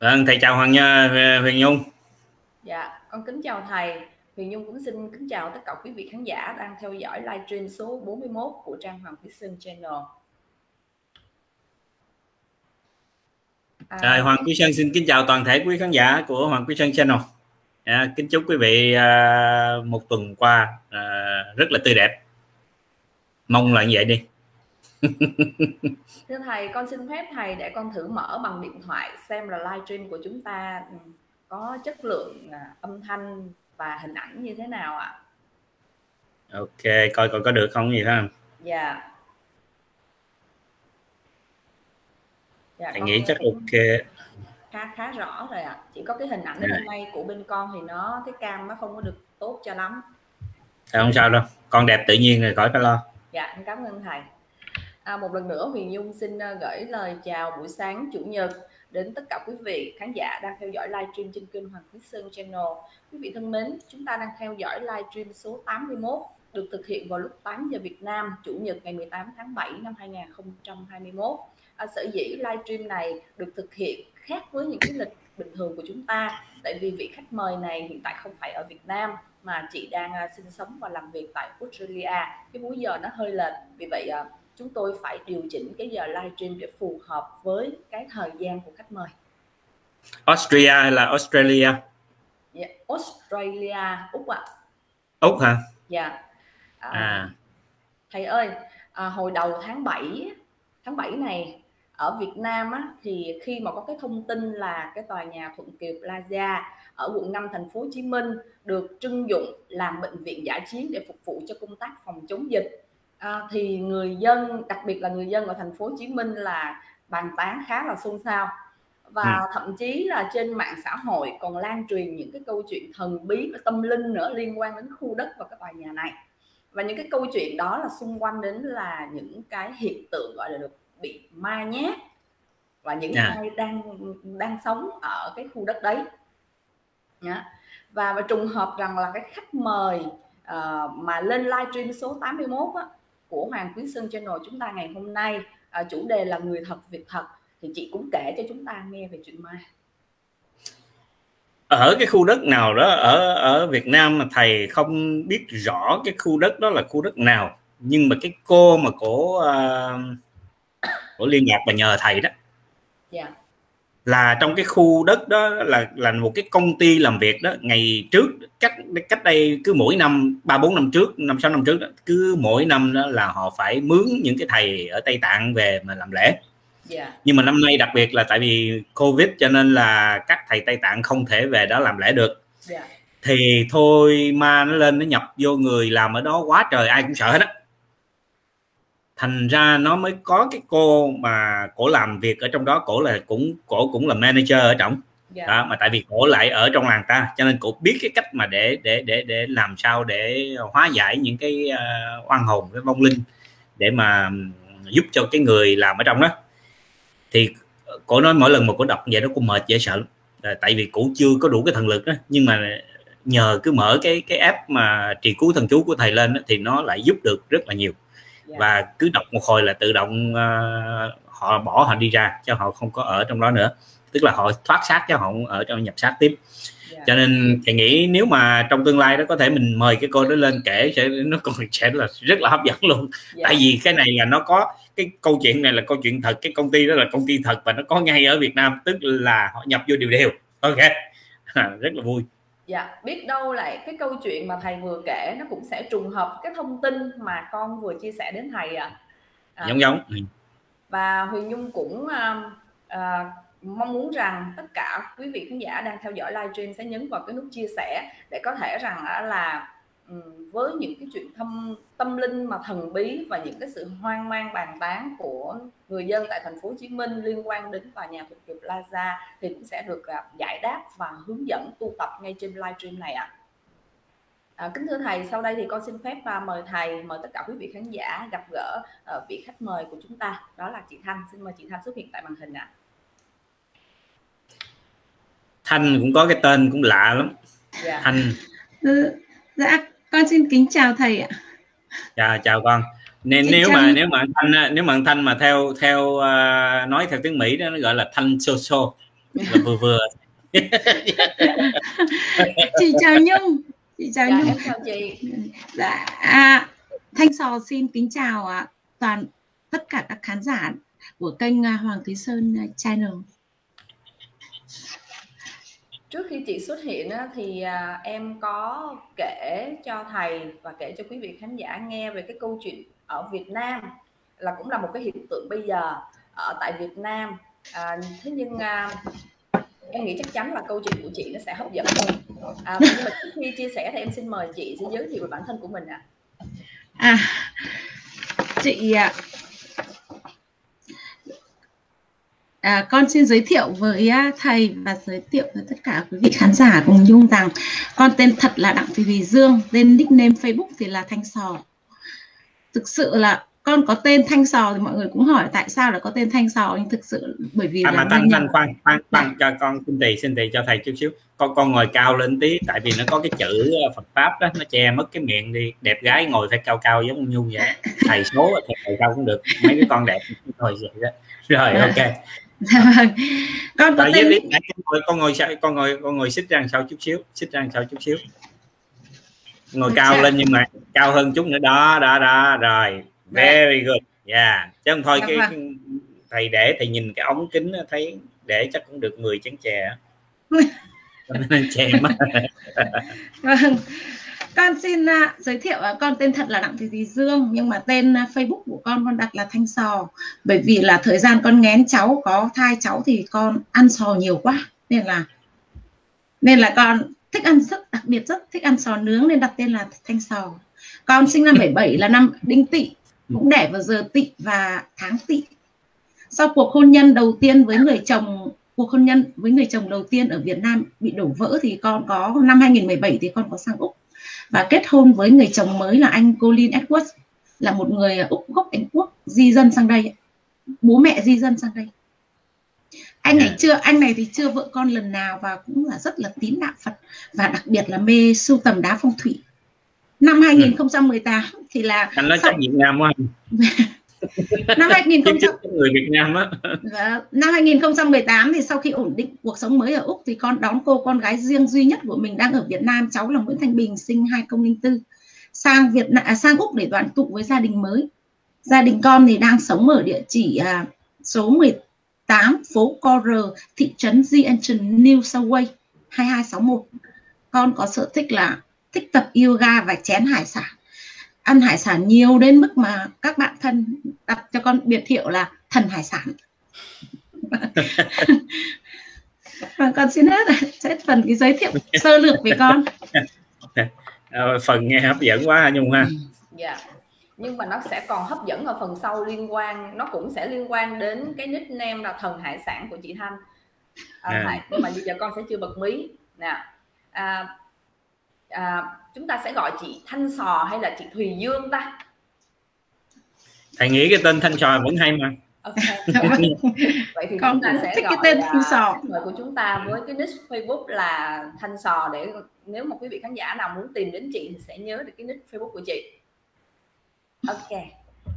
Vâng, thầy chào Hoàng Nha, Huyền Nhung. Dạ, con kính chào thầy. Huyền Nhung cũng xin kính chào tất cả quý vị khán giả đang theo dõi livestream số 41 của trang Hoàng Quý Sơn Channel. À, à, Hoàng Quý Sơn xin kính chào toàn thể quý khán giả của Hoàng Quý Sơn Channel. À, kính chúc quý vị à, một tuần qua à, rất là tươi đẹp. Mong là như vậy đi. Thưa thầy, con xin phép thầy để con thử mở bằng điện thoại xem là livestream của chúng ta ừ, có chất lượng à, âm thanh và hình ảnh như thế nào ạ? À? Ok, coi coi có được không gì không? Dạ. Dạ, Thầy nghĩ chắc ok. Khá khá rõ rồi ạ. À. Chỉ có cái hình ảnh dạ. hôm nay của bên con thì nó cái cam nó không có được tốt cho lắm. Dạ, không sao đâu. Con đẹp tự nhiên rồi khỏi phải lo. Dạ, cảm ơn thầy. À, một lần nữa Huyền Nhung xin à, gửi lời chào buổi sáng chủ nhật đến tất cả quý vị khán giả đang theo dõi livestream trên kênh Hoàng Quý Sơn Channel. Quý vị thân mến, chúng ta đang theo dõi livestream số 81 được thực hiện vào lúc 8 giờ Việt Nam, Chủ nhật ngày 18 tháng 7 năm 2021. À, sở dĩ livestream này được thực hiện khác với những cái lịch bình thường của chúng ta tại vì vị khách mời này hiện tại không phải ở Việt Nam mà chị đang uh, sinh sống và làm việc tại Australia cái múi giờ nó hơi lệch vì vậy uh, chúng tôi phải điều chỉnh cái giờ livestream để phù hợp với cái thời gian của khách mời Austria hay là Australia yeah, dạ, Australia Úc ạ à. Úc hả dạ yeah. à, à. thầy ơi à, hồi đầu tháng 7 tháng 7 này ở Việt Nam á, thì khi mà có cái thông tin là cái tòa nhà Thuận Kiều Plaza ở quận 5 thành phố Hồ Chí Minh được trưng dụng làm bệnh viện giải chiến để phục vụ cho công tác phòng chống dịch à, thì người dân đặc biệt là người dân ở thành phố Hồ Chí Minh là bàn tán khá là xôn xao và ừ. thậm chí là trên mạng xã hội còn lan truyền những cái câu chuyện thần bí và tâm linh nữa liên quan đến khu đất và cái tòa nhà này và những cái câu chuyện đó là xung quanh đến là những cái hiện tượng gọi là được bị ma nhát và những à. ai đang đang sống ở cái khu đất đấy và và trùng hợp rằng là cái khách mời uh, mà lên livestream số 81 á, của Hoàng Quý Sơn Channel chúng ta ngày hôm nay. À, chủ đề là người thật việc thật. Thì chị cũng kể cho chúng ta nghe về chuyện ma. Ở cái khu đất nào đó ở ở Việt Nam mà thầy không biết rõ cái khu đất đó là khu đất nào nhưng mà cái cô mà của uh, của liên lạc và nhờ thầy đó. Yeah. Là trong cái khu đất đó là là một cái công ty làm việc đó ngày trước cách cách đây cứ mỗi năm ba bốn năm trước năm sáu năm trước đó, cứ mỗi năm đó là họ phải mướn những cái thầy ở tây tạng về mà làm lễ yeah. Dạ. nhưng mà năm nay đặc biệt là tại vì covid cho nên là các thầy tây tạng không thể về đó làm lễ được yeah. Dạ. thì thôi ma nó lên nó nhập vô người làm ở đó quá trời ai cũng sợ hết á thành ra nó mới có cái cô mà cổ làm việc ở trong đó cổ là cũng cổ cũng là manager ở trong yeah. Dạ. đó mà tại vì cổ lại ở trong làng ta cho nên cổ biết cái cách mà để để để để làm sao để hóa giải những cái uh, oan hồn cái vong linh để mà giúp cho cái người làm ở trong đó thì cổ nói mỗi lần mà cổ đọc vậy nó cũng mệt dễ sợ à, tại vì cổ chưa có đủ cái thần lực đó nhưng mà nhờ cứ mở cái cái app mà trì cứu thần chú của thầy lên đó, thì nó lại giúp được rất là nhiều. Và cứ đọc một hồi là tự động uh, họ bỏ họ đi ra cho họ không có ở trong đó nữa tức là họ thoát sát cho họ ở trong nhập sát tiếp yeah. Dạ. cho nên thầy nghĩ nếu mà trong tương lai đó có thể mình mời cái cô đó lên kể sẽ nó còn sẽ là rất là hấp dẫn luôn yeah. Dạ. tại vì cái này là nó có cái câu chuyện này là câu chuyện thật cái công ty đó là công ty thật và nó có ngay ở Việt Nam tức là họ nhập vô đều đều ok rất là vui dạ biết đâu lại cái câu chuyện mà thầy vừa kể nó cũng sẽ trùng hợp cái thông tin mà con vừa chia sẻ đến thầy à, à. Giống giống. Ừ. và huyền nhung cũng à, à, mong muốn rằng tất cả quý vị khán giả đang theo dõi livestream sẽ nhấn vào cái nút chia sẻ để có thể rằng là với những cái chuyện thâm tâm linh mà thần bí và những cái sự hoang mang bàn tán của người dân tại thành phố Hồ Chí Minh liên quan đến tòa nhà Thuận Kiệp Plaza thì cũng sẽ được à, giải đáp và hướng dẫn tu tập ngay trên livestream này ạ. À. À, kính thưa thầy, sau đây thì con xin phép và mời thầy, mời tất cả quý vị khán giả gặp gỡ uh, vị khách mời của chúng ta, đó là chị Thanh. Xin mời chị Thanh xuất hiện tại màn hình ạ. À. Thanh cũng có cái tên cũng lạ lắm. Dạ. Thanh. Ừ, dạ, con xin kính chào thầy ạ. Chào chào con. Nên nếu chào. mà nếu mà thanh nếu mà thanh mà theo theo uh, nói theo tiếng mỹ đó nó gọi là thanh so so là vừa vừa. Chị chào nhung. Chị chào dạ, nhung. chào chị. Dạ à, thanh sò xin kính chào à, toàn tất cả các khán giả của kênh à, hoàng thúy sơn à, channel trước khi chị xuất hiện á, thì à, em có kể cho thầy và kể cho quý vị khán giả nghe về cái câu chuyện ở Việt Nam là cũng là một cái hiện tượng bây giờ ở tại Việt Nam à, thế nhưng à, em nghĩ chắc chắn là câu chuyện của chị nó sẽ hấp dẫn hơn à, nhưng mà trước khi chia sẻ thì em xin mời chị sẽ giới thiệu về bản thân của mình ạ à. à chị à, À, con xin giới thiệu với thầy và giới thiệu với tất cả quý vị khán giả cùng Nhung rằng con tên thật là Đặng Thùy Bì Dương, tên nickname Facebook thì là Thanh Sò. Thực sự là con có tên Thanh Sò thì mọi người cũng hỏi tại sao lại có tên Thanh Sò nhưng thực sự bởi vì à, là mà Thanh Thanh khoan khoan khoan cho con xin tì xin tì cho thầy chút xíu. Con con ngồi cao lên tí tại vì nó có cái chữ ờ, Phật pháp đó nó che mất cái miệng đi. Đẹp gái ngồi phải cao cao giống Nhung vậy. Thầy số thầy cao cũng được. Mấy cái con đẹp thôi vậy đó. Rồi. ok. Con có tên con ngồi con ngồi con ngồi xích ra sau chút xíu xích ra sau chút xíu. Ngồi cao lên nhưng mà cao hơn chút nữa. Đó đó đó rồi. Very good. Yeah. Chứ không thôi dạ cái, cái thầy để thầy nhìn cái ống kính thấy để chắc cũng được 10 chén chè chè mất vâng con xin uh, giới thiệu uh, con tên thật là đặng thị thùy dương nhưng mà tên uh, facebook của con con đặt là thanh sò. Bởi vì là thời gian con ngén cháu có thai cháu thì con ăn sò nhiều quá nên là nên là con thích ăn rất đặc biệt rất thích ăn sò nướng nên đặt tên là thanh sò. Con sinh năm 77 là năm đinh tỵ cũng đẻ vào giờ tỵ và tháng tỵ. Sau cuộc hôn nhân đầu tiên với người chồng cuộc hôn nhân với người chồng đầu tiên ở Việt Nam bị đổ vỡ thì con có năm 2017 thì con có sang Úc và kết hôn với người chồng mới là anh Colin Edwards là một người úc gốc Anh Quốc di dân sang đây. Bố mẹ di dân sang đây. Anh này chưa anh này thì chưa vợ con lần nào và cũng là rất là tín đạo Phật và đặc biệt là mê sưu tầm đá phong thủy. Năm 2018 ừ. thì là anh nói chắc Việt Nam quá năm 2000 người Việt Nam á. Năm 2018 thì sau khi ổn định cuộc sống mới ở Úc thì con đón cô con gái riêng duy nhất của mình đang ở Việt Nam cháu là Nguyễn Thanh Bình sinh 2004 sang Việt Nam à, sang Úc để đoàn tụ với gia đình mới. Gia đình con thì đang sống ở địa chỉ à, số 18 phố Cor thị trấn Gentian New South Wales 2261 con có sở thích là thích tập yoga và chén hải sản ăn hải sản nhiều đến mức mà các bạn thân đặt cho con biệt hiệu là thần hải sản. Và con xin hết sẽ phần cái giới thiệu sơ lược về con. Ờ, phần nghe hấp dẫn quá nhung ha. Dạ. Nhưng mà nó sẽ còn hấp dẫn ở phần sau liên quan nó cũng sẽ liên quan đến cái nickname là thần hải sản của chị thanh. À, à. nhưng mà bây giờ con sẽ chưa bật mí. Nè. À, à, chúng ta sẽ gọi chị Thanh Sò hay là chị Thùy Dương ta? Thầy nghĩ cái tên Thanh Sò vẫn hay mà. Okay. vậy thì Con chúng ta sẽ gọi cái tên Thanh Sò. người của chúng ta với cái nick Facebook là Thanh Sò để nếu mà quý vị khán giả nào muốn tìm đến chị thì sẽ nhớ được cái nick Facebook của chị. Ok.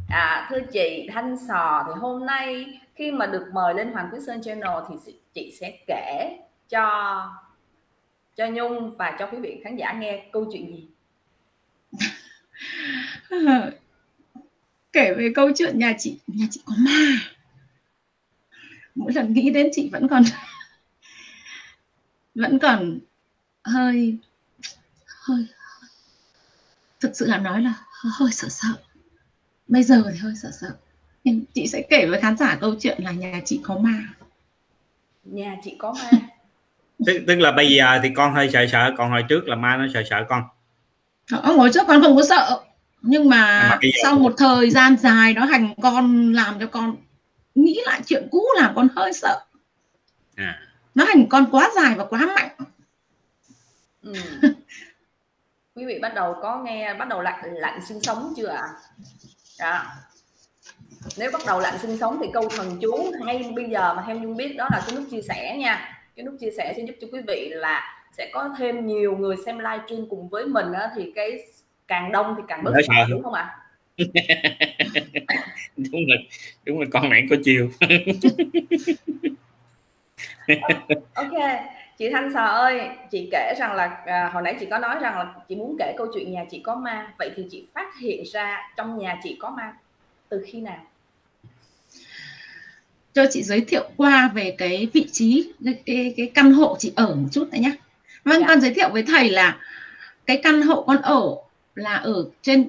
À, thưa chị Thanh Sò thì hôm nay khi mà được mời lên Hoàng Quý Sơn Channel thì chị sẽ kể cho cho Nhung và cho quý vị khán giả nghe câu chuyện gì? Kể về câu chuyện nhà chị nhà chị có ma. Mỗi lần nghĩ đến chị vẫn còn vẫn còn hơi hơi thực sự là nói là hơi sợ sợ. Bây giờ thì hơi sợ sợ. Nhưng chị sẽ kể với khán giả câu chuyện là nhà chị có ma. Nhà chị có ma tức tức là bây giờ thì con hơi sợ sợ còn hồi trước là ma nó sợ sợ con ở hồi trước con không có sợ nhưng mà, mà sau một thời gian dài nó hành con làm cho con nghĩ lại chuyện cũ làm con hơi sợ à. nó hành con quá dài và quá mạnh ừ. quý vị bắt đầu có nghe bắt đầu lạnh lạnh sinh sống chưa ạ à? nếu bắt đầu lạnh sinh sống thì câu thần chú ngay bây giờ mà theo nhung biết đó là cái nút chia sẻ nha cái nút chia sẻ sẽ giúp cho quý vị là sẽ có thêm nhiều người xem livestream cùng với mình á, thì cái càng đông thì càng bớt sợ đúng không ạ? Đúng rồi đúng rồi con mẹ có chiều. Ok chị thanh sò ơi chị kể rằng là à, hồi nãy chị có nói rằng là chị muốn kể câu chuyện nhà chị có ma. Vậy thì chị phát hiện ra trong nhà chị có ma từ khi nào cho chị giới thiệu qua về cái vị trí cái, cái, căn hộ chị ở một chút đấy nhé vâng dạ. con giới thiệu với thầy là cái căn hộ con ở là ở trên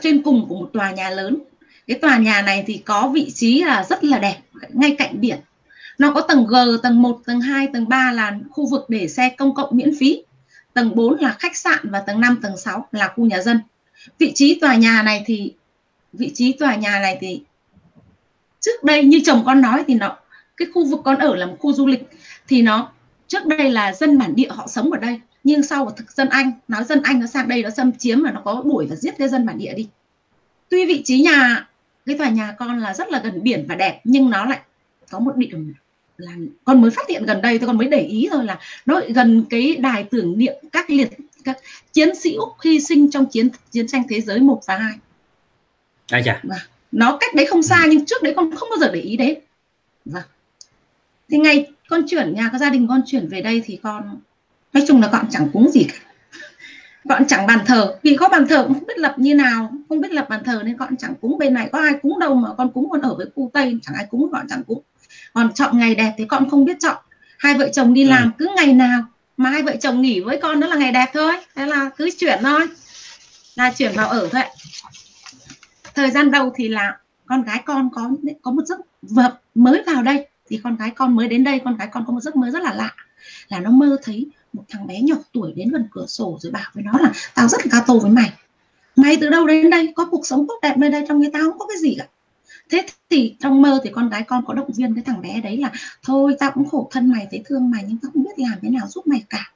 trên cùng của một tòa nhà lớn. Cái tòa nhà này thì có vị trí là rất là đẹp ngay cạnh biển. Nó có tầng G tầng 1 tầng 2 tầng 3 là khu vực để xe công cộng miễn phí. Tầng 4 là khách sạn và tầng 5 tầng 6 là khu nhà dân. Vị trí tòa nhà này thì vị trí tòa nhà này thì trước đây như chồng con nói thì nó cái khu vực con ở là một khu du lịch thì nó trước đây là dân bản địa họ sống ở đây nhưng sau thực dân anh nói dân anh nó sang đây nó xâm chiếm và nó có đuổi và giết cái dân bản địa đi tuy vị trí nhà cái tòa nhà con là rất là gần biển và đẹp nhưng nó lại có một điểm là con mới phát hiện gần đây tôi con mới để ý thôi là nó gần cái đài tưởng niệm các liệt các chiến sĩ Úc hy sinh trong chiến chiến tranh thế giới 1 và 2. À. Và nó cách đấy không xa nhưng trước đấy con không bao giờ để ý đến. Vâng. Thì ngày con chuyển nhà có gia đình con chuyển về đây thì con nói chung là con chẳng cúng gì cả. Con chẳng bàn thờ. Vì có bàn thờ cũng không biết lập như nào không biết lập bàn thờ nên con chẳng cúng bên này. Có ai cúng đâu mà con cúng con ở với khu tây chẳng ai cúng con chẳng cúng. Còn chọn ngày đẹp thì con không biết chọn. Hai vợ chồng đi ừ. làm cứ ngày nào mà hai vợ chồng nghỉ với con đó là ngày đẹp thôi thế là cứ chuyển thôi. Là chuyển vào ở thôi thời gian đầu thì là con gái con có có một giấc vợ mới vào đây thì con gái con mới đến đây, con gái con có một giấc mơ rất là lạ, là nó mơ thấy một thằng bé nhỏ tuổi đến gần cửa sổ rồi bảo với nó là, tao rất là cao tô với mày mày từ đâu đến đây, có cuộc sống tốt đẹp nơi đây trong người tao không có cái gì cả. Thế thì trong mơ thì con gái con có động viên cái thằng bé đấy là, thôi tao cũng khổ thân mày, thấy thương mày nhưng tao không biết làm thế nào giúp mày cả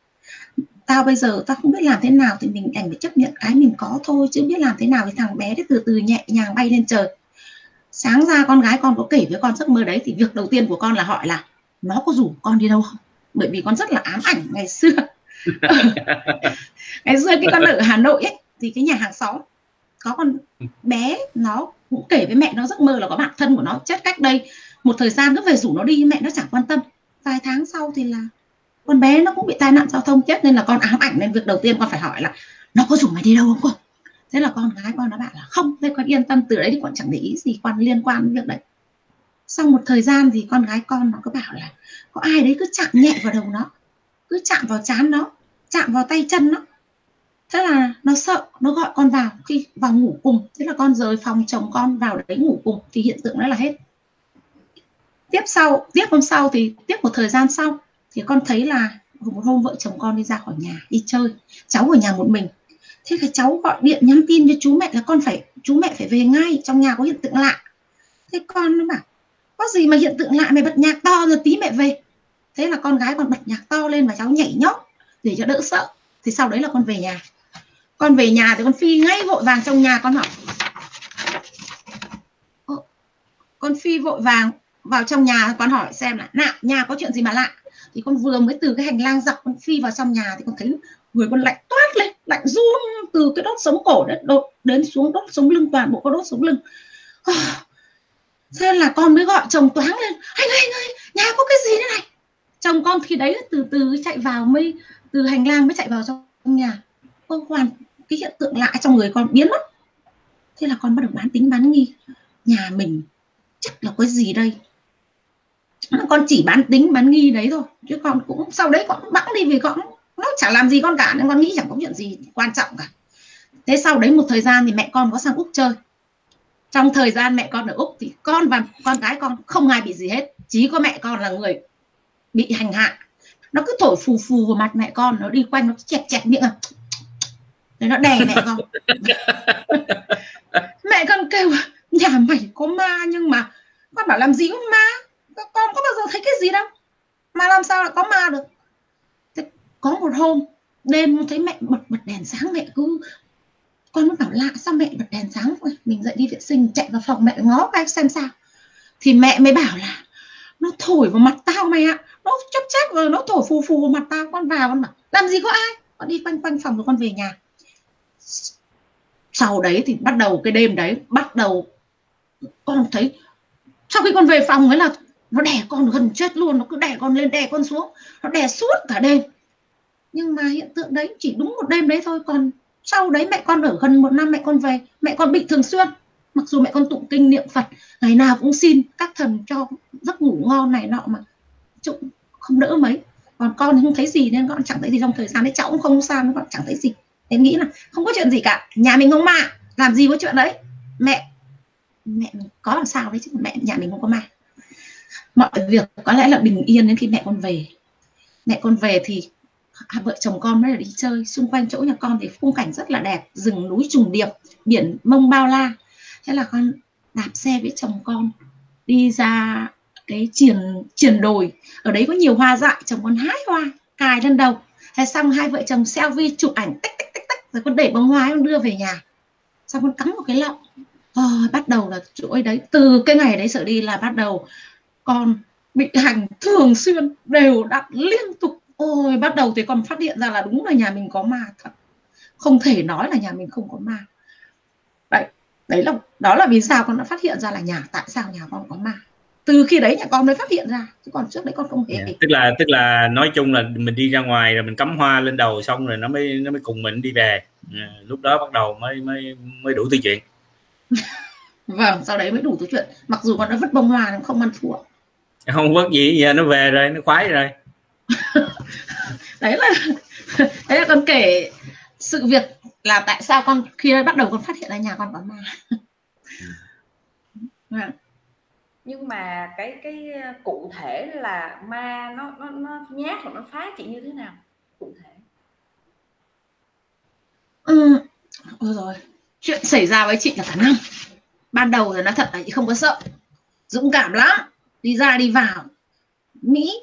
tao bây giờ tao không biết làm thế nào thì mình đành phải chấp nhận cái mình có thôi, chứ biết làm thế nào thì thằng bé đấy từ từ nhẹ nhàng bay lên trời. Sáng ra con gái con có kể với con giấc mơ đấy thì việc đầu tiên của con là hỏi là, nó có rủ con đi đâu không? Bởi vì con rất là ám ảnh ngày xưa. Ngày xưa cái con ở hà nội ấy, thì cái nhà hàng xóm, có con bé, nó cũng kể với mẹ nó giấc mơ là có bạn thân của nó chết cách đây. Một thời gian cứ về rủ nó đi, mẹ nó chẳng quan tâm. Vài tháng sau thì là con bé nó cũng bị tai nạn giao thông chết nên là con ám ảnh nên việc đầu tiên con phải hỏi là nó có rủ mày đi đâu không con thế là con gái con nó bảo là không, thế con yên tâm, từ đấy thì con chẳng để ý gì quan liên quan đến việc đấy. Sau một thời gian thì con gái con nó cứ bảo là có ai đấy cứ chạm nhẹ vào đầu nó, cứ chạm vào chán nó, chạm vào tay chân nó. Thế là nó sợ, nó gọi con vào, khi vào ngủ cùng. Thế là con rời phòng chồng con vào đấy ngủ cùng, thì hiện tượng đó là hết. Tiếp sau, tiếp hôm sau thì, tiếp một thời gian sau thì con thấy là một hôm vợ chồng con đi ra khỏi nhà, đi chơi. Cháu ở nhà một mình. Thế cái cháu gọi điện, nhắn tin cho chú mẹ là con phải, chú mẹ phải về ngay, trong nhà có hiện tượng lạ. Thế con nó bảo, có gì mà hiện tượng lạ, mày bật nhạc to rồi tí mẹ về. Thế là con gái còn bật nhạc to lên và cháu nhảy nhót để cho đỡ sợ. Thì sau đấy là con về nhà. Con về nhà thì con phi ngay vội vàng trong nhà, con hỏi con phi vội vàng vào trong nhà, con hỏi xem là lạ nhà có chuyện gì mà lạ? Thì con vừa mới từ cái hành lang dọc con phi vào trong nhà thì con thấy người con lạnh toát lên, lạnh run từ cái đốt sống cổ đến đốt đến xuống, đốt sống lưng, toàn bộ có đốt sống lưng. Thế là con mới gọi chồng toáng lên, anh ơi anh ơi, nhà có cái gì thế này? Chồng con thì đấy từ từ chạy vào mới, từ hành lang mới chạy vào trong nhà. Con hoàn cái hiện tượng lạ trong người con biến mất. Thế là con bắt đầu bán tính bán nghi. Nhà mình chắc là có gì đây? Con chỉ bán tính bán nghi đấy thôi. Chứ con cũng sau đấy con bẵng đi vì con nó chẳng làm gì con cả nên con nghĩ chẳng có chuyện gì quan trọng cả. Thế sau đấy một thời gian thì mẹ con có sang úc chơi. Trong thời gian mẹ con ở úc thì con và con gái con không ai bị gì hết. Chỉ có mẹ con là người bị hành hạ. Nó cứ thổi phù phù vào mặt mẹ con nó đi quanh nó chẹt chẹt miệng. À để nó đè mẹ con. Mẹ con kêu nhà mày có ma nhưng mà con bảo làm gì có ma con có bao giờ thấy cái gì đâu. Mà làm sao lại có ma được? Thế có một hôm, đêm thấy mẹ bật bật đèn sáng, mẹ cứ con mới bảo lạ sao mẹ bật đèn sáng? Vậy mình dậy đi vệ sinh, chạy vào phòng mẹ ngó cái xem sao. Thì mẹ mới bảo là, nó thổi vào mặt tao mày ạ. Nó chốc chách rồi nó thổi phù phù vào mặt tao. Con vào, con bảo, làm gì có ai? Con đi quanh quanh phòng rồi con về nhà. Sau đấy thì bắt đầu cái đêm đấy, bắt đầu con thấy sau khi con về phòng ấy là nó đè con gần chết luôn, nó cứ đè con lên, đè con xuống. Nó đè suốt cả đêm. Nhưng mà hiện tượng đấy chỉ đúng một đêm đấy thôi. Còn sau đấy mẹ con ở gần một năm, mẹ con về, mẹ con bị thường xuyên. Mặc dù mẹ con tụng kinh niệm phật, ngày nào cũng xin các thần cho giấc ngủ ngon này nọ mà chung không đỡ mấy. Còn con không thấy gì nên con chẳng thấy gì. Trong thời gian đấy cháu cũng không sao con chẳng thấy gì. Em nghĩ là không có chuyện gì cả. Nhà mình không ma. Làm gì có chuyện đấy? Mẹ mẹ có làm sao đấy chứ? Mẹ, nhà mình không có ma mọi việc có lẽ là bình yên đến khi mẹ con về. Mẹ con về thì vợ chồng con mới là đi chơi. Xung quanh chỗ nhà con thì khung cảnh rất là đẹp rừng núi trùng điệp biển mông bao la. Thế là con đạp xe với chồng con đi ra cái triển triển đồi. Ở đấy có nhiều hoa dại chồng con hái hoa cài lên đầu. Thế xong hai vợ chồng selfie chụp ảnh tích tích tích tích rồi con để bông hoa con đưa về nhà. Xong con cắm một cái lọng oh, ờ, bắt đầu là chuỗi đấy từ cái ngày đấy trở đi là bắt đầu con bị hành thường xuyên đều đặn liên tục. Ôi bắt đầu thì con phát hiện ra là đúng là nhà mình có ma thật. Không thể nói là nhà mình không có ma. Đấy đấy là đó là vì sao con đã phát hiện ra là nhà tại sao nhà con có ma. Từ khi đấy nhà con mới phát hiện ra chứ còn trước đấy con không hề. Yeah. tức là tức là nói chung là mình đi ra ngoài rồi mình cắm hoa lên đầu xong rồi nó mới nó mới cùng mình đi về. Yeah. lúc đó bắt đầu mới mới mới đủ tư chuyện. Vâng sau đấy mới đủ thứ chuyện. Mặc dù con đã vứt bông hoa nó không ăn thua không vứt gì giờ nó về rồi nó khoái rồi. Đấy là đấy là con kể sự việc là tại sao con khi bắt đầu con phát hiện ra nhà con có ma. Vâng. nhưng mà cái cái cụ thể là ma nó nó nó nhát hoặc nó phá chị như thế nào cụ thể? Ừ. Ôi rồi chuyện xảy ra với chị là cả năm ban đầu thì nó thật là chị không có sợ dũng cảm lắm đi ra, đi vào. Mỹ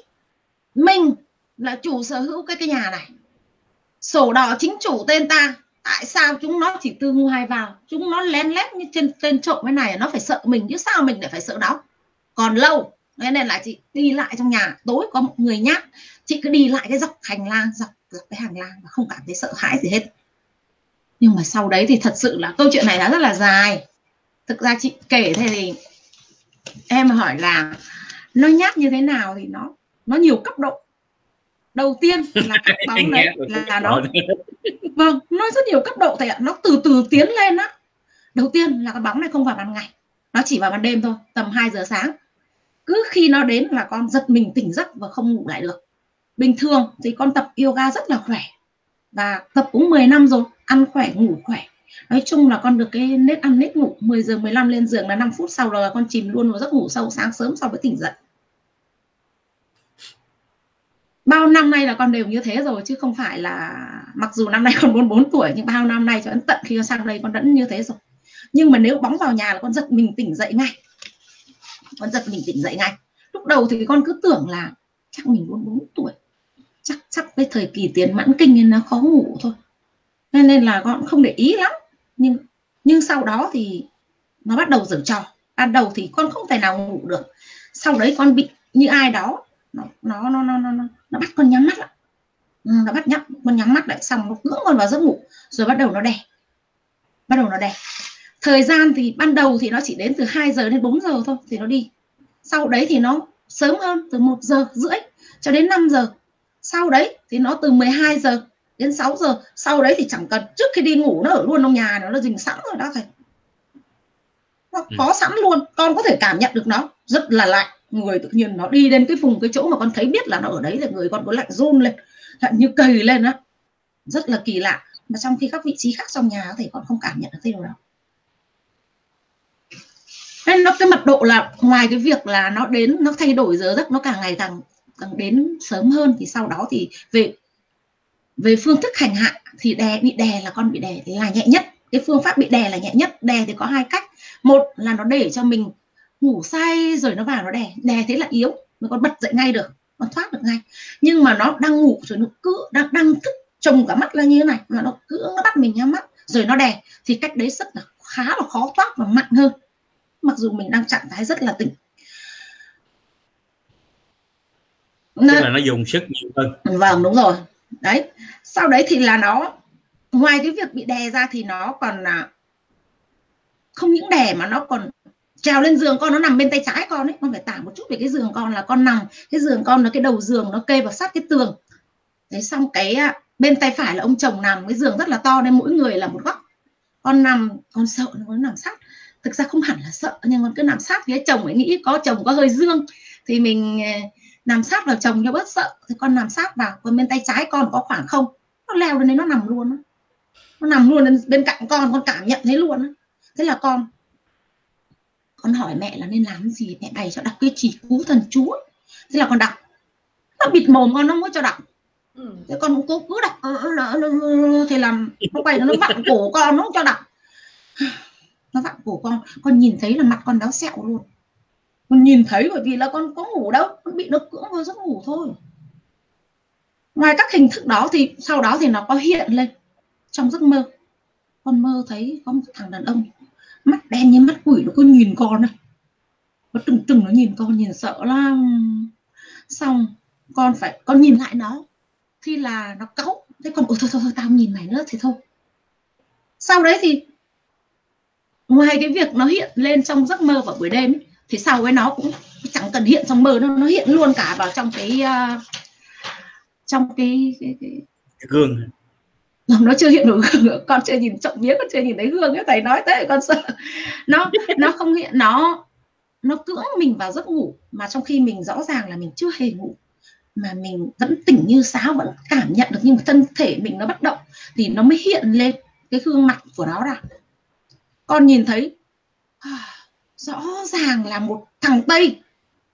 mình là chủ sở hữu cái cái nhà này. Sổ đỏ chính chủ tên ta. Tại sao chúng nó chỉ tư ngu hai vào? Chúng nó lén lét như trên tên trộm cái này, nó phải sợ mình, chứ sao mình lại phải sợ nó còn lâu thế nên là chị đi lại trong nhà. Tối có một người nhát. Chị cứ đi lại cái dọc hành lang, dọc dọc cái hành lang mà không cảm thấy sợ hãi gì hết. Nhưng mà sau đấy thì thật sự là câu chuyện này đã rất là dài. Thực ra chị kể thế thì em hỏi là nó nhát như thế nào thì nó nó nhiều cấp độ. Đầu tiên là cái bóng đấy là nó vâng nó rất nhiều cấp độ thầy ạ. Nó từ từ tiến lên á. Đầu tiên là cái bóng này không vào ban ngày. Nó chỉ vào ban đêm thôi tầm 2 giờ sáng. Cứ khi nó đến là con giật mình tỉnh giấc và không ngủ lại được. Bình thường thì con tập yoga rất là khỏe và tập cũng 10 năm rồi ăn khỏe ngủ khỏe nói chung là con được cái nết ăn nết ngủ 10 giờ 15 lên giường là 5 phút sau là con chìm luôn vào giấc ngủ sâu sáng sớm sau mới tỉnh dậy. Bao năm nay là con đều như thế rồi, chứ không phải là mặc dù năm nay con 44 tuổi, nhưng bao năm nay cho đến tận khi con sang đây con vẫn như thế rồi. Nhưng mà nếu bóng vào nhà là con giật mình tỉnh dậy ngay. Con giật mình tỉnh dậy ngay. Lúc đầu thì con cứ tưởng là chắc mình 44 tuổi. Chắc chắc cái thời kỳ tiền mãn kinh nên nó khó ngủ thôi. Nên nên là con không để ý lắm nhưng nhưng sau đó thì nó bắt đầu giở trò. Ban đầu thì con không thể nào ngủ được. Sau đấy con bị như ai đó nó nó nó nó nó, nó bắt con nhắm mắt lại. Ừ, nó bắt nhắm con nhắm mắt lại xong nó cưỡng con vào giấc ngủ rồi bắt đầu nó đè. Bắt đầu nó đè. Thời gian thì ban đầu thì nó chỉ đến từ 2 giờ đến 4 giờ thôi thì nó đi. Sau đấy thì nó sớm hơn từ 1 giờ rưỡi cho đến 5 giờ. Sau đấy thì nó từ 12 giờ đến 6 giờ sau đấy thì chẳng cần. Trước khi đi ngủ nó ở luôn trong nhà nó nó dình sẵn rồi đó thầy. Nó ừ. có sẵn luôn con có thể cảm nhận được nó. Rất là lạnh người tự nhiên nó đi đến cái vùng cái chỗ mà con thấy biết là nó ở đấy là người con có lạnh run lên lạnh như cầy lên á. Rất là kỳ lạ. Mà trong khi các vị trí khác trong nhà thì con không cảm nhận được cái điều đó. Nên nó cái mật độ là ngoài cái việc là nó đến nó thay đổi giờ giấc nó càng ngày càng càng đến sớm hơn thì sau đó thì về về phương thức hành hạ thì đè bị đè là con bị đè là nhẹ nhất. Cái phương pháp bị đè là nhẹ nhất. Đè thì có hai cách. Một là nó để cho mình ngủ say rồi nó vào nó đè. Đè thế là yếu nó còn bật dậy ngay được nó thoát được ngay. Nhưng mà nó đang ngủ rồi nó cứ đang đang thức trồng cả mắt ra như thế này mà nó cứ nó bắt mình nhắm mắt rồi nó đè thì cách đấy rất là khá là khó thoát và mạnh hơn. Mặc dù mình đang trạng thái rất là tỉnh. Tức là nó dùng sức nhiều hơn. Vâng đúng rồi đấy. Sau đấy thì là nó, ngoài cái việc bị đè ra thì nó còn là không những đè mà nó còn trèo lên giường con, nó nằm bên tay trái con ấy. Con phải tả một chút về cái giường con là con nằm. Cái giường con là cái đầu giường, nó kê vào sát cái tường. Thế xong cái à, bên tay phải là ông chồng nằm. Cái giường rất là to nên mỗi người là một góc. Con nằm, con sợ nó nằm sát. Thực ra không hẳn là sợ, nhưng con cứ nằm sát phía chồng ấy, nghĩ có chồng có hơi dương. Thì mình à, nằm sát vào chồng cho bớt sợ. Thì con nằm sát vào còn bên tay trái con có khoảng không? Nó leo lên đấy nó nằm luôn nó nằm luôn bên cạnh con con cảm nhận thấy luôn thế là con con hỏi mẹ là nên làm gì? Mẹ bày cho đọc cái chỉ cú thần chú thế là con đọc. Nó bịt mồm con nó muốn cho đọc. Ừ. thế con cũng cố cứ đọc. Thì làm nó bày nó vặn cổ con nó cho đọc. Nó vặn cổ con. Con nhìn thấy là mặt con béo sẹo luôn con nhìn thấy bởi vì là con có ngủ đâu con bị nó cưỡng vào giấc ngủ thôi. Ngoài các hình thức đó thì sau đó thì nó có hiện lên trong giấc mơ. Con mơ thấy có một thằng đàn ông mắt đen như mắt quỷ nó cứ nhìn con này nó trừng trừng nó nhìn con nhìn sợ lắm. Xong con phải con nhìn lại nó. Thì là nó cáu. Thế còn ôi thôi, thôi thôi tao nhìn mày nữa thì thôi. Sau đấy thì ngoài cái việc nó hiện lên trong giấc mơ vào buổi đêm thì sau với nó cũng chẳng cần hiện trong mơ nó nó hiện luôn cả vào trong cái uh, trong cái, cái, cái... cái gương. Nó chưa hiện được gương con chưa nhìn trộm vía con chưa nhìn thấy gương ấy thầy nói thế con sợ. Nó nó không hiện nó nó cưỡng mình vào giấc ngủ mà trong khi mình rõ ràng là mình chưa hề ngủ mà mình vẫn tỉnh như sáo vẫn cảm nhận được nhưng mà thân thể mình nó bất động thì nó mới hiện lên cái gương mặt của nó ra. Con nhìn thấy rõ ràng là một thằng tây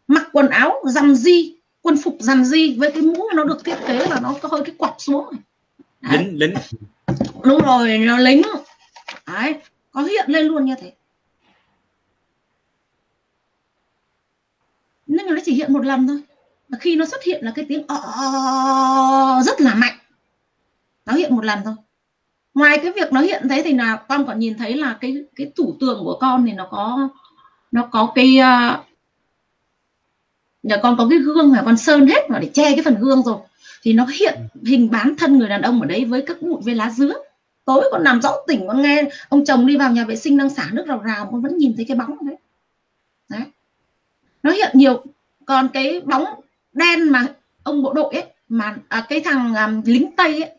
mặc quần áo rằn di quân phục rằn di với cái mũ nó được thiết kế là nó có hơi cái quặp xuống Đấy. lính lính. Đúng rồi nó lính. Đấy, có hiện lên luôn như thế. Nhưng mà nó chỉ hiện một lần thôi. Và khi nó xuất hiện là cái tiếng ọ rất là mạnh. Nó hiện một lần thôi. Ngoài cái việc nó hiện thế thì là con còn nhìn thấy là cái cái tủ tường của con thì nó có nó có cái uh, nhà con có cái gương mà con sơn hết vào để che cái phần gương rồi. Thì nó hiện hình bán thân người đàn ông ở đấy với các bụi với lá dứa. Tối con nằm rõ tỉnh con nghe ông chồng đi vào nhà vệ sinh đang xả nước rào rào con vẫn nhìn thấy cái bóng đấy. Đấy. Nó hiện nhiều còn cái bóng đen mà ông bộ đội ấy mà à, cái thằng um, lính tây ấy.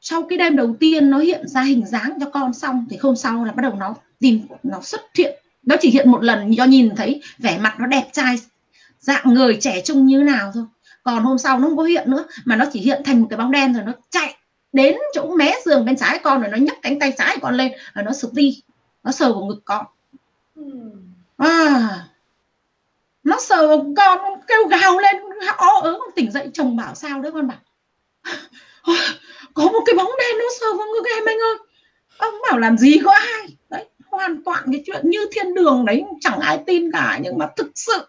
Sau cái đêm đầu tiên nó hiện ra hình dáng cho con xong thì hôm sau là bắt đầu nó tìm nó xuất hiện. Nó chỉ hiện một lần do nhìn thấy vẻ mặt nó đẹp trai dạng người trẻ trung như nào thôi. Còn hôm sau nó không có hiện nữa mà nó chỉ hiện thành một cái bóng đen rồi nó chạy đến chỗ mé giường bên trái con rồi nó nhấc cánh tay trái con lên rồi nó sụp đi. Nó sờ vào ngực con. À nó sờ vào con kêu gào lên ó ớ con tỉnh dậy. Chồng bảo sao đấy con? Bảo có một cái bóng đen nó sờ vào ngực em anh ơi. Ông bảo làm gì có ai? Đấy hoàn toàn cái chuyện như thiên đường đấy chẳng ai tin cả nhưng mà thực sự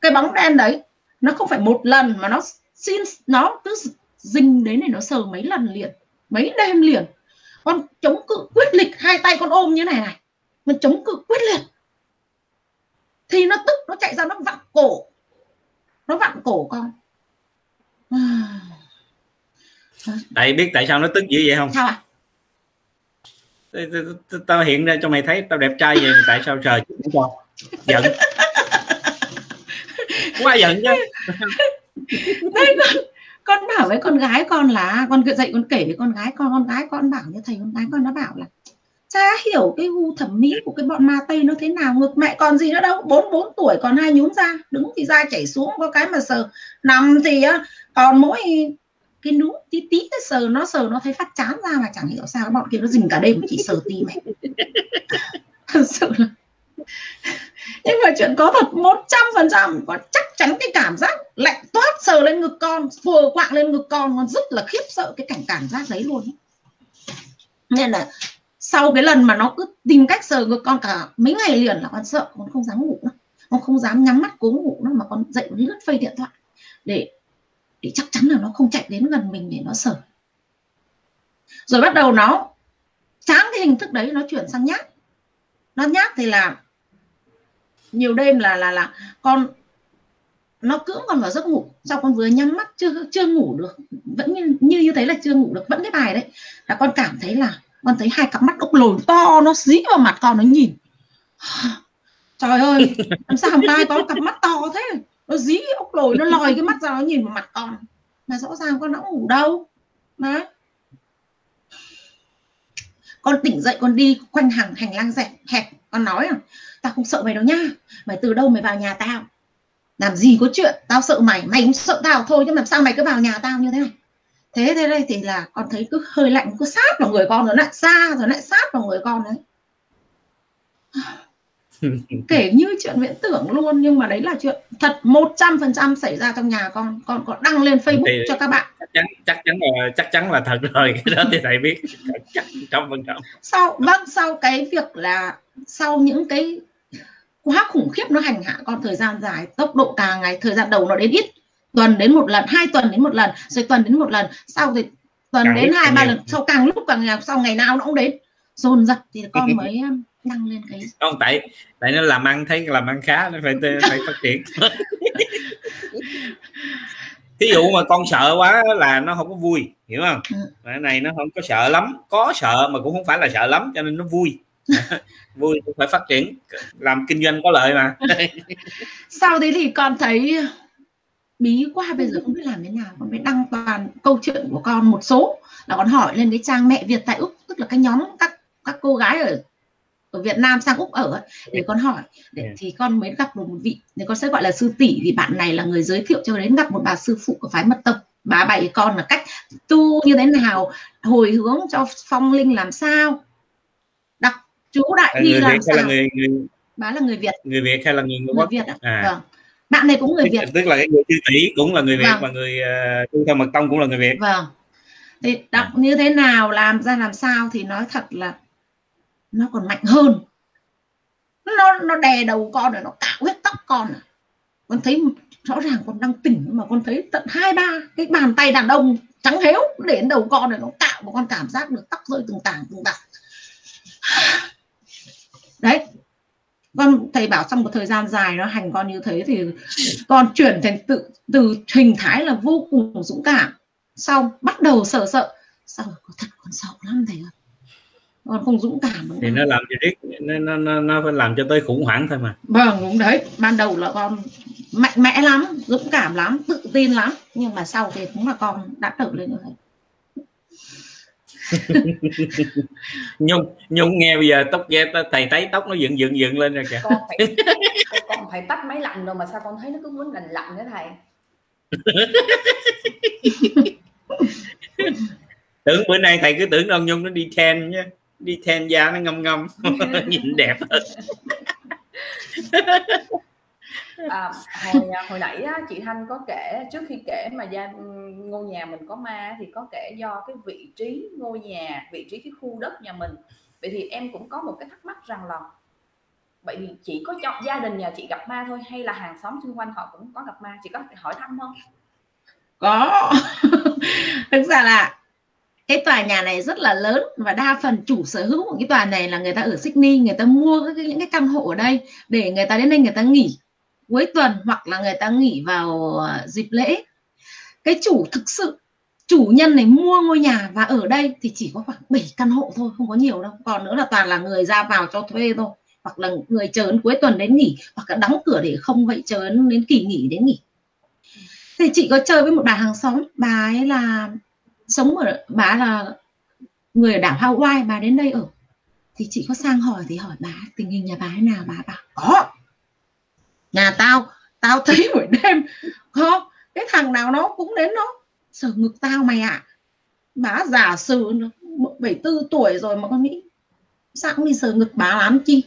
cái bóng đen đấy nó không phải một lần mà nó xin nó cứ dinh đến này nó sờ mấy lần liền mấy đêm liền. Con chống cự quyết liệt hai tay con ôm như này này mình chống cự quyết liệt. Thì nó tức nó chạy ra nó vặn cổ. Nó vặn cổ con. Tại biết tại sao nó tức dữ vậy không? Sao à tao hiện ra cho mày thấy tao đẹp trai vậy, tại sao trời cho? Giận. Quá giận chứ? Đây con con bảo với con gái con là, con dậy con kể với con gái, con con gái con bảo như thầy con gái con nó bảo là, cha hiểu cái gu thẩm mỹ của cái bọn ma tây nó thế nào, ngược mẹ còn gì nữa đâu, bốn bốn tuổi còn hai nhún ra, đứng thì da chảy xuống, có cái mà sờ. Nằm thì còn mỗi cái nú tí tí cái sờ nó sờ nó thấy phát chán ra mà chẳng hiểu sao bọn kia nó dình cả đêm chỉ sờ tim mẹ thật sự là nhưng mà chuyện có thật một trăm phần trăm có chắc chắn cái cảm giác lạnh toát sờ lên ngực con phờ quạng lên ngực con con rất là khiếp sợ cái cảnh cảm giác đấy luôn. Nên là sau cái lần mà nó cứ tìm cách sờ ngực con cả mấy ngày liền là con sợ con không dám ngủ nữa. Con không dám nhắm mắt cố ngủ nữa mà con dậy con lướt phây điện thoại để thì chắc chắn là nó không chạy đến gần mình để nó sờ rồi bắt đầu nó chán cái hình thức đấy nó chuyển sang nhát. Nó nhát thì là nhiều đêm là là là con nó cưỡng con vào giấc ngủ. Sau con vừa nhắm mắt chưa chưa ngủ được vẫn như như, như thế là chưa ngủ được vẫn cái bài đấy. Là con cảm thấy là con thấy hai cặp mắt ốc lồn to nó dí vào mặt con nó nhìn. Trời ơi làm sao hôm nay có cặp mắt to thế? Nó dí ốc lồi nó lòi cái mắt ra, nó nhìn vào mặt con. Mà rõ ràng con đã ngủ đâu. Mà con tỉnh dậy, con đi quanh hàng, hành lang dẹp, hẹp. Con nói à tao không sợ mày đâu nhá mày từ đâu mày vào nhà tao? Làm gì có chuyện? Tao sợ mày mày cũng sợ tao thôi chứ làm sao mày cứ vào nhà tao như thế này? Thế thế đây thì là con thấy cứ hơi lạnh, cứ sát vào người con rồi lại xa, rồi lại sát vào người con đấy. kể như chuyện viễn tưởng luôn nhưng mà đấy là chuyện thật một trăm phần trăm xảy ra trong nhà con con có đăng lên Facebook thì cho các bạn. chắc chắn chắc chắn là chắc chắn là thật rồi cái đó thì thầy biết. Chắc trăm phần trăm. Sau vâng sau cái việc là sau những cái quá khủng khiếp nó hành hạ con thời gian dài tốc độ càng ngày thời gian đầu nó đến ít tuần đến một lần hai tuần đến một lần rồi tuần đến một lần sau thì tuần càng đến hai ba lần sau càng lúc càng nhiều sau ngày nào nó cũng đến. Dồn dập thì con mới um, đăng lên cái không tại tại nó làm ăn thấy làm ăn khá nó phải phải phát triển. Thí dụ mà con sợ quá là nó không có vui hiểu không? Ừ. cái này nó không có sợ lắm có sợ mà cũng không phải là sợ lắm cho nên nó vui. Vui phải phát triển làm kinh doanh có lợi mà. Sau đấy thì con thấy bí quá bây giờ không biết làm thế nào con mới đăng toàn câu chuyện của con một số. Là con hỏi lên cái trang mẹ Việt tại Úc tức là cái nhóm các các cô gái ở ở Việt Nam sang Úc ở để con hỏi. Để thì con mới gặp được một vị thì con sẽ gọi là sư tỷ vì bạn này là người giới thiệu cho đến gặp một bà sư phụ của phái mật tông. Bà bày con là cách tu như thế nào hồi hướng cho phong linh làm sao đọc chú đại đi làm sao là người, người bà là người Việt. người Việt hay là người người, người Việt à? à. Vâng. Bạn này cũng người Việt. Tức là cái người chư tỷ cũng là người Việt vâng. và người uh, tu theo mật tông cũng là người Việt. Vâng. Thì đọc à. như thế nào làm ra làm sao thì nói thật là nó còn mạnh hơn. Nó nó đè đầu con rồi, nó cạo hết tóc con con thấy rõ ràng con đang tỉnh mà con thấy tận hai, ba cái bàn tay đàn ông trắng héo để đến đầu con rồi, nó cạo và con cảm giác được tóc rơi từng tảng từng tảng. Đấy. Con, thầy bảo trong một thời gian dài nó hành con như thế thì con chuyển thành tự, từ hình thái là vô cùng dũng cảm. Xong, bắt đầu sợ sợ. Sao thật con sợ lắm thầy ơi con không dũng cảm thì nó làm cho riết nó, nó, nó, nó phải làm cho tới khủng hoảng thôi mà. Vâng đúng đấy. Ban đầu là con mạnh mẽ lắm dũng cảm lắm tự tin lắm. Nhưng mà sau thì cũng là con đã trở lên thế nhung nhung nghe bây giờ tóc ghé thầy thấy tóc nó dựng dựng dựng lên rồi kìa. Con phải, con phải tắt máy lạnh rồi mà sao con thấy nó cứ muốn lạnh lạnh nữa thầy? Tưởng bữa nay thầy cứ tưởng ông nhung nó đi ten nhé đi then da nó ngâm ngâm nhìn đẹp hơn à, hồi hồi nãy á, chị Thanh có kể trước khi kể mà gia ngôi nhà mình có ma thì có kể do cái vị trí ngôi nhà vị trí cái khu đất nhà mình. Vậy thì em cũng có một cái thắc mắc rằng là vậy thì chỉ có chọn gia đình nhà chị gặp ma thôi hay là hàng xóm xung quanh họ cũng có gặp ma? Chị có thể hỏi thăm không? Có. Thực ra là cái tòa nhà này rất là lớn và đa phần chủ sở hữu của cái tòa này là người ta ở Sydney, người ta mua những cái căn hộ ở đây để người ta đến đây người ta nghỉ cuối tuần hoặc là người ta nghỉ vào ờ, dịp lễ. Cái chủ thực sự, chủ nhân này mua ngôi nhà và ở đây thì chỉ có khoảng 7 căn hộ thôi, không có nhiều đâu. Còn nữa là toàn là người ra vào cho thuê thôi, hoặc là người chờ đến cuối tuần đến nghỉ, hoặc là đóng cửa để không vậy chờ đến kỳ nghỉ, đến nghỉ. Thì chị có chơi với một bà hàng xóm, bà ấy là sống ở, bà là người ở đảo Hawaii, bà đến đây ở. Thì chị có sang hỏi thì hỏi bà, tình hình nhà bà thế nào? Bà bảo, có. Nhà tao tao thấy buổi đêm không cái thằng nào nó cũng đến nó sờ ngực tao mày ạ. À. bà giả sử bảy tư tuổi rồi mà con nghĩ, sao cũng đi sờ ngực bà lắm chi?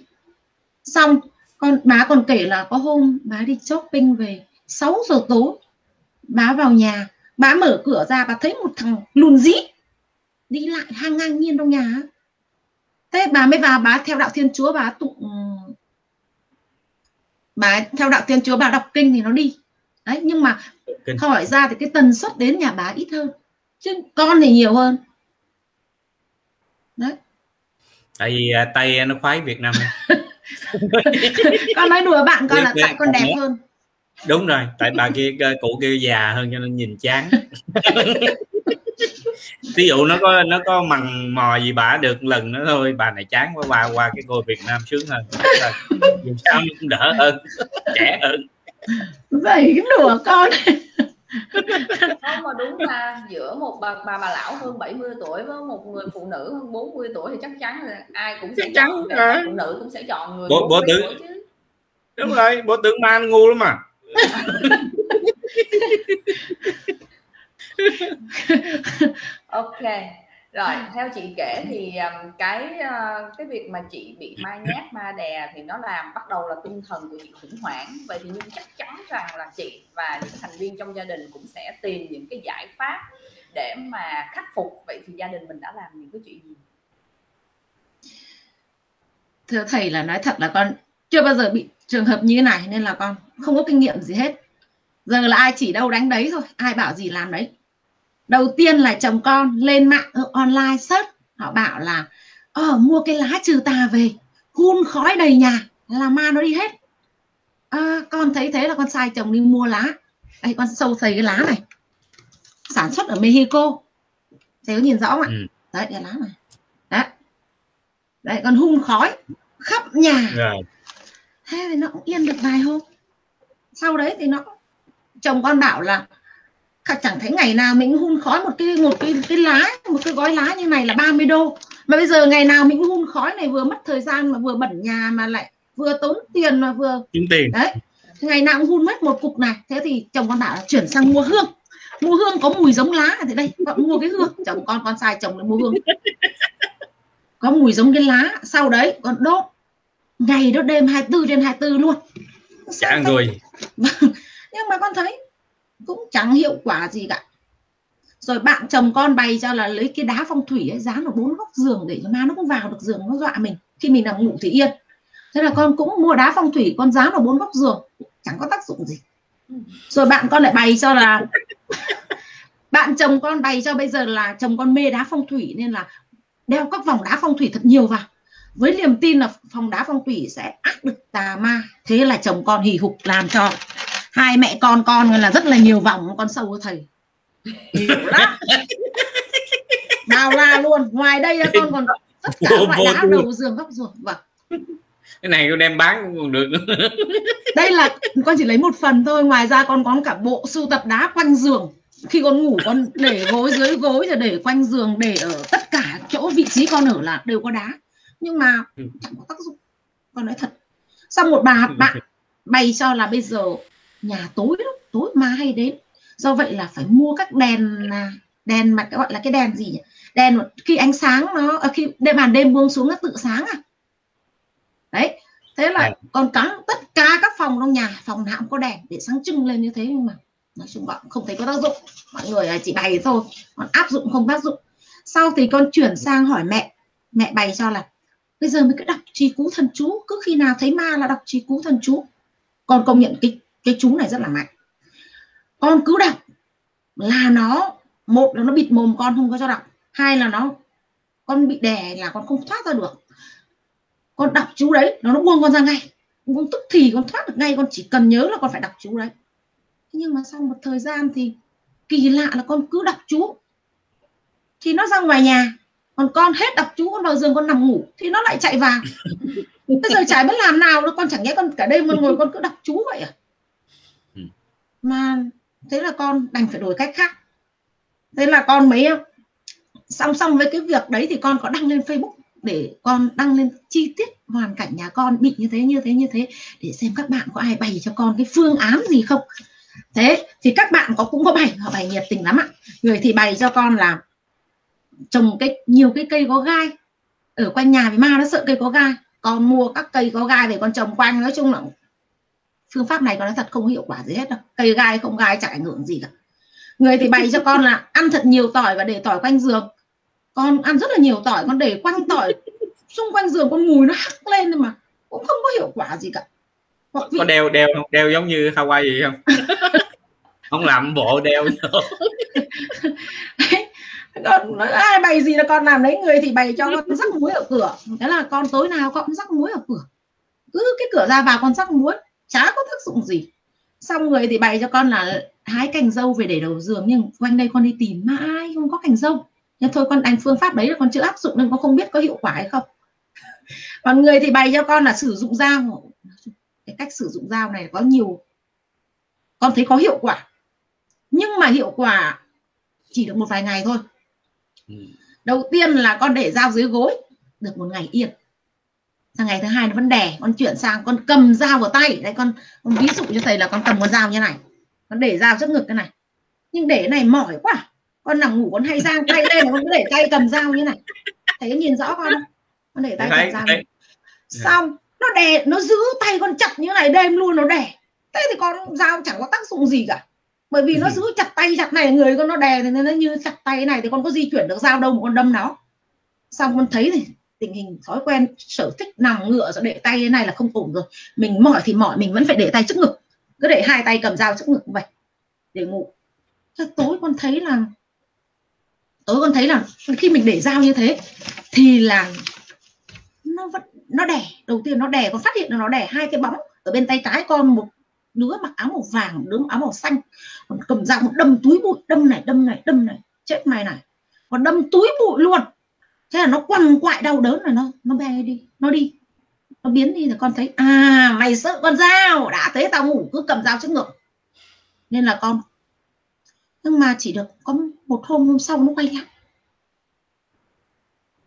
Xong, con, bà còn kể là có hôm bà đi shopping về 6 giờ tối, bà vào nhà bà mở cửa ra bà thấy một thằng lùn dí đi lại hang ngang nhiên trong nhà. Thế bà mới vào bà theo đạo thiên chúa bà tụng bà theo đạo thiên chúa bà đọc kinh thì nó đi. Đấy nhưng mà kinh. hỏi ra thì cái tần suất đến nhà bà ít hơn chứ con thì nhiều hơn. Đấy. Tại vì à, tay nó khoái Việt Nam. Con nói đùa bạn con là tại con đẹp hơn đúng rồi tại bà kia cụ kia già hơn cho nên nhìn chán. Ví dụ nó có nó có mằn mò gì bà được lần nữa thôi bà này chán quá bà qua cái cô Việt Nam sướng hơn. Dù sao cũng đỡ hơn trẻ hơn. Vậy cái đùa con. Không mà đúng là giữa một bà bà bà lão hơn 70 tuổi với một người phụ nữ hơn 40 tuổi thì chắc chắn là ai cũng sẽ chắc chắn phụ nữ cũng sẽ chọn người bộ, bộ tử chứ. Đúng rồi bộ tưởng man ngu lắm mà ok. Rồi, theo chị kể thì um, cái ờ, cái việc mà chị bị ma nhát, ma đè thì nó làm bắt đầu là tinh thần của chị khủng hoảng. Vậy thì nhưng chắc chắn rằng là chị và những thành viên trong gia đình cũng sẽ tìm những cái giải pháp để mà khắc phục. Vậy thì gia đình mình đã làm những cái chuyện gì? Thưa thầy là nói thật là con chưa bao giờ bị trường hợp như thế này nên là con không có kinh nghiệm gì hết. Giờ là ai chỉ đâu đánh đấy thôi ai bảo gì làm đấy. Đầu tiên là chồng con lên mạng online search họ bảo là ờ mua cái lá trừ tà về hun khói đầy nhà là ma nó đi hết. À, con thấy thế là con sai chồng đi mua lá. Đây con sâu xầy cái lá này. Sản xuất ở Mexico. Thầy có nhìn rõ không ạ? Ừ. đấy cái lá này. Đấy. Đấy con hun khói khắp nhà. Yeah. Thế thì nó cũng yên được vài hôm. Sau đấy thì nó chồng con bảo là chẳng thấy ngày nào mình hun khói một cái một cái cái lá một cái gói lá như này là 30 đô. Mà bây giờ ngày nào mình hun khói này vừa mất thời gian mà vừa bẩn nhà mà lại vừa tốn tiền mà vừa kiếm tiền. Đấy ngày nào cũng hun mất một cục này. Thế thì chồng con bảo là chuyển sang mua hương. Mua hương có mùi giống lá thì đây con mua cái hương. Chồng con con sai chồng để mua hương. Có mùi giống cái lá. Sau đấy con đốt ngày đó đêm 24 trên 24 luôn. Chả người nhưng mà con thấy cũng chẳng hiệu quả gì cả. Rồi bạn chồng con bày cho là lấy cái đá phong thủy ấy dán ở bốn góc giường để cho ma nó cũng vào được giường nó dọa mình. Khi mình nằm ngủ thì yên. Thế là con cũng mua đá phong thủy con dán ở bốn góc giường. Chẳng có tác dụng gì. Rồi bạn con lại bày cho là bạn chồng con bày cho bây giờ là chồng con mê đá phong thủy nên là đeo các vòng đá phong thủy thật nhiều vào với niềm tin là phòng đá phong thủy sẽ ác được tà ma. Thế là chồng con hì hục làm cho hai mẹ con con là rất là nhiều vòng con sâu của thầy. Nhiều lắm. Bao la luôn. Ngoài đây con còn tất cả vô, loại đá đầu giường góc giường vâng. Cái này con đem bán cũng còn được. Đây là con chỉ lấy một phần thôi. Ngoài ra con có cả bộ sưu tập đá quanh giường. Khi con ngủ con để gối dưới gối rồi để quanh giường để ở tất cả chỗ vị trí con ở là đều có đá nhưng mà ừ. chẳng có tác dụng. Con nói thật. Xong một bà bạn bày cho là bây giờ nhà tối lắm tối ma hay đến. Do vậy là phải mua các đèn à, đèn mà gọi là cái đèn gì nhỉ? Đèn khi ánh sáng nó à, khi đêm màn đêm buông xuống nó tự sáng à. Đấy thế là còn cắm tất cả các phòng trong nhà phòng nào cũng có đèn để sáng trưng lên như thế nhưng mà nói chung bạn không thấy có tác dụng. Mọi người chỉ bày thôi còn áp dụng không tác dụng. Sau thì con chuyển sang hỏi mẹ. Mẹ bày cho là bây giờ mới cứ đọc trì cú thần chú, cứ khi nào thấy ma là đọc trì cú thần chú. Con công nhận cái cái chú này rất là mạnh. Con cứ đọc là nó, một là nó bịt mồm con không có cho đọc, hai là nó, con bị đè là con không thoát ra được. Con đọc chú đấy, nó nó buông con ra ngay. Con tức thì con thoát được ngay, con chỉ cần nhớ là con phải đọc chú đấy. Nhưng mà sau một thời gian thì kỳ lạ là con cứ đọc chú. Thì nó ra ngoài nhà còn con hết đọc chú con vào giường con nằm ngủ thì nó lại chạy vào. Bây giờ chả biết làm nào nữa con chẳng nhẽ con cả đêm con ngồi con cứ đọc chú vậy à? Mà thế là con đành phải đổi cách khác. Thế là con mới song song với cái việc đấy thì con có đăng lên Facebook để con đăng lên chi tiết hoàn cảnh nhà con bị như thế như thế như thế để xem các bạn có ai bày cho con cái phương án gì không. Thế thì các bạn có cũng có bày họ bày nhiệt tình lắm ạ. Người thì bày cho con là trồng cái nhiều cái cây có gai. Ở quanh nhà vì ma nó sợ cây có gai. Con mua các cây có gai về con trồng quanh nói chung là phương pháp này có nói thật không hiệu quả gì hết đâu. Cây gai không gai chẳng ảnh hưởng gì cả. Người thì bày cho con là ăn thật nhiều tỏi và để tỏi quanh giường. Con ăn rất là nhiều tỏi con để quanh tỏi. Xung quanh giường con mùi nó hắc lên nhưng mà cũng không có hiệu quả gì cả. Hoặc có đeo đeo không đeo giống như Hawaii gì không? Không làm bộ đeo con ai bày gì là con làm đấy người thì bày cho con rắc muối ở cửa. Thế là con tối nào con cũng rắc muối ở cửa. Cứ cái cửa ra vào con rắc muối chả có tác dụng gì. Xong người thì bày cho con là hái cành dâu về để đầu giường nhưng quanh đây con đi tìm mãi không có cành dâu. Nhưng thôi con anh phương pháp đấy là con chưa áp dụng nên con không biết có hiệu quả hay không. Còn người thì bày cho con là sử dụng dao. Cái cách sử dụng dao này có nhiều. Con thấy có hiệu quả. Nhưng mà hiệu quả chỉ được một vài ngày thôi. Đầu tiên là con để dao dưới gối được một ngày yên. Sang ngày thứ hai nó vẫn đè con chuyển sang con cầm dao vào tay. Đây con, con ví dụ cho thầy là con cầm con dao như này. Con để dao trước ngực cái này. Nhưng để này mỏi quá. Con nằm ngủ con hay giang tay lên con cứ để tay cầm dao như này. Thầy có nhìn rõ con không? Con để tay cầm dao xong nó đè nó giữ tay con chặt như này đêm luôn nó đè. Thế thì con dao chẳng có tác dụng gì cả bởi vì nó giữ chặt tay chặt này người con nó đè thì nó như chặt tay này thì con có di chuyển được dao đâu mà con đâm nó. Xong con thấy thì tình hình thói quen sở thích nằm ngựa rồi để tay thế này là không ổn rồi. Mình mỏi thì mỏi mình vẫn phải để tay trước ngực. Cứ để hai tay cầm dao trước ngực vậy để ngủ. Thế tối con thấy là tối con thấy là khi mình để dao như thế thì là nó vẫn nó đẻ đầu tiên nó đẻ con phát hiện là nó đẻ hai cái bóng ở bên tay trái con một đứa mặc áo màu vàng, đứa mặc áo màu xanh. Còn cầm dao một đâm túi bụi, đâm này đâm này đâm này. Chết mày này. Còn đâm túi bụi luôn. Thế là nó quằn quại đau đớn rồi nó nó bè đi, nó đi. Nó biến đi là con thấy à mày sợ con dao. Đã thế tao ngủ, cứ cầm dao trước ngực. Nên là con, nhưng mà chỉ được có một hôm hôm sau nó quay lại.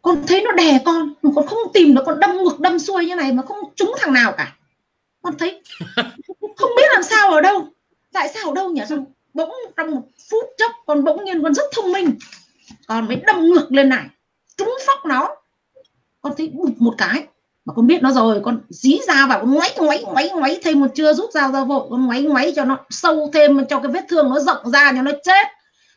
Con thấy nó đè con con không tìm được, con đâm ngược đâm xuôi như này mà không trúng thằng nào cả. Con thấy không biết làm sao ở đâu. Tại sao ở đâu nhỉ? Xong bỗng trong một phút chốc con bỗng nhiên con rất thông minh. Con mới đâm ngược lên này. Trúng phóc nó. Con thấy bụt một cái. Mà con biết nó rồi, con dí ra vào, con ngoáy ngoáy ngoáy ngoáy, thêm một chưa rút dao ra vội. Con ngoáy ngoáy cho nó sâu thêm cho cái vết thương nó rộng ra, cho nó chết.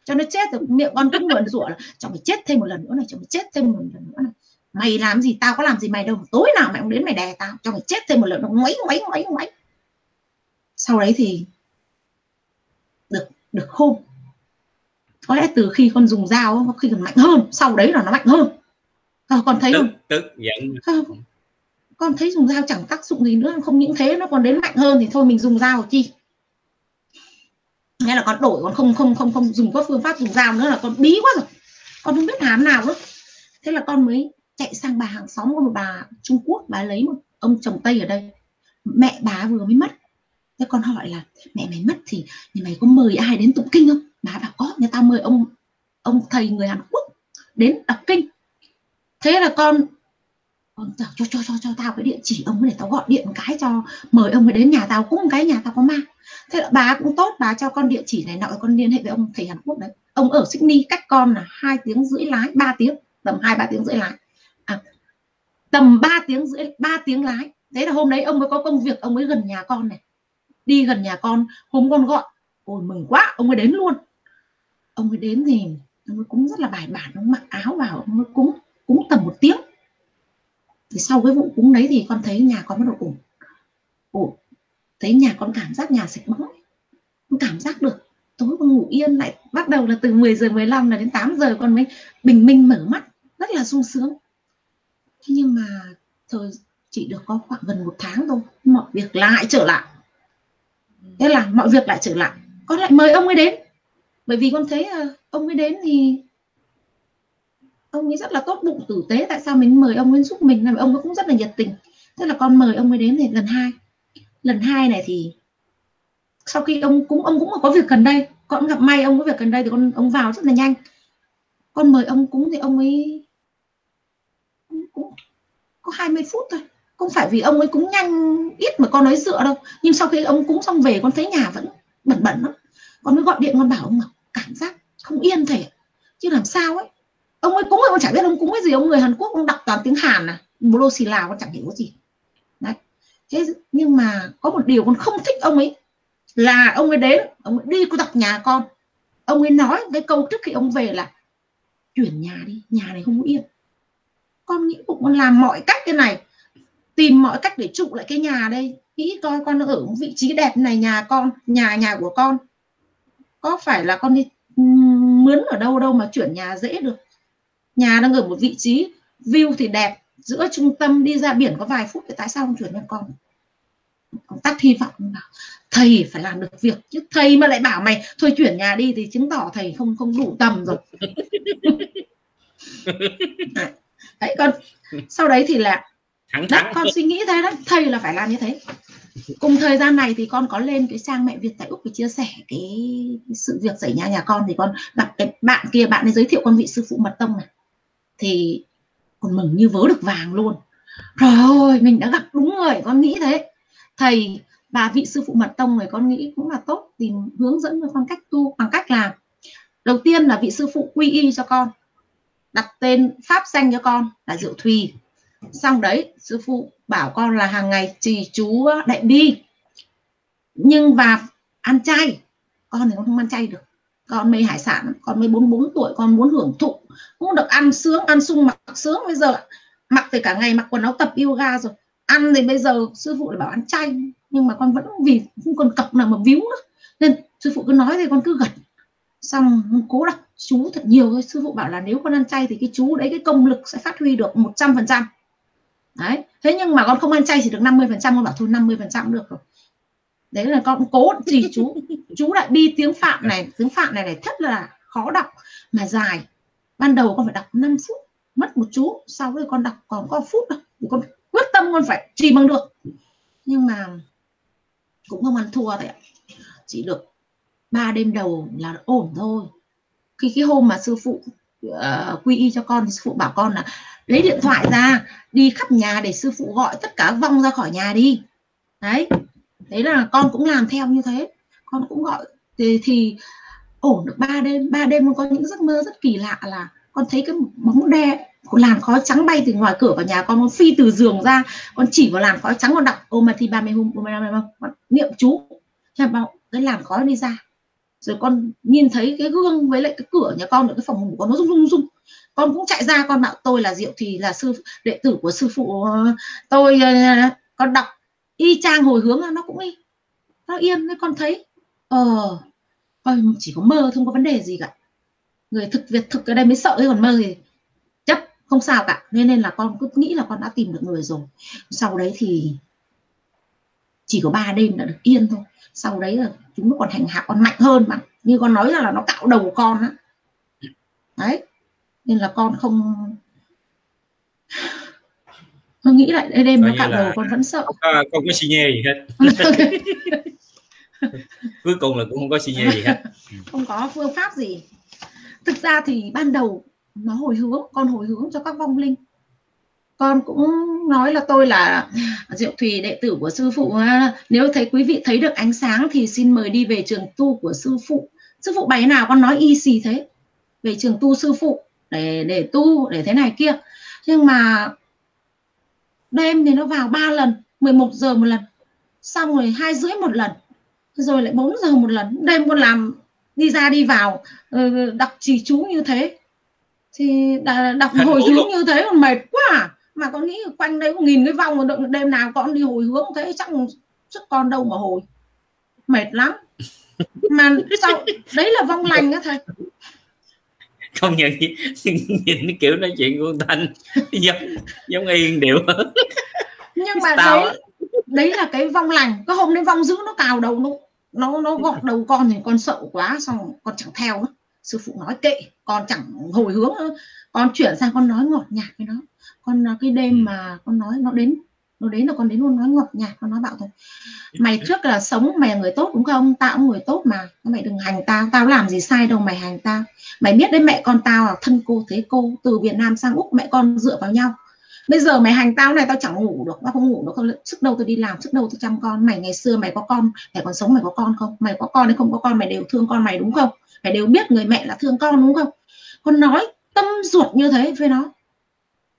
Cho nó chết rồi miệng con cũng mượn rủa là cho mày chết thêm một lần nữa này, cho mày chết thêm một lần nữa này. Mày làm gì, tao có làm gì mày đâu tối nào mày cũng đến mày đè tao. Cho mày chết thêm một lần nó ngoáy ngoáy ngoáy ngoáy sau đấy thì được được khôn. Có lẽ từ khi con dùng dao có khi còn mạnh hơn. Sau đấy là nó mạnh hơn. À, con thấy tức, không? tức giận. Không con thấy dùng dao chẳng tác dụng gì nữa không những thế nó còn đến mạnh hơn thì thôi mình dùng dao chi. Nghĩa là con đổi con không không không không dùng các phương pháp dùng dao nữa là con bí quá rồi. Con không biết hám nào nữa. Thế là con mới chạy sang bà hàng xóm. Của một bà Trung Quốc bà lấy một ông chồng Tây ở đây. Mẹ bà vừa mới mất thế con hỏi là mẹ mày mất thì nhà mày có mời ai đến tụng kinh không? Bà bảo có nhà tao mời ông ông thầy người Hàn Quốc đến đọc kinh. Thế là con con cho cho cho cho, tao cái địa chỉ ông để tao gọi điện một cái cho mời ông ấy đến nhà tao cũng cái nhà tao có ma. Thế là bà cũng tốt bà cho con địa chỉ này nọ con liên hệ với ông thầy Hàn Quốc đấy. Ông ở Sydney cách con là hai tiếng rưỡi lái 3 tiếng tầm hai ba tiếng rưỡi lái. À, tầm 3 tiếng rưỡi ba tiếng lái. Thế là hôm đấy ông mới có công việc ông ấy gần nhà con này đi gần nhà con, hôm con gọi, ôi, mừng quá, ông ấy đến luôn. Ông ấy đến thì ông ấy cũng rất là bài bản, ông mặc áo vào, ông ấy cúng cúng tầm một tiếng. Thì sau cái vụ cúng đấy thì con thấy nhà con bắt đầu ổn ổn thấy nhà con cảm giác nhà sạch bóng con cảm giác được, tối con ngủ yên lại, bắt đầu là từ 10 giờ 15 là đến 8 giờ con mới bình minh mở mắt, rất là sung sướng. Thế nhưng mà thời chỉ được có khoảng gần một tháng thôi, mọi việc lại trở lại. Ừ. thế là mọi việc lại trở lại. Con lại mời ông ấy đến. Bởi vì con thấy ờ, ông ấy đến thì ông ấy rất là tốt bụng tử tế. Tại sao mình mời ông ấy giúp mình? Làm ông ấy cũng rất là nhiệt tình. Thế là con mời ông ấy đến thì lần hai. Lần hai này thì sau khi ông cũng ông cũng có việc gần đây. Con gặp may ông có việc gần đây thì con ông vào rất là nhanh. Con mời ông cúng thì ông ấy cũng, cũng có 20 phút thôi không phải vì ông ấy cũng nhanh ít mà con nói dựa đâu. Nhưng sau khi ông cúng xong về, con thấy nhà vẫn bẩn bẩn lắm. Con mới gọi điện, con bảo ông mà cảm giác không yên thể chứ làm sao ấy? Ông ấy cúng rồi con chả biết ông cúng cái gì. Ông người Hàn Quốc, ông đọc toàn tiếng Hàn à. Bô xì lào con chẳng hiểu cái gì. Đấy. Thế nhưng mà có một điều con không thích ông ấy, là ông ấy đến, ông ấy đi có đọc nhà con. Ông ấy nói cái câu trước khi ông về là, chuyển nhà đi, nhà này không yên. Con nghĩ bụng con làm mọi cách cái này tìm mọi cách để trụ lại cái nhà đây. Nghĩ coi con ở một vị trí đẹp này nhà con nhà nhà của con. Có phải là con đi mướn ở đâu đâu mà chuyển nhà dễ được? Nhà đang ở một vị trí view thì đẹp giữa trung tâm đi ra biển có vài phút thì tại sao không chuyển cho con? Ông tắt hy vọng bảo thầy phải làm được việc chứ thầy mà lại bảo mày thôi chuyển nhà đi thì chứng tỏ thầy không không đủ tầm rồi. Đấy con. Sau đấy thì là thẳng thẳng con suy nghĩ thế đấy thầy là phải làm như thế. Cùng thời gian này thì con có lên cái trang mẹ Việt tại Úc để chia sẻ cái, sự việc xảy ra nhà con. Thì con gặp cái bạn kia bạn ấy giới thiệu con vị sư phụ mật tông này. Thì con mừng như vớ được vàng luôn. Rồi mình đã gặp đúng người con nghĩ thế. Thầy và vị sư phụ mật tông này con nghĩ cũng là tốt tìm hướng dẫn cho con cách tu bằng cách là đầu tiên là vị sư phụ quy y cho con đặt tên pháp danh cho con là diệu thùy xong đấy, sư phụ bảo con là hàng ngày trì chú đại bi. Nhưng và ăn chay, con thì con không ăn chay được. Con mê hải sản, con mới 44 tuổi, con muốn hưởng thụ. Cũng được ăn sướng, ăn sung mặc sướng bây giờ mặc thì cả ngày mặc quần áo tập yoga rồi. Ăn thì bây giờ sư phụ lại bảo ăn chay. Nhưng mà con vẫn vì không còn cọc nào mà víu nữa. Nên sư phụ cứ nói thì con cứ gật. Xong cố đọc chú thật nhiều thôi. Sư phụ bảo là nếu con ăn chay thì cái chú đấy, cái công lực sẽ phát huy được 100 phần trăm đấy. Thế nhưng mà con không ăn chay chỉ được 50 phần trăm con bảo thôi 50 phần trăm được rồi. Đấy là con cố chỉ chú. Chú đại bi tiếng phạm này tiếng phạm này này rất là khó đọc. Mà dài. Ban đầu con phải đọc 5 phút mất một chú. Sau đó con đọc còn có phút đâu thì con quyết tâm con phải trì bằng được. Nhưng mà cũng không ăn thua đấy chỉ được ba đêm đầu là ổn thôi. Khi cái hôm mà sư phụ uh, quy y cho con sư phụ bảo con là lấy điện thoại ra đi khắp nhà để sư phụ gọi tất cả vong ra khỏi nhà đi. Đấy đấy là con cũng làm theo như thế. Con cũng gọi thì, thì ổn được ba đêm. Ba đêm con có những giấc mơ rất kỳ lạ là con thấy cái bóng đe làn khói trắng bay từ ngoài cửa vào nhà con con phi từ giường ra con chỉ vào làn khói trắng con đọc ô mà thì ba mươi hôm con niệm chú cho bảo cái làn khói đi ra. Rồi con nhìn thấy cái gương với lại cái cửa nhà con ở cái phòng ngủ con nó rung rung rung con cũng chạy ra, con bảo tôi là diệu thì là sư đệ tử của sư phụ ờ, tôi ờ, con đọc y chang hồi hướng nó cũng y, nó yên nên con thấy. Ờ coi chỉ có mơ không có vấn đề gì cả. Người thực việc thực ở đây mới sợ, chứ còn mơ thì chấp, không sao cả. Nên nên là con cứ nghĩ là con đã tìm được người rồi. Sau đấy thì chỉ có ba đêm đã được yên thôi. Sau đấy là chúng nó còn hành hạ còn mạnh hơn mà như con nói là nó cạo đầu con á. Đấy nên là con không nó nghĩ lại đây đêm nó cạo đầu con vẫn sợ. có, không có xi nhê gì hết. Cuối cùng là cũng không có xi nhê gì hết. Không có phương pháp gì. Thực ra thì ban đầu nó hồi hướng con hồi hướng cho các vong linh. Con cũng nói là tôi là diệu thùy đệ tử của sư phụ nếu thấy quý vị thấy được ánh sáng thì xin mời đi về trường tu của sư phụ. Sư phụ bày nào? Con nói y xì thế. Về trường tu sư phụ để để tu để thế này kia. Nhưng mà đêm thì nó vào ba lần 11 giờ một lần xong rồi hai rưỡi một lần rồi lại 4 giờ một lần. Đêm con làm đi ra đi vào ờ, đọc trì chú như thế. Thì đọc hồi hướng như thế còn mệt quá à. mà con nghĩ quanh đấy có nghìn cái vòng đêm nào con đi hồi hướng thế chắc sức con đâu mà hồi. Mệt lắm. Mà sao đấy là vong lành á thầy không nhận nhìn kiểu nói chuyện của thanh giống giống yên điệu nhưng mà đấy đấy là cái vong lành. Cái hôm đấy vong dữ nó cào đầu nó nó nó gọt đầu con thì con sợ quá xong con chẳng theo nữa. Sư phụ nói kệ con chẳng hồi hướng nữa. con chuyển sang con nói ngọt nhạt với nó. Con cái đêm mà con nói nó đến nó đến là con đến luôn nói ngọt nhạt con nói bạo thôi. Mày trước là sống, mày là người tốt đúng không? Tao cũng người tốt mà. Mày đừng hành tao tao làm gì sai đâu, mày hành tao. Mày biết đấy, mẹ con tao là thân cô thế cô, từ việt nam sang úc, mẹ con dựa vào nhau. Bây giờ mày hành tao này, tao chẳng ngủ được, tao không ngủ được. Không sức đâu tôi đi làm, sức đâu tôi chăm con. Mày ngày xưa mày có con, mày còn sống mày có con không? Mày có con hay không có con, mày đều thương con mày đúng không? Mày đều biết người mẹ là thương con đúng không? Con nói tâm ruột như thế với nó.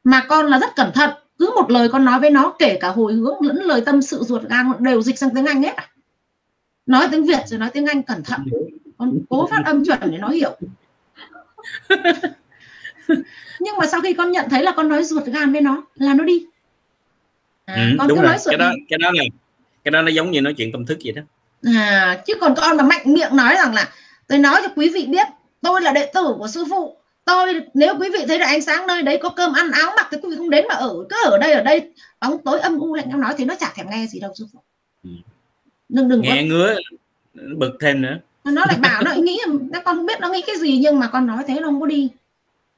Mà con là rất cẩn thận cứ một lời con nói với nó kể cả hồi hướng lẫn lời tâm sự ruột gan đều dịch sang tiếng anh hết. À nói tiếng việt rồi nói tiếng anh cẩn thận. Con cố phát âm chuẩn để nó hiểu. Nhưng mà sau khi con nhận thấy là con nói ruột gan với nó là nó đi. À, ừ, con đúng rồi. cái đó cái đó này cái đó nó giống như nói chuyện tâm thức vậy đó. À, chứ còn con mà mạnh miệng nói rằng là tôi nói cho quý vị biết tôi là đệ tử của sư phụ tôi nếu quý vị thấy là ánh sáng nơi đấy có cơm ăn áo mặc thì quý vị không đến mà ở cứ ở đây ở đây. Bóng tối âm u lạnh em nói thì nó chả thèm nghe gì đâu sư phụ ừ. đừng đừng nghe có... ngứa bực thêm nữa. Nó lại bảo nó nghĩ nó con không biết nó nghĩ cái gì nhưng mà con nói thế nó không có đi.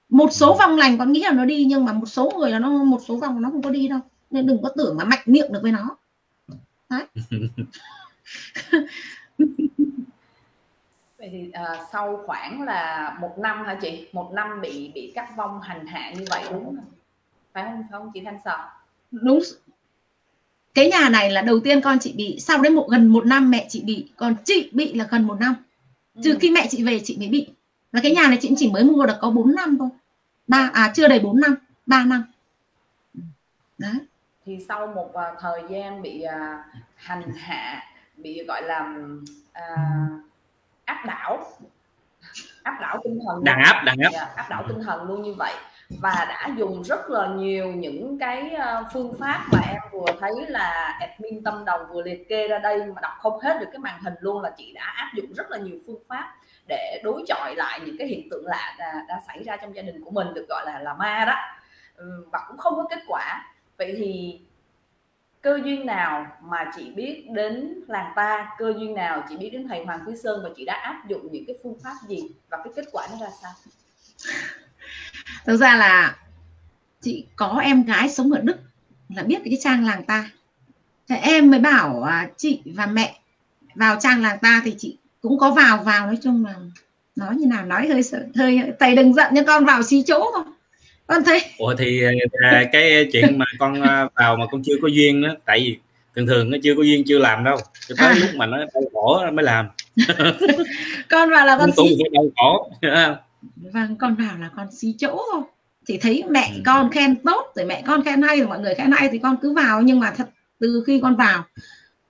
Một số vòng lành con nghĩ là nó đi nhưng mà một số người là nó một số vòng nó không có đi đâu. Nên đừng có tưởng mà mạnh miệng được với nó. Đấy vậy thì uh, sau khoảng là một năm hả chị? Một năm bị bị cắt vong hành hạ như vậy đúng không? Phải không? Phải không chị thanh sợ đúng. Cái nhà này là đầu tiên con chị bị sau đấy một gần một năm mẹ chị bị còn chị bị là gần một năm. Ừ. trừ khi mẹ chị về chị mới bị. Là cái nhà này chị chỉ mới mua được có 4 năm thôi. Ba à chưa đầy 4 năm 3 năm. Đấy. Thì sau một uh, thời gian bị uh, hành hạ bị gọi là uh, áp đảo. Áp đảo tinh thần. Đàn áp đàn áp. Dạ, áp đảo tinh thần luôn như vậy. Và đã dùng rất là nhiều những cái phương pháp mà em vừa thấy là admin tâm đồng vừa liệt kê ra đây mà đọc không hết được cái màn hình luôn là chị đã áp dụng rất là nhiều phương pháp để đối chọi lại những cái hiện tượng lạ đã, đã xảy ra trong gia đình của mình được gọi là là ma đó. Và cũng không có kết quả. Vậy thì cơ duyên nào mà chị biết đến làng ta? Cơ duyên nào chị biết đến thầy Hoàng Quý Sơn và chị đã áp dụng những cái phương pháp gì? Và cái kết quả nó ra sao? Thực ra là chị có em gái sống ở Đức, là biết cái trang làng ta. Thế em mới bảo à, chị và mẹ vào trang làng ta thì chị cũng có vào vào, nói chung là nói như nào, nói hơi sợ, hơi thầy đừng giận nha con, vào xí chỗ thôi con thấy ủa thì à, cái chuyện mà con à, vào mà con chưa có duyên đó tại vì thường thường nó chưa có duyên chưa làm đâu. Cho tới à. lúc mà nó đau khổ mới làm. Con vào là con tu phải đau khổ vâng con vào là con xí chỗ thôi. Thì thấy mẹ ừ. con khen tốt rồi mẹ con khen hay rồi mọi người khen hay thì con cứ vào. Nhưng mà thật từ khi con vào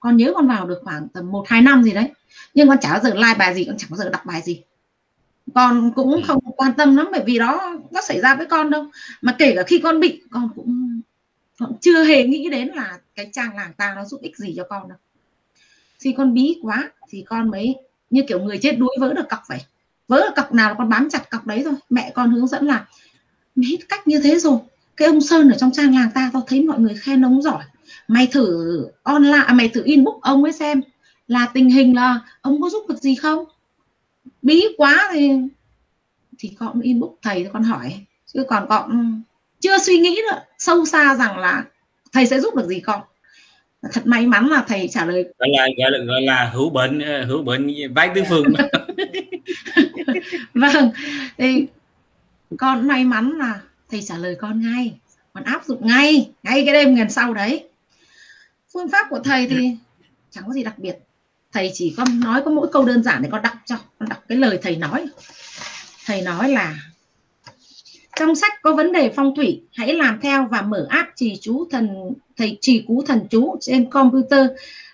con nhớ con vào được khoảng tầm một hai năm gì đấy. Nhưng con chả bao giờ like bài gì con chẳng bao giờ đọc bài gì con cũng ừ. không quan tâm lắm bởi vì đó nó xảy ra với con đâu. Mà kể cả khi con bị con cũng con chưa hề nghĩ đến là cái trang làng ta nó giúp ích gì cho con đâu. Khi con bí quá thì con mới như kiểu người chết đuối vỡ được cọc vậy. Vỡ được cọc nào là con bám chặt cọc đấy thôi. Mẹ con hướng dẫn là hết cách như thế rồi. Cái ông sơn ở trong trang làng ta tao thấy mọi người khen ông giỏi. Mày thử online à, mày thử inbox ông ấy xem là tình hình là ông có giúp được gì không bí quá thì thì con inbox thầy con hỏi. Chứ còn con chưa suy nghĩ được sâu xa rằng là thầy sẽ giúp được gì con thật may mắn là thầy trả lời. Gọi là gọi là, gọi là hữu bệnh ờ, hữu bệnh vái tứ phương. Vâng thì con may mắn là thầy trả lời con ngay con áp dụng ngay ngay cái đêm ngày sau đấy. Phương pháp của thầy thì chẳng có gì đặc biệt thầy chỉ có nói có mỗi câu đơn giản để con đọc cho, con đọc cái lời thầy nói. Thầy nói là, trong sách có vấn đề phong thủy, hãy làm theo và mở app trì chú thần, thầy trì cú thần chú trên computer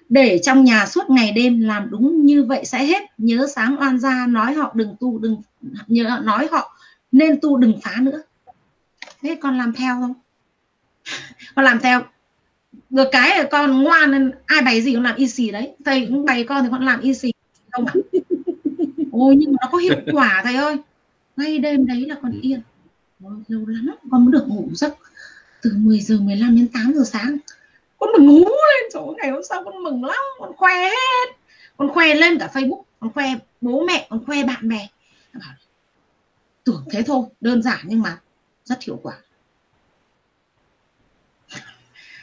để trong nhà suốt ngày đêm làm đúng như vậy sẽ hết. Nhớ sáng oan gia nói họ đừng tu, đừng, nhớ nói họ nên tu đừng phá nữa. Thế con làm theo không? Con làm theo được cái là con ngoan nên ai bày gì con làm y xì đấy. Thầy cũng bày con thì con làm y xì không ạ? Ôi nhưng mà nó có hiệu quả thầy ơi. Ngay đêm đấy là con yên. Ôi, lâu lắm con mới được ngủ giấc từ 10 giờ 15 đến 8 giờ sáng. Con được ngủ lên chỗ ngày hôm sau con mừng lắm con khoe hết. Con khoe lên cả facebook con khoe bố mẹ con khoe bạn bè. Tưởng thế thôi đơn giản nhưng mà rất hiệu quả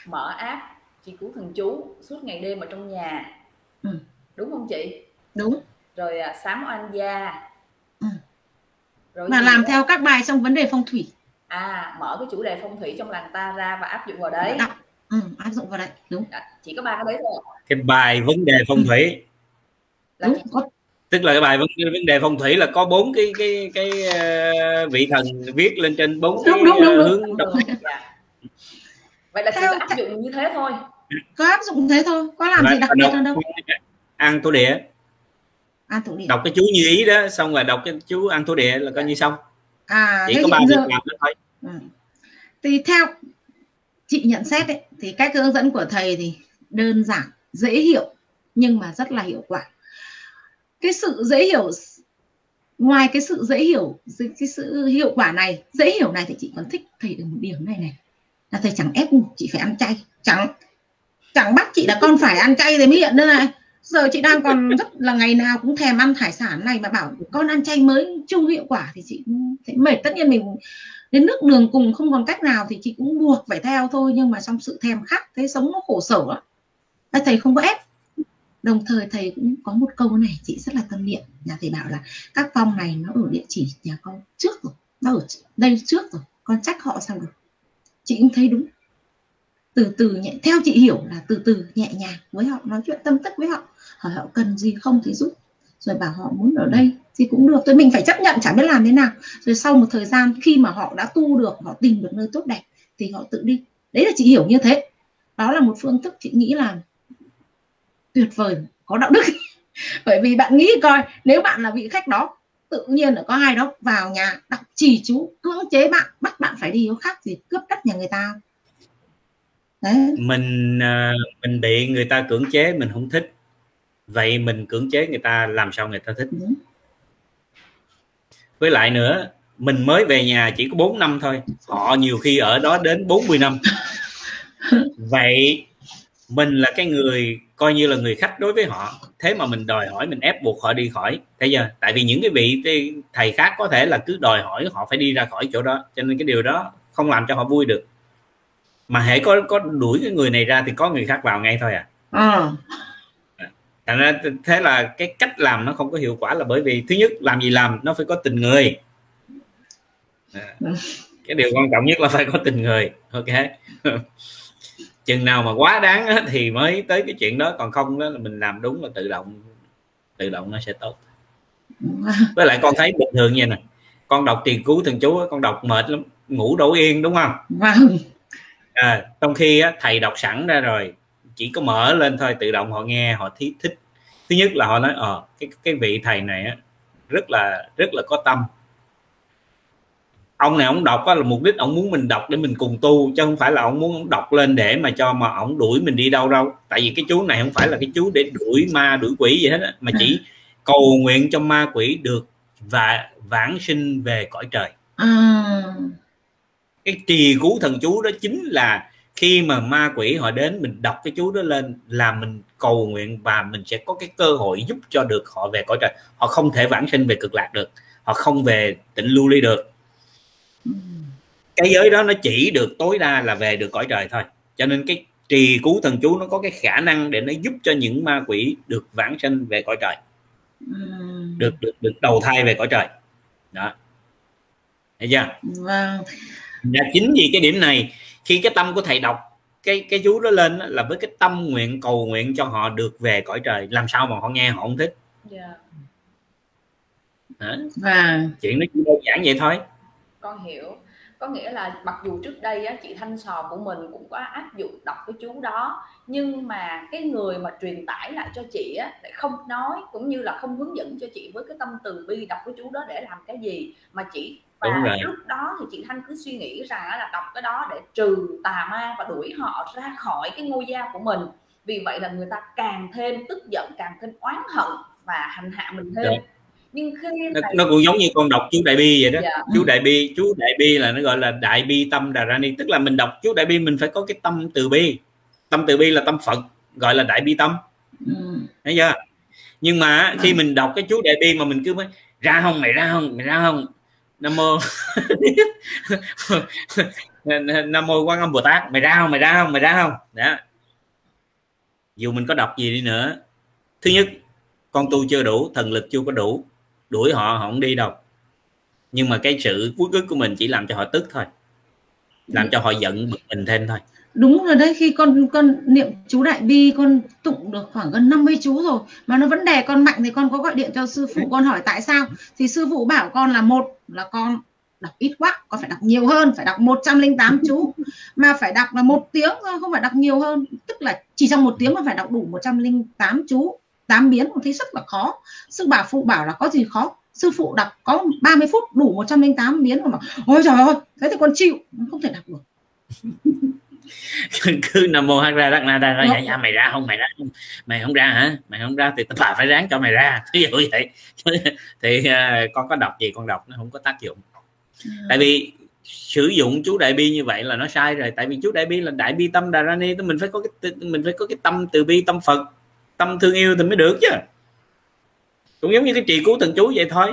mở app chị cứu thần chú suốt ngày đêm ở trong nhà. Ừ. đúng không chị? Đúng. Rồi à, sám oan gia. Ừ. rồi mà làm đó? theo các bài trong vấn đề phong thủy. À mở cái chủ đề phong thủy trong làng ta ra và áp dụng vào đấy. Đọc. Ừ, áp dụng vào đấy. Đúng. À, chỉ có ba cái đấy thôi cái bài vấn đề phong thủy. Là đúng, có. Tức là cái bài vấn, vấn đề phong thủy là có bốn cái cái cái uh, vị thần viết lên trên bốn cái đúng, đúng, hướng đúng, đúng. Vậy là chỉ có áp dụng như thế thôi. Có áp dụng thế thôi có làm gì đặc biệt hơn đâu. ăn thổ địa ăn thổ địa đọc cái chú như ý đó xong rồi đọc cái chú ăn thổ địa là coi như xong. À chỉ có ba việc làm đó thôi. Ừ. thì theo chị nhận xét ấy, thì cách hướng dẫn của thầy thì đơn giản dễ hiểu nhưng mà rất là hiệu quả. Cái sự dễ hiểu ngoài cái sự dễ hiểu cái sự hiệu quả này dễ hiểu này thì chị còn thích thầy được một điểm này này là thầy chẳng ép chị phải ăn chay. Chẳng chẳng bắt chị là con phải ăn chay thì mới hiện đây này. Giờ chị đang còn rất là ngày nào cũng thèm ăn hải sản này mà bảo con ăn chay mới chung hiệu quả thì chị cũng thấy mệt. Tất nhiên mình đến nước đường cùng không còn cách nào thì chị cũng buộc phải theo thôi, nhưng mà trong sự thèm khát thế sống nó khổ sở lắm thầy không có ép. Đồng thời thầy cũng có một câu này, chị rất là tâm niệm. Nhà thầy bảo là các phòng này nó ở địa chỉ nhà con trước rồi, nó ở đây trước rồi, con trách họ sao được? Chị cũng thấy đúng. Từ từ nhẹ, theo chị hiểu là từ từ, nhẹ nhàng với họ, nói chuyện tâm tất với họ. Hỏi họ cần gì không thì giúp. Rồi bảo họ muốn ở đây thì cũng được. Thôi mình phải chấp nhận chả biết làm thế nào. Rồi sau một thời gian khi mà họ đã tu được, họ tìm được nơi tốt đẹp thì họ tự đi. Đấy là chị hiểu như thế. Đó là một phương thức chị nghĩ là tuyệt vời, có đạo đức. Bởi vì bạn nghĩ coi, nếu bạn là vị khách đó tự nhiên là có ai đó vào nhà đọc trì chú cưỡng chế bạn bắt bạn phải đi có khác gì cướp đất nhà người ta. Đấy. Mình à, mình bị người ta cưỡng chế mình không thích. Vậy mình cưỡng chế người ta làm sao người ta thích? Đúng. với lại nữa mình mới về nhà chỉ có 4 năm thôi. Họ nhiều khi ở đó đến 40 năm. Vậy mình là cái người coi như là người khách đối với họ. Thế mà mình đòi hỏi mình ép buộc họ đi khỏi. Thấy chưa tại vì những cái vị thầy khác có thể là cứ đòi hỏi họ phải đi ra khỏi chỗ đó. Cho nên cái điều đó không làm cho họ vui được. Mà hãy có có đuổi cái người này ra thì có người khác vào ngay thôi à, à. thành ra thế là cái cách làm nó không có hiệu quả là bởi vì thứ nhất làm gì làm nó phải có tình người. À. cái điều quan trọng nhất là phải có tình người. Ok chừng nào mà quá đáng á, thì mới tới cái chuyện đó. Còn không đó là mình làm đúng là tự động tự động nó sẽ tốt. Với lại con thấy bình thường như này con đọc tiền cứu thần chú con đọc mệt lắm ngủ đổ yên đúng không? Vâng. À, trong khi á, thầy đọc sẵn ra rồi chỉ có mở lên thôi tự động họ nghe họ thích thích. Thứ nhất là họ nói ờ cái cái vị thầy này á, rất là rất là có tâm ông này ông đọc á, là mục đích ông muốn mình đọc để mình cùng tu chứ không phải là ông muốn ông đọc lên để mà cho mà ông đuổi mình đi đâu đâu. Tại vì cái chú này không phải là cái chú để đuổi ma đuổi quỷ gì hết á, mà chỉ cầu nguyện cho ma quỷ được và vãng sinh về cõi trời. À. cái trì cứu thần chú đó chính là khi mà ma quỷ họ đến mình đọc cái chú đó lên là mình cầu nguyện và mình sẽ có cái cơ hội giúp cho được họ về cõi trời. Họ không thể vãng sinh về cực lạc được họ không về tịnh lưu ly được cái giới đó nó chỉ được tối đa là về được cõi trời thôi. Cho nên cái trì cứu thần chú nó có cái khả năng để nó giúp cho những ma quỷ được vãng sinh về cõi trời. Được được được đầu thai về cõi trời. Đó. Thấy chưa? Vâng. Và chính vì cái điểm này khi cái tâm của thầy đọc cái cái chú đó lên là với cái tâm nguyện cầu nguyện cho họ được về cõi trời. Làm sao mà họ nghe họ không thích? Yeah. Dạ. Và... chuyện nó chỉ đơn giản vậy thôi con hiểu. Có nghĩa là mặc dù trước đây á, chị thanh sò của mình cũng có áp dụng đọc cái chú đó nhưng mà cái người mà truyền tải lại cho chị á lại không nói cũng như là không hướng dẫn cho chị với cái tâm từ bi đọc cái chú đó để làm cái gì mà chỉ và lúc đó thì chị thanh cứ suy nghĩ rằng là đọc cái đó để trừ tà ma và đuổi họ ra khỏi cái ngôi gia của mình. Vì vậy là người ta càng thêm tức giận càng thêm oán hận và hành hạ mình thêm. Được nhưng khi nó, nó cũng giống như con đọc chú đại bi vậy đó. Dạ. chú đại bi chú đại bi là nó gọi là đại bi tâm đà ra ni. Tức là mình đọc chú đại bi mình phải có cái tâm từ bi. Tâm từ bi là tâm phật gọi là đại bi tâm. Ừ. thấy chưa? Nhưng mà khi mình đọc cái chú đại bi mà mình cứ mới ra không mày ra không mày ra không? Nam mô. Nam mô quan âm bồ tát mày ra không mày ra không mày ra không? Đó. Dù mình có đọc gì đi nữa. Thứ nhất con tu chưa đủ thần lực chưa có đủ đuổi họ họ không đi đâu. Nhưng mà cái sự cuối cức của mình chỉ làm cho họ tức thôi, làm cho họ giận bực mình thêm thôi. Đúng rồi đấy, khi con con niệm chú đại bi, con tụng được khoảng gần 50 chú rồi, mà nó vẫn đè con mạnh thì con có gọi điện cho sư phụ, con hỏi tại sao? Thì sư phụ bảo con là một là con đọc ít quá, con phải đọc nhiều hơn, phải đọc 108 chú, mà phải đọc là một tiếng thôi, không phải đọc nhiều hơn. Tức là chỉ trong một tiếng mà phải đọc đủ 108 chú tám biến con thấy rất là khó. Sư bà phụ bảo là có gì khó? Sư phụ đọc có 30 phút đủ 108 biến mà ôi trời ơi thế thì con chịu không thể đọc được. Cứ nam mô hát ra đắc na ra ra dạ, dạ mày ra không? Mày ra không? Mày không ra hả? Mày không ra thì bà phải ráng cho mày ra. Ví dụ vậy. Thì uh, con có đọc gì con đọc nó không có tác dụng. Ừ. tại vì sử dụng chú đại bi như vậy là nó sai rồi. Tại vì chú đại bi là đại bi tâm đà ra ni mình phải có cái mình phải có cái tâm từ bi tâm phật tâm thương yêu thì mới được chứ. Cũng giống như cái trì cứu thần chú vậy thôi.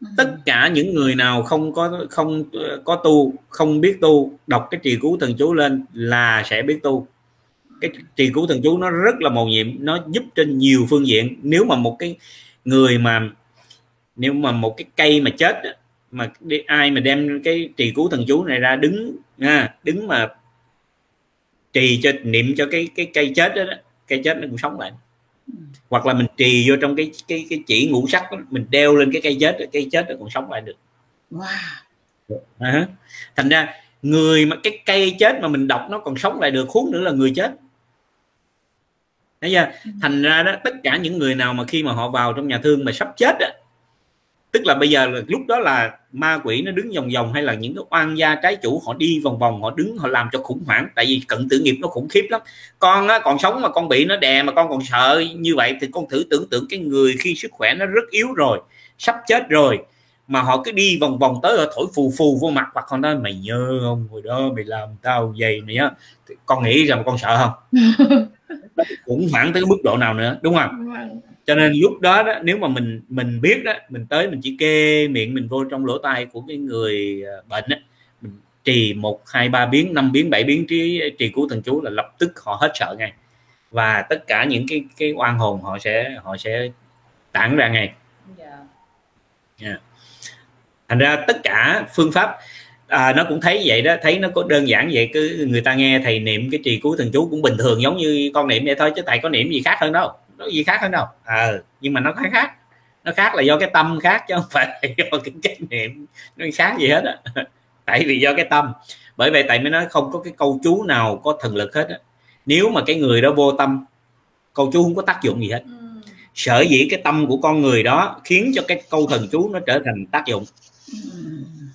Ừ. tất cả những người nào không có không có tu không biết tu đọc cái trì cứu thần chú lên là sẽ biết tu. Cái trì cứu thần chú nó rất là màu nhiệm nó giúp trên nhiều phương diện. Nếu mà một cái người mà nếu mà một cái cây mà chết mà đi, ai mà đem cái trì cứu thần chú này ra đứng nha đứng mà trì cho niệm cho cái cái cây chết đó, đó cây chết nó cũng sống lại hoặc là mình trì vô trong cái cái cái chỉ ngũ sắc đó, mình đeo lên cái cây chết cây chết nó còn sống lại được wow. à, thành ra người mà cái cây chết mà mình đọc nó còn sống lại được huống nữa là người chết Thấy chưa? Ừ. thành ra đó tất cả những người nào mà khi mà họ vào trong nhà thương mà sắp chết á tức là bây giờ là lúc đó là ma quỷ nó đứng vòng vòng hay là những cái oan gia trái chủ họ đi vòng vòng họ đứng họ làm cho khủng hoảng. Tại vì cận tử nghiệp nó khủng khiếp lắm. Con á, còn sống mà con bị nó đè mà con còn sợ như vậy thì con thử tưởng tượng cái người khi sức khỏe nó rất yếu rồi sắp chết rồi mà họ cứ đi vòng vòng tới họ thổi phù phù vô mặt hoặc con nói mày nhớ không? Hồi đó mày làm tao vậy này á. Con nghĩ rằng con sợ không? Khủng hoảng tới mức độ nào nữa đúng không cho nên lúc đó, đó nếu mà mình mình biết đó mình tới mình chỉ kê miệng mình vô trong lỗ tai của cái người à, bệnh đó, mình trì một hai ba biến năm biến bảy biến trì, trì cứu thần chú là lập tức họ hết sợ ngay và tất cả những cái cái oan hồn họ sẽ họ sẽ tản ra ngay yeah. Dạ. Yeah. thành ra tất cả phương pháp à, nó cũng thấy vậy đó thấy nó có đơn giản vậy cứ người ta nghe thầy niệm cái trì cứu thần chú cũng bình thường giống như con niệm vậy thôi chứ thầy có niệm gì khác hơn đâu nó gì khác hơn đâu. À, nhưng mà nó khác khác. Nó khác là do cái tâm khác chứ không phải là do cái trách niệm nó khác gì hết á. Tại vì do cái tâm. Bởi vậy tại mới nói không có cái câu chú nào có thần lực hết á. Nếu mà cái người đó vô tâm câu chú không có tác dụng gì hết. Ừ. sở dĩ cái tâm của con người đó khiến cho cái câu thần chú nó trở thành tác dụng.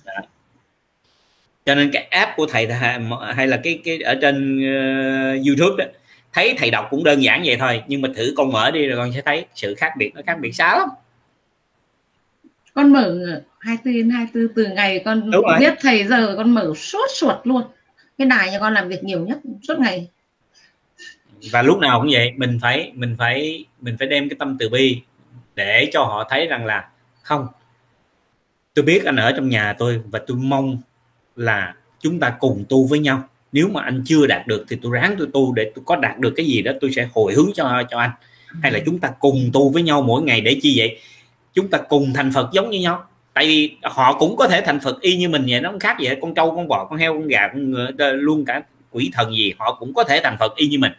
Đó. cho nên cái app của thầy hay là cái cái ở trên uh, youtube đó thấy thầy đọc cũng đơn giản vậy thôi nhưng mà thử con mở đi rồi con sẽ thấy sự khác biệt nó khác biệt xa lắm. Con mở 24 24 từ ngày con biết thầy giờ con mở suốt suốt luôn. Cái đài cho con làm việc nhiều nhất suốt ngày. Và lúc nào cũng vậy mình phải mình phải mình phải đem cái tâm từ bi để cho họ thấy rằng là không tôi biết anh ở trong nhà tôi và tôi mong là chúng ta cùng tu với nhau nếu mà anh chưa đạt được thì tôi ráng tôi tu để tôi có đạt được cái gì đó tôi sẽ hồi hướng cho cho anh. Hay là chúng ta cùng tu với nhau mỗi ngày để chi vậy? Chúng ta cùng thành phật giống như nhau. Tại vì họ cũng có thể thành phật y như mình vậy nó không khác vậy con trâu con bò con heo con gà con ngựa, luôn cả quỷ thần gì họ cũng có thể thành phật y như mình.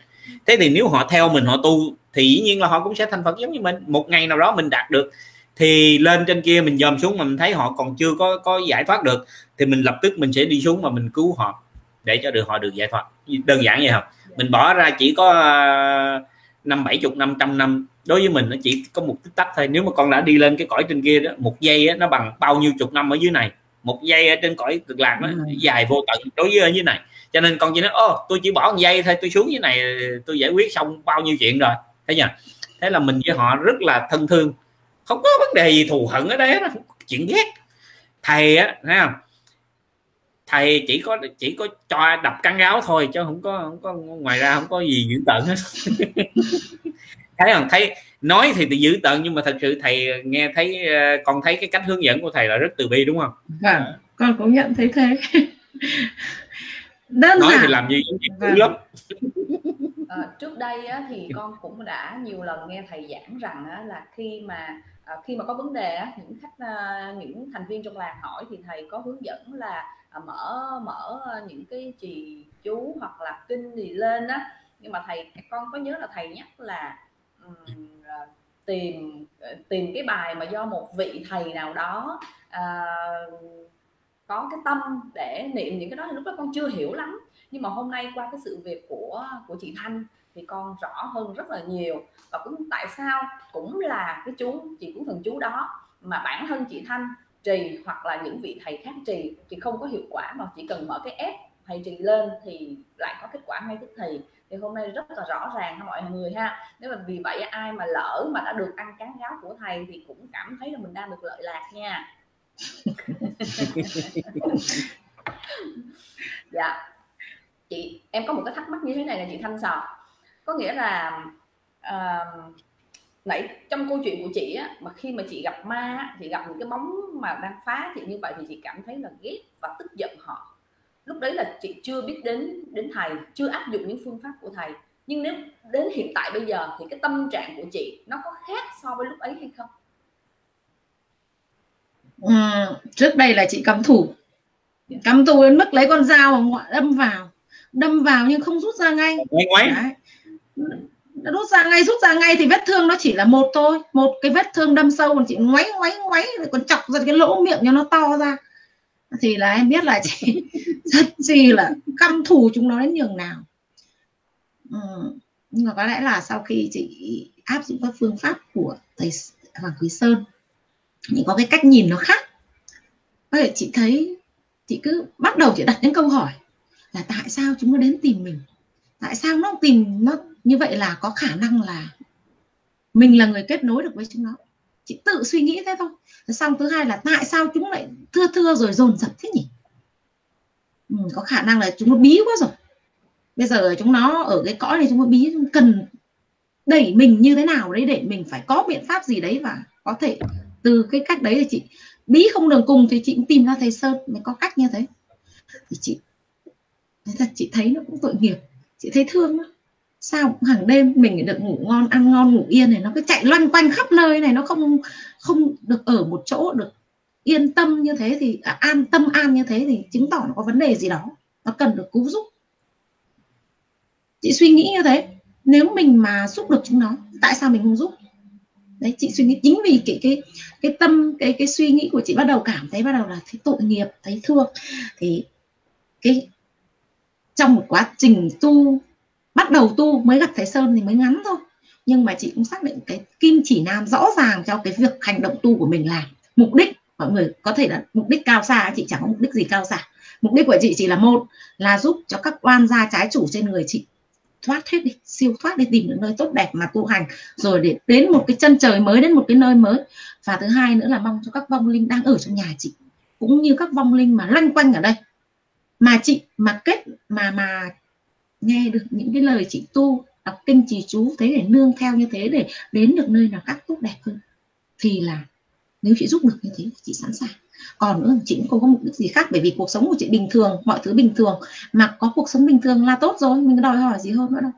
Thế thì nếu họ theo mình họ tu thì dĩ nhiên là họ cũng sẽ thành phật giống như mình. Một ngày nào đó mình đạt được thì lên trên kia mình dòm xuống mà mình thấy họ còn chưa có có giải thoát được thì mình lập tức mình sẽ đi xuống mà mình cứu họ để cho được họ được giải thoát. Đơn giản vậy không mình bỏ ra chỉ có à, năm bảy chục năm trăm năm. Đối với mình nó chỉ có một tích tắc thôi. Nếu mà con đã đi lên cái cõi trên kia đó một giây đó, nó bằng bao nhiêu chục năm ở dưới này. Một giây ở trên cõi cực lạc nó dài vô tận đối với ở dưới này. Cho nên con chỉ nói ô tôi chỉ bỏ một giây thôi tôi xuống dưới này tôi giải quyết xong bao nhiêu chuyện rồi. Thấy chưa? Thế là mình với họ rất là thân thương. Không có vấn đề gì thù hận ở đây đó chuyện ghét. Thầy á thấy không thầy chỉ có chỉ có cho đập cắn gáo thôi chứ không có không có ngoài ra không có gì dữ tợn hết. Thấy không? Thấy nói thì, thì dữ tợn nhưng mà thật sự thầy nghe thấy ờ, con thấy cái cách hướng dẫn của thầy là rất từ bi đúng không? Vâng con cũng nhận thấy thế. Đơn nói giản. thì làm gì vâng. lắm à, trước đây á, thì con cũng đã nhiều lần nghe thầy giảng rằng á, là khi mà à, khi mà có vấn đề á, những khách à, những thành viên trong làng hỏi thì thầy có hướng dẫn là À, À, mở mở ờ, những cái trì chú hoặc là kinh gì lên á. Nhưng mà thầy con có nhớ là thầy nhắc là um, tìm ờ, tìm cái bài mà do một vị thầy nào đó uh, có cái tâm để niệm những cái đó thì lúc đó con chưa hiểu lắm. Nhưng mà hôm nay qua cái sự việc của của chị Thanh thì con rõ hơn rất là nhiều. Và cũng tại sao cũng là cái chú chị cũng thần chú đó mà bản thân chị Thanh trì hoặc là những vị thầy khác trì thì không có hiệu quả mà chỉ cần mở cái ép thầy trì lên thì lại có kết quả ngay tức thì. Thì hôm nay rất là rõ ràng ha mọi người ha. Nếu mà vì vậy ai mà lỡ mà đã được ăn cán gáo của thầy thì cũng cảm thấy là mình đang được lợi lạc nha. Dạ. Chị em có một cái thắc mắc như thế này là chị thanh sò. Có nghĩa là à, nãy trong câu chuyện của chị á mà khi mà chị gặp ma chị gặp một cái bóng mà đang phá chị như vậy thì chị cảm thấy là ghét và tức giận họ. Lúc đấy là chị chưa biết đến đến thầy chưa áp dụng những phương pháp của thầy. Nhưng nếu đến hiện tại bây giờ thì cái tâm trạng của chị nó có khác so với lúc ấy hay không? Ừ, trước đây là chị cắm thủ. Dạ. cắm tù đến mức lấy con dao mà đâm vào. Đâm vào nhưng không rút ra ngay. Ngoáy ngoáy nó rút ra ngay, rút ra ngay thì vết thương nó chỉ là một thôi. Một cái vết thương đâm sâu còn chị ngoáy ngoáy ngoáy còn chọc ra cái lỗ miệng cho nó to ra. Thì là em biết là chị rất gì là căm thù chúng nó đến nhường nào. Ừ. nhưng mà có lẽ là sau khi chị áp dụng các phương pháp của thầy Hoàng Quý Sơn thì có cái cách nhìn nó khác. Có thể chị thấy, chị cứ bắt đầu chị đặt những câu hỏi là tại sao chúng nó đến tìm mình? Tại sao nó tìm, nó như vậy là có khả năng là mình là người kết nối được với chúng nó. Chị tự suy nghĩ thế thôi. Xong thứ hai là tại sao chúng lại thưa thưa rồi dồn dập thế nhỉ? Ừ, có khả năng là chúng nó bí quá rồi. Bây giờ chúng nó ở cái cõi này chúng nó bí chúng cần đẩy mình như thế nào đấy để mình phải có biện pháp gì đấy và có thể từ cái cách đấy thì chị bí không đường cùng thì chị cũng tìm ra thầy sơn mới có cách như thế. Thì chị thật chị thấy nó cũng tội nghiệp. Chị thấy thương đó sao hàng đêm mình được ngủ ngon ăn ngon ngủ yên này nó cứ chạy loanh quanh khắp nơi này nó không không được ở một chỗ được yên tâm như thế thì à, an tâm an như thế thì chứng tỏ nó có vấn đề gì đó. Nó cần được cứu giúp. Chị suy nghĩ như thế. Nếu mình mà giúp được chúng nó tại sao mình không giúp? Đấy chị suy nghĩ chính vì cái cái cái tâm cái cái suy nghĩ của chị bắt đầu cảm thấy bắt đầu là thấy tội nghiệp thấy thương. Thì cái trong một quá trình tu bắt đầu tu mới gặp thầy sơn thì mới ngắn thôi. Nhưng mà chị cũng xác định cái kim chỉ nam rõ ràng cho cái việc hành động tu của mình là mục đích. Mọi người có thể là mục đích cao xa, chị chẳng có mục đích gì cao xa. Mục đích của chị chỉ là một, là giúp cho các oan gia trái chủ trên người chị thoát hết đi, siêu thoát đi, tìm được nơi tốt đẹp mà tu hành. Rồi để đến một cái chân trời mới, đến một cái nơi mới. Và thứ hai nữa là mong cho các vong linh đang ở trong nhà chị. Cũng như các vong linh mà loanh quanh ở đây. Mà chị, mà kết, mà mà nghe được những cái lời chị tu đọc kinh trì chú, thế để nương theo như thế để đến được nơi nào khác tốt đẹp hơn, thì là nếu chị giúp được như thế chị sẵn sàng. Còn nữa, chị cũng không có mục đích gì khác, bởi vì cuộc sống của chị bình thường, mọi thứ bình thường. Mà có cuộc sống bình thường là tốt rồi, mình đòi hỏi gì hơn nữa đâu.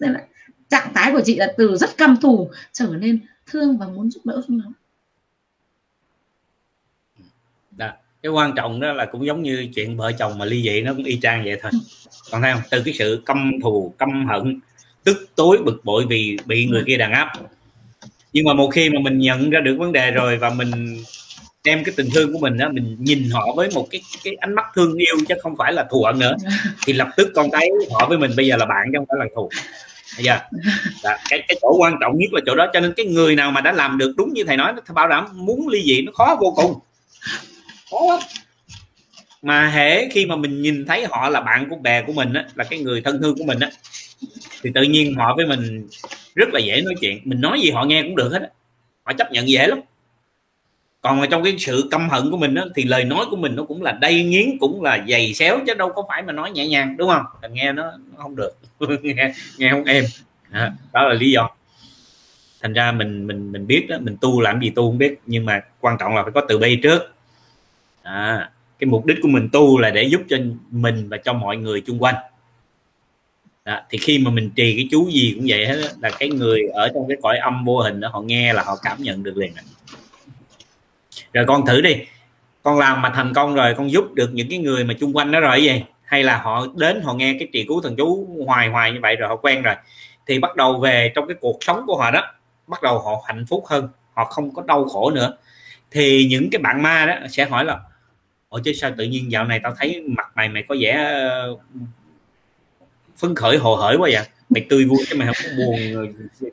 Nên là trạng thái của chị là từ rất căm thù trở nên thương và muốn giúp đỡ chúng nó. Đã cái quan trọng đó là cũng giống như chuyện vợ chồng mà ly dị nó cũng y chang vậy thôi. Còn thấy không? Từ cái sự căm thù, căm hận, tức tối, bực bội vì bị người kia đàn áp. Nhưng mà một khi mà mình nhận ra được vấn đề rồi và mình đem cái tình thương của mình đó mình nhìn họ với một cái cái ánh mắt thương yêu chứ không phải là thù hận nữa, thì lập tức con thấy họ với mình bây giờ là bạn chứ không phải là thù. Bây giờ là cái cái chỗ quan trọng nhất là chỗ đó. Cho nên cái người nào mà đã làm được đúng như thầy nói nó bảo đảm muốn ly dị nó khó vô cùng khó lắm mà hễ khi mà mình nhìn thấy họ là bạn của bè của mình á là cái người thân thương của mình á thì tự nhiên họ với mình rất là dễ nói chuyện. Mình nói gì họ nghe cũng được hết á. Họ chấp nhận dễ lắm. Còn mà trong cái sự căm hận của mình á, thì lời nói của mình nó cũng là đầy nghiến cũng là dày xéo chứ đâu có phải mà nói nhẹ nhàng đúng không? Mình nghe nó, nó không được. Nghe nghe không êm. À, đó là lý do. Thành ra mình mình mình biết đó mình tu làm gì tu không biết nhưng mà quan trọng là phải có từ bi trước à, cái mục đích của mình tu là để giúp cho mình và cho mọi người chung quanh. Đó, thì khi mà mình trì cái chú gì cũng vậy hết là cái người ở trong cái cõi âm vô hình đó họ nghe là họ cảm nhận được liền. Rồi con thử đi. Con làm mà thành công rồi con giúp được những cái người mà chung quanh đó rồi gì hay là họ đến họ nghe cái trì cứu thần chú hoài hoài như vậy rồi họ quen rồi? Thì bắt đầu về trong cái cuộc sống của họ đó bắt đầu họ hạnh phúc hơn họ không có đau khổ nữa. Thì những cái bạn ma đó sẽ hỏi là ủa chứ sao tự nhiên dạo này tao thấy mặt mày mày có vẻ ờ, phấn khởi hồ hởi quá vậy? Mày tươi vui chứ mày không có buồn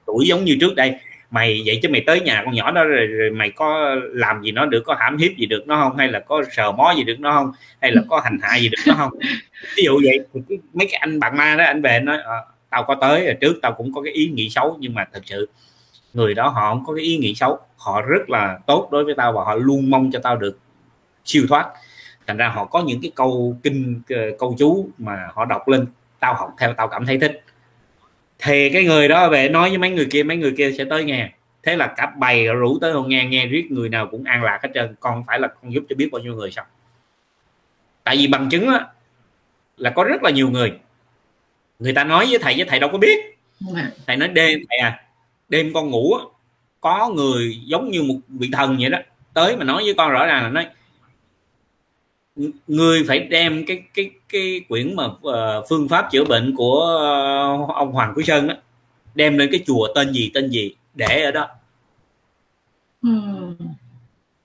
tuổi giống như trước đây. Mày vậy chứ mày tới nhà con nhỏ đó rồi, rồi mày có làm gì nó được có hãm hiếp gì được nó không? Hay là có sờ mó gì được nó không? Hay là có hành hạ gì được nó không? Ví dụ vậy mấy cái anh bạn ma đó anh về nói à, tao có tới rồi trước tao cũng có cái ý nghĩ xấu. Nhưng mà thật sự người đó họ không có cái ý nghĩ xấu. Họ rất là tốt đối với tao và họ luôn mong cho tao được siêu thoát thành ra họ có những cái câu kinh ờ, câu chú mà họ đọc lên tao học theo tao cảm thấy thích. Thì cái người đó về nói với mấy người kia mấy người kia sẽ tới nghe. Thế là cả bày rủ tới hôn nghe nghe riết người nào cũng an lạc hết trơn. Con phải là con giúp cho biết bao nhiêu người sao tại vì bằng chứng á, là có rất là nhiều người. Người ta nói với thầy với thầy đâu có biết. Thầy nói đêm thầy à đêm con ngủ á, có người giống như một vị thần vậy đó tới mà nói với con rõ ràng là nói người phải đem cái cái cái quyển mà uh, phương pháp chữa bệnh của uh, ông Hoàng Quý Sơn đó đem lên cái chùa tên gì tên gì để ở đó. Hmm.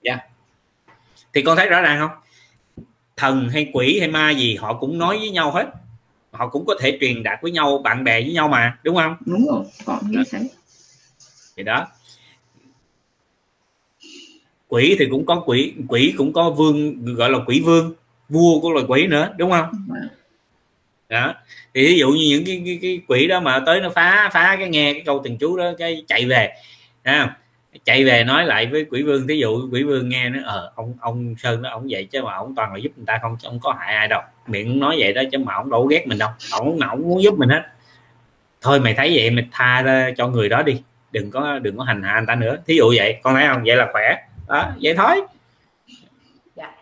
yeah. thì con thấy rõ ràng không? Thần hay quỷ hay ma gì họ cũng nói với nhau hết. Họ cũng có thể truyền đạt với nhau bạn bè với nhau mà đúng không? Đúng rồi còn như thế thì đó quỷ thì cũng có quỷ quỷ cũng có vương gọi là quỷ vương vua của loài quỷ nữa đúng không? Đó. Thì ví dụ như những cái, cái, cái quỷ đó mà tới nó phá phá cái nghe cái câu tình chú đó cái chạy về à, chạy về nói lại với quỷ vương thí dụ quỷ vương nghe nó ờ ông ông sơn đó ông vậy chứ mà ông toàn là giúp người ta không không có hại ai đâu. Miệng nói vậy đó chứ mà ông đâu ghét mình đâu ông nào muốn giúp mình hết. Thôi mày thấy vậy mày tha cho người đó đi đừng có đừng có hành hạ anh ta nữa. Thí dụ vậy con thấy không? Vậy là khỏe đó vậy thôi. Dạ.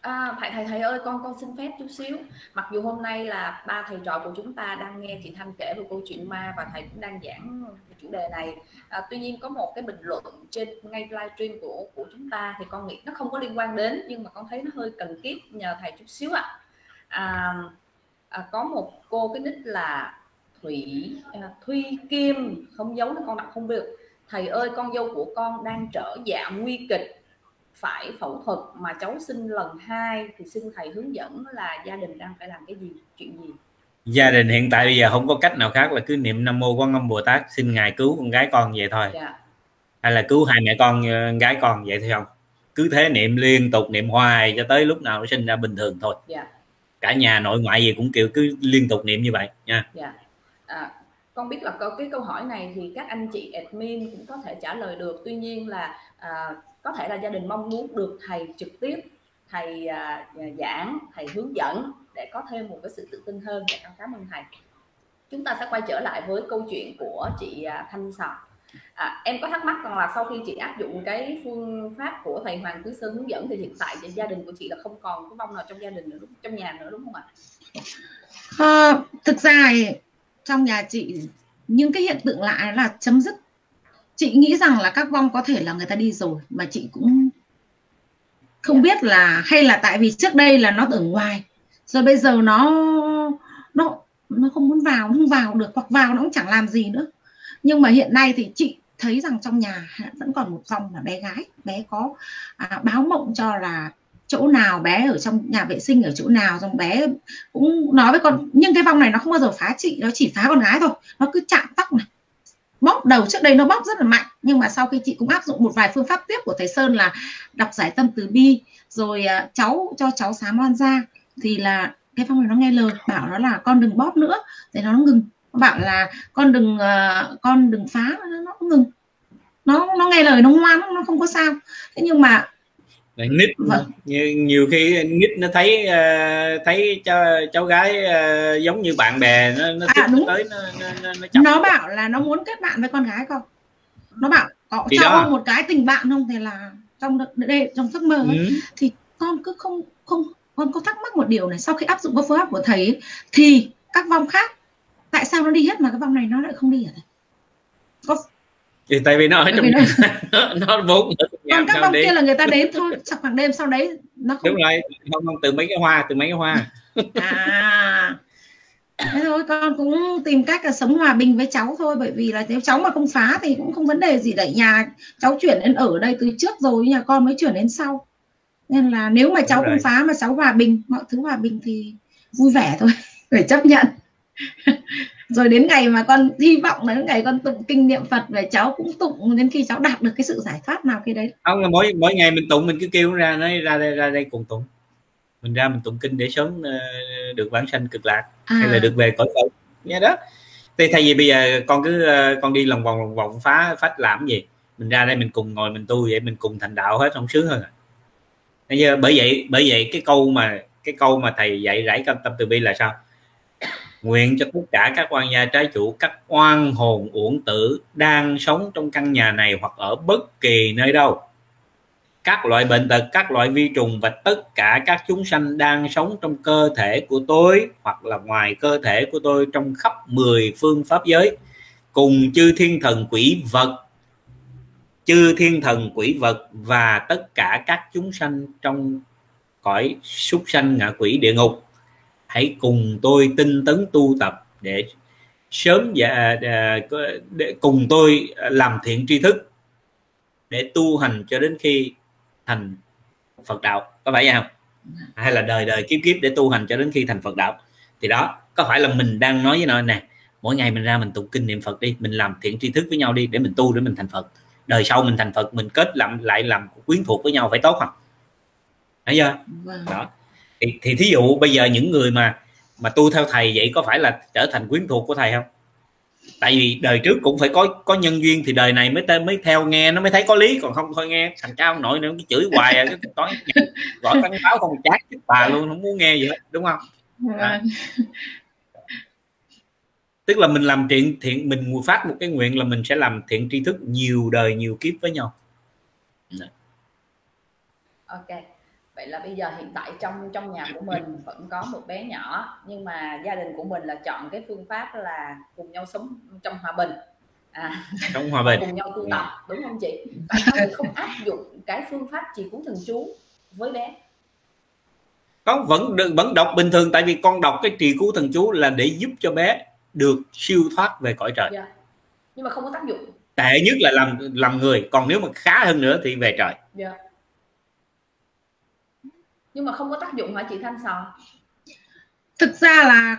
À, thầy thầy thầy ơi con con xin phép chút xíu. Mặc dù hôm nay là ba thầy trò của chúng ta đang nghe chị thanh kể về câu chuyện ma và thầy cũng đang giảng về chủ đề này. À, tuy nhiên có một cái bình luận trên ngay livestream của của chúng ta thì con nghĩ nó không có liên quan đến nhưng mà con thấy nó hơi cần thiết nhờ thầy chút xíu ạ. À. à, à, có một cô cái nick là thủy à, thuy kim không giấu nó con đọc không được thầy ơi con dâu của con đang trở dạ nguy kịch phải phẫu thuật mà cháu sinh lần hai thì xin thầy hướng dẫn là gia đình đang phải làm cái gì chuyện gì gia đình hiện tại bây giờ không có cách nào khác là cứ niệm nam mô quan âm bồ tát xin ngài cứu con gái con vậy thôi dạ. hay là cứu hai mẹ con ờ, gái con vậy thôi không cứ thế niệm liên tục niệm hoài cho tới lúc nào nó sinh ra bình thường thôi dạ. cả nhà nội ngoại gì cũng kiểu cứ liên tục niệm như vậy nha dạ con biết là có cái câu hỏi này thì các anh chị admin cũng có thể trả lời được. Tuy nhiên là à, có thể là gia đình mong muốn được thầy trực tiếp thầy à, giảng thầy hướng dẫn để có thêm một cái sự tự tin hơn. Và con cảm ơn thầy. Chúng ta sẽ quay trở lại với câu chuyện của chị à, thanh sọc à, em có thắc mắc rằng là sau khi chị áp dụng cái phương pháp của thầy hoàng quý sơn hướng dẫn thì hiện tại thì gia đình của chị là không còn cái vong nào trong gia đình nữa trong nhà nữa đúng không ạ? À, thực ra trong nhà chị những cái hiện tượng lạ là chấm dứt. Chị nghĩ rằng là các vong có thể là người ta đi rồi mà chị cũng không biết là hay là tại vì trước đây là nó ở ngoài rồi bây giờ nó nó nó không muốn vào không vào được hoặc vào nó cũng chẳng làm gì nữa. Nhưng mà hiện nay thì chị thấy rằng trong nhà vẫn còn một vong là bé gái bé có à, báo mộng cho là chỗ nào bé ở trong nhà vệ sinh ở chỗ nào xong bé cũng nói với con. Nhưng cái vòng này nó không bao giờ phá chị nó chỉ phá con gái thôi. Nó cứ chạm tóc này. Bóp đầu trước đây nó bóp rất là mạnh nhưng mà sau khi chị cũng áp dụng một vài phương pháp tiếp của thầy Sơn là đọc giải tâm từ bi rồi à, cháu cho cháu sám oan ra thì là cái phong này nó nghe lời bảo nó là con đừng bóp nữa. Thì nó ngừng. Bảo là con đừng uh, con đừng phá nó, nó ngừng. Nó nó nghe lời nó ngoan nó không có sao. Thế nhưng mà nít. Vâng. nhiều, nhiều khi nít nó thấy uh, thấy cho cháu gái uh, giống như bạn bè nó nó à, đúng. tới nó nó, nó, nó, nó bảo là nó muốn kết bạn với con gái không? Nó bảo có cho con một cái tình bạn không? Thì là trong đây trong giấc mơ ấy, ừ. thì con cứ không không con có thắc mắc một điều này. Sau khi áp dụng các phương pháp của thầy ấy, thì các vòng khác tại sao nó đi hết mà cái vòng này nó lại không đi ở đây có thì tại vì nó ở trong nó, nó vốn còn các bông kia là người ta đến thôi chọc khoảng đêm sau đấy nó không đúng rồi không, không từ mấy cái hoa từ mấy cái hoa. À. Thế thôi con cũng tìm cách là sống hòa bình với cháu thôi bởi vì là nếu cháu mà không phá thì cũng không vấn đề gì đẩy nhà cháu chuyển đến ở đây từ trước rồi nhà con mới chuyển đến sau. Nên là nếu mà cháu không phá mà cháu hòa bình mọi thứ hòa bình thì vui vẻ thôi phải chấp nhận rồi đến ngày mà con hy vọng đến ngày con tụng kinh niệm phật về cháu cũng tụng đến khi cháu đạt được cái sự giải thoát nào khi đấy. Không là mỗi mỗi ngày mình tụng mình cứ kêu ra nói ra đây ra đây cùng tụng. Mình ra mình tụng kinh để sớm ờ, được vãng sanh cực lạc à. hay là được về cõi phật nghe đó. Thì thay vì bây giờ con cứ ờ, con đi lòng vòng lòng vòng phá phách làm gì mình ra đây mình cùng ngồi mình tu vậy mình cùng thành đạo hết không sướng hơn à. Bởi vậy bởi vậy cái câu mà cái câu mà thầy dạy rải tâm tâm từ bi là sao nguyện cho tất cả các quan gia trái chủ, các oan hồn uổng tử đang sống trong căn nhà này hoặc ở bất kỳ nơi đâu. Các loại bệnh tật, các loại vi trùng và tất cả các chúng sanh đang sống trong cơ thể của tôi hoặc là ngoài cơ thể của tôi trong khắp 10 phương pháp giới. Cùng chư thiên thần quỷ vật, chư thiên thần quỷ vật và tất cả các chúng sanh trong cõi súc sanh ngạ quỷ địa ngục hãy cùng tôi tinh tấn tu tập để sớm và à, để cùng tôi làm thiện tri thức để tu hành cho đến khi thành Phật đạo. Có phải vậy không? Hay là đời đời kiếp kiếp để tu hành cho đến khi thành Phật đạo? Thì đó có phải là mình đang nói với nó nè mỗi ngày mình ra mình tụng kinh niệm Phật đi mình làm thiện tri thức với nhau đi để mình tu để mình thành Phật. Đời sau mình thành Phật mình kết làm lại làm quyến thuộc với nhau phải tốt không? Thấy chưa? Vâng. đó thì, thì thí dụ bây giờ những người mà mà tu theo thầy vậy có phải là trở thành quyến thuộc của thầy không? Tại vì đời trước cũng phải có có nhân duyên thì đời này mới tên mới theo nghe nó mới thấy có lý còn không thôi nghe. Thằng cao nội nữa cái chửi hoài cái tối gọi tăng báo không chát bà luôn không muốn nghe gì hết đúng không? À. tức là mình làm thiện thiện mình phát một cái nguyện là mình sẽ làm thiện tri thức nhiều đời nhiều kiếp với nhau. Ok vậy là bây giờ hiện tại trong trong nhà của mình vẫn có một bé nhỏ nhưng mà gia đình của mình là chọn cái phương pháp là cùng nhau sống trong hòa bình. À, trong hòa bình. cùng nhau tu tập đúng không chị? Tại sao mình không áp dụng cái phương pháp trì cứu thần chú với bé? Có vẫn vẫn đọc bình thường tại vì con đọc cái trì cứu thần chú là để giúp cho bé được siêu thoát về cõi trời. Yeah. Dạ. nhưng mà không có tác dụng. Tệ nhất là làm làm người còn nếu mà khá hơn nữa thì về trời. Yeah dạ nhưng mà không có tác dụng hả chị Thanh Sò? Thực ra là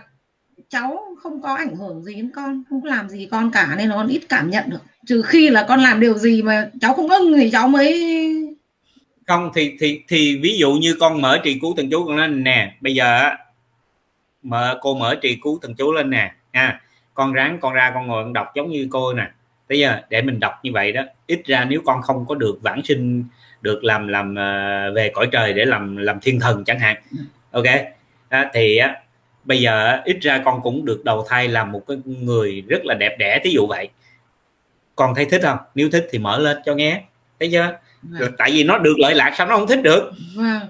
cháu không có ảnh hưởng gì đến con không có làm gì con cả nên nó ít cảm nhận được. Trừ khi là con làm điều gì mà cháu không ưng thì cháu mới không thì thì thì ví dụ như con mở trì cứu thần chú con lên nè bây giờ mở cô mở trì cứu thần chú lên nè ha con ráng con ra con ngồi con đọc giống như cô nè. Bây giờ để mình đọc như vậy đó ít ra nếu con không có được vãng sinh được làm làm uh, về cõi trời để làm làm thiên thần chẳng hạn. Ok. À, thì á bây giờ ít ra con cũng được đầu thai làm một cái người rất là đẹp đẽ thí dụ vậy. Con thấy thích không? Nếu thích thì mở lên cho nghe. Thấy chưa? Vâng. tại vì nó được lợi lạc sao nó không thích được? Vâng.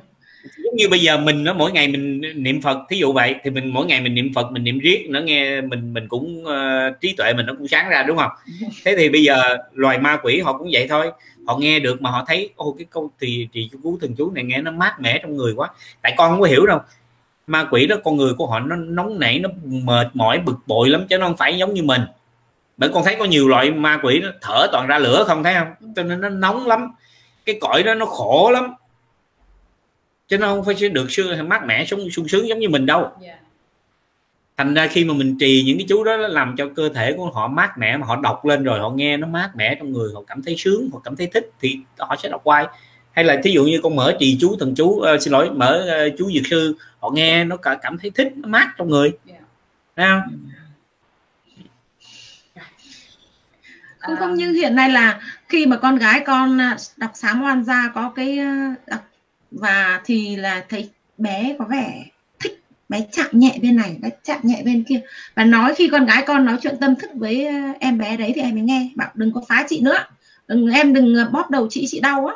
giống như bây giờ mình nó mỗi ngày mình niệm phật thí dụ vậy thì mình mỗi ngày mình niệm phật mình niệm riết nó nghe mình mình cũng uh, trí tuệ mình nó cũng sáng ra đúng không? Thế thì bây giờ loài ma quỷ họ cũng vậy thôi họ nghe được mà họ thấy ô cái câu thì thì chú thần chú này nghe nó mát mẻ trong người quá. Tại con không có hiểu đâu. Ma quỷ đó, con người của họ nó nóng nảy, nó mệt mỏi, bực bội lắm, chứ nó không phải giống như mình. Bởi con thấy có nhiều loại ma quỷ nó thở toàn ra lửa không, thấy không? Cho nên nó nóng lắm. Cái cõi đó nó khổ lắm. Chứ nó không phải được mát mẻ, sung sung sướng giống như mình đâu. Yeah. Dạ thành ra khi mà mình trì những cái chú đó nó làm cho cơ thể của họ mát mẻ mà họ đọc lên rồi họ nghe nó mát mẻ trong người họ cảm thấy sướng họ cảm thấy thích thì họ sẽ đọc quay. Hay là thí dụ như con mở trì chú thần chú uh, xin lỗi mở uh, chú dược sư họ nghe nó cả cảm thấy thích nó mát trong người. Yeah. không? Không không như hiện nay là khi mà con gái con đọc sám oan gia có cái đọc và thì là thấy bé có vẻ bé chạm nhẹ bên này bé chạm nhẹ bên kia. Và nói khi con gái con nói chuyện tâm thức với ờ, em bé đấy thì em mới nghe bảo đừng có phá chị nữa. Đừng em đừng ờ, bóp đầu chị chị đau á.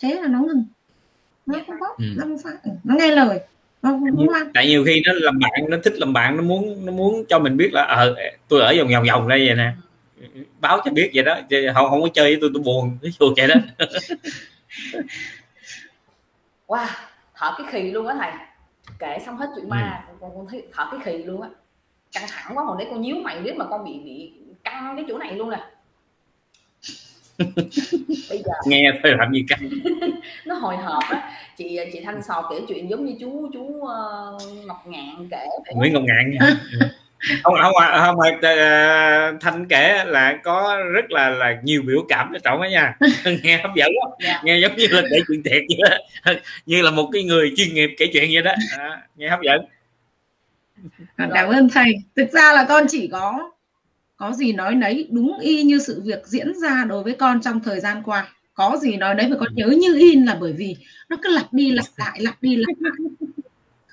Thế là nó ngừng. Nó không bóp ừ. nó không phá nó nghe lời nó không ăn tại nhiều khi nó làm bạn nó thích làm bạn nó muốn nó muốn cho mình biết là ờ tôi ở vòng vòng vòng đây vậy nè. Báo cho biết vậy đó không không có chơi với tôi tôi buồn ví dụ vậy đó. Wow thở cái khì luôn á thầy kể xong hết chuyện ma ừ. con, con thấy thở cái khì luôn á. Căng thẳng quá hồi đấy con nhíu mày biết mà con bị bị căng cái chỗ này luôn nè. Bây giờ nghe thôi làm gì căng. Nó hồi hộp á. Chị chị thanh sò kể chuyện giống như chú chú uh, ngọc ngạn kể nguyễn ngọc ngạn không không không mà uh, thanh kể là có rất là là nhiều biểu cảm ở trọng đó nha. Nghe hấp dẫn yeah. Dạ. nghe giống như là kể chuyện thiệt vậy đó. như là một cái người chuyên nghiệp kể chuyện vậy đó. À, nghe hấp dẫn. Cảm ơn thầy. Thực ra là con chỉ có có gì nói nấy đúng y như sự việc diễn ra đối với con trong thời gian qua. Có gì nói đấy mà con nhớ như in là bởi vì nó cứ lặp đi lặp lại lặp đi lặp lại.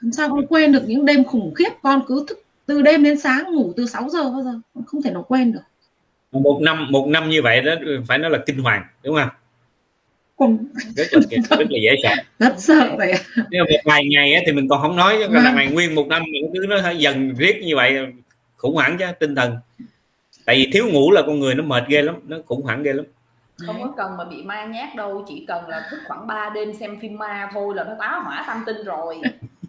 Làm sao con quên được những đêm khủng khiếp con cứ thức từ đêm đến sáng ngủ từ 6 giờ bao giờ không thể nào quên được. Một năm một năm như vậy đó phải nói là kinh hoàng đúng không? Còn rất là rất là dễ sợ. Rất sợ vậy nhưng mà một vài ngày á, thì mình còn không nói chứ là ngày nguyên một năm mình cứ nó dần riết như vậy khủng hoảng chứ tinh thần. Tại vì thiếu ngủ là con người nó mệt ghê lắm nó khủng hoảng ghê lắm. Không có cần mà bị ma nhát đâu chỉ cần là thức khoảng 3 đêm xem phim ma thôi là nó tá hỏa tâm tinh rồi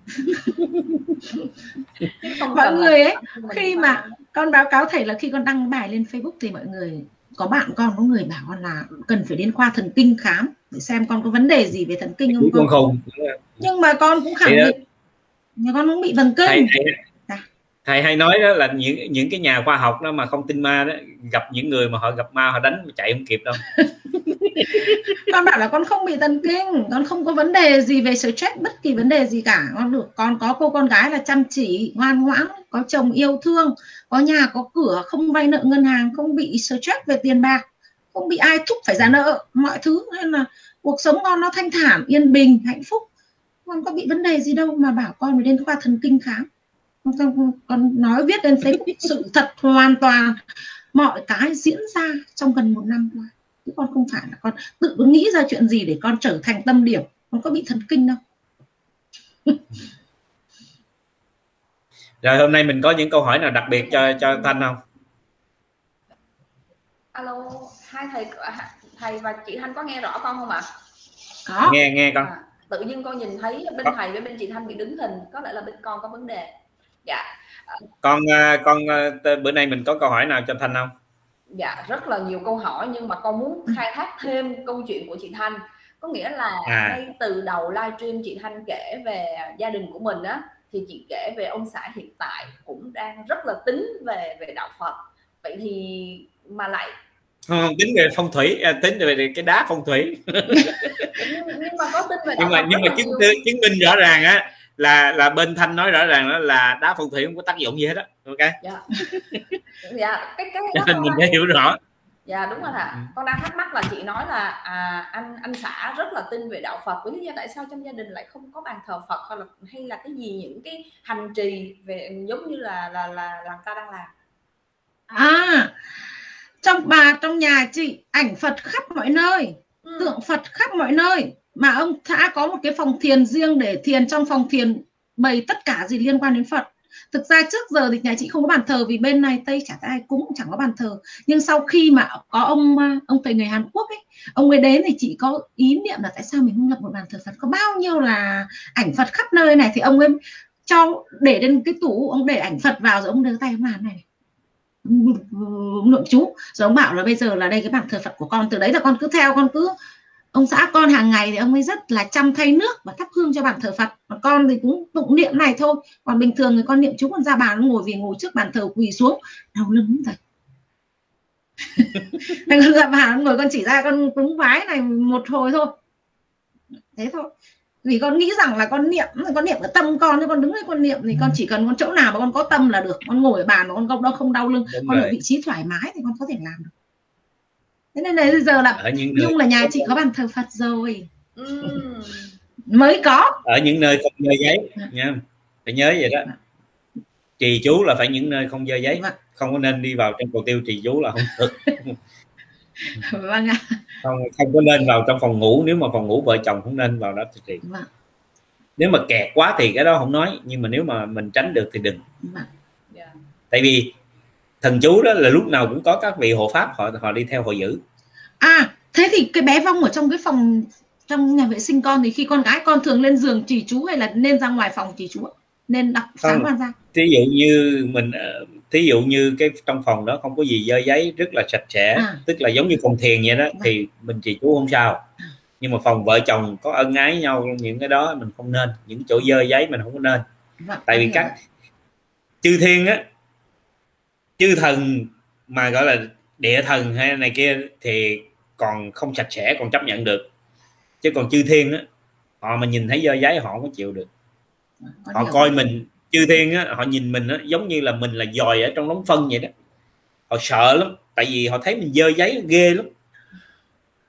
mọi người ấy khi mà con báo cáo thầy là khi con đăng bài lên Facebook thì mọi người có bạn con có người bảo con là cần phải đến khoa thần kinh khám để xem con có vấn đề gì về thần kinh không con. không nhưng mà con cũng khẳng định nhà con cũng bị thần kinh. Thầy, thầy, thầy hay nói đó là những những cái nhà khoa học đó mà không tin ma đó, gặp những người mà họ gặp ma, họ đánh, chạy không kịp đâu. Con bảo là con không bị thần kinh, con không có vấn đề gì về stress, bất kỳ vấn đề gì cả. Con được, con có cô con gái là chăm chỉ, ngoan ngoãn, có chồng yêu thương, có nhà, có cửa, không vay nợ ngân hàng, không bị stress về tiền bạc, không bị ai thúc phải trả nợ, mọi thứ. Nên là cuộc sống con nó thanh thản, yên bình, hạnh phúc. Con có bị vấn đề gì đâu mà bảo con phải đến khoa thần kinh khám con, con nói viết lên Facebook sự thật hoàn toàn. Mọi cái diễn ra trong gần một năm qua. Chứ con không phải là con tự nghĩ ra chuyện gì để con trở thành tâm điểm. Con có bị thần kinh đâu. Rồi hôm nay mình có những câu hỏi nào đặc biệt cho cho thanh không? Alo hai thầy thầy và chị thanh có nghe rõ con không ạ? Có. Nghe nghe con. À, tự nhiên con nhìn thấy bên có. thầy với bên chị thanh bị đứng hình. Có lẽ là bên con có vấn đề dạ. Con à, con à, bữa nay mình có câu hỏi nào cho thanh không? Dạ rất là nhiều câu hỏi nhưng mà con muốn khai thác thêm câu chuyện của chị thanh. Có nghĩa là à. ngay từ đầu livestream chị thanh kể về gia đình của mình á thì chị kể về ông xã hiện tại cũng đang rất là tính về về đạo Phật. Vậy thì mà lại không tính về phong thủy tính về cái đá phong thủy. Nhưng, nhưng mà có tính về nhưng mà nhưng mà chứng chứng minh rõ ràng á là là bên thanh nói rõ ràng đó là đá phong thủy không có tác dụng gì hết á ok? Dạ. Dạ cái cái đó mình phải hiểu rõ. Dạ đúng rồi ạ. Ừ. con đang thắc mắc là chị nói là à, anh anh xã rất là tin về đạo Phật. Với lý do tại sao trong gia đình lại không có bàn thờ Phật hay là hay là cái gì những cái hành trì về giống như là là là làm ta đang làm? À trong bà trong nhà chị ảnh Phật khắp mọi nơi ừ. tượng Phật khắp mọi nơi mà ông đã có một cái phòng thiền riêng để thiền, trong phòng thiền bày tất cả gì liên quan đến Phật. Thực ra trước giờ thì nhà chị không có bàn thờ, vì bên này tây chả ai cũng chẳng có bàn thờ. Nhưng sau khi mà có ông ờ, ông thầy người Hàn Quốc ấy, ông ấy đến thì chị có ý niệm là tại sao mình không lập một bàn thờ Phật? Có bao nhiêu là ảnh Phật khắp nơi này thì ông ấy cho, để lên cái tủ, ông để ảnh Phật vào rồi ông đưa tay ông làm này. Lượng chú. Rồi ông bảo là bây giờ là đây cái bàn thờ Phật của con, từ đấy là con cứ theo, con cứ ông xã con hàng ngày thì ông ấy rất là chăm thay nước và thắp hương cho bàn thờ Phật. Còn con thì cũng tụng niệm này thôi. Còn bình thường thì con niệm chú còn ra bàn ngồi vì ngồi trước bàn thờ quỳ xuống đau lưng thầy. Con ra bàn ngồi con chỉ ra con cúng vái này một hồi thôi. Thế thôi. Vì con nghĩ rằng là con niệm con niệm ở tâm con chứ con đứng đây con niệm thì con ừ. chỉ cần con chỗ nào mà con có tâm là được. Con ngồi ở bàn mà con không đau không đau lưng Đúng con rồi. ở vị trí thoải mái thì con có thể làm được thế nên bây giờ là ở những nhung là nhà chị có bàn thờ phật rồi ừ. mới có ở những nơi không dơ giấy dạ. nha phải nhớ vậy đó dạ. trì chú là phải những nơi không dơ giấy vâng. không có nên đi vào trong cầu tiêu trì chú là không được vâng ạ. không không có nên vào trong phòng ngủ nếu mà phòng ngủ vợ chồng không nên vào đó thực hiện vâng. nếu mà kẹt quá thì cái đó không nói nhưng mà nếu mà mình tránh được thì đừng vâng. yeah. tại vì thần chú đó là lúc nào cũng có các vị hộ pháp họ họ đi theo họ giữ. À thế thì cái bé vong ở trong cái phòng trong nhà vệ sinh con thì khi con gái con thường lên giường chỉ chú hay là nên ra ngoài phòng chỉ chú nên đọc sáng ban ra? Thí dụ như mình ờ, thí dụ như cái trong phòng đó không có gì dơ giấy rất là sạch sẽ à. tức là giống như phòng thiền vậy đó vâng. thì mình chỉ chú không sao. À. nhưng mà phòng vợ chồng có ân ái nhau những cái đó mình không nên những chỗ dơ giấy mình không có nên. Vâng, tại vì các chư thiên á chư thần mà gọi là địa thần hay này kia thì còn không sạch sẽ còn chấp nhận được. Chứ còn chư thiên á họ mà nhìn thấy dơ giấy họ không có chịu được. Họ coi mình chư thiên á họ nhìn mình á giống như là mình là dòi ở trong đống phân vậy đó. Họ sợ lắm tại vì họ thấy mình dơ giấy ghê lắm.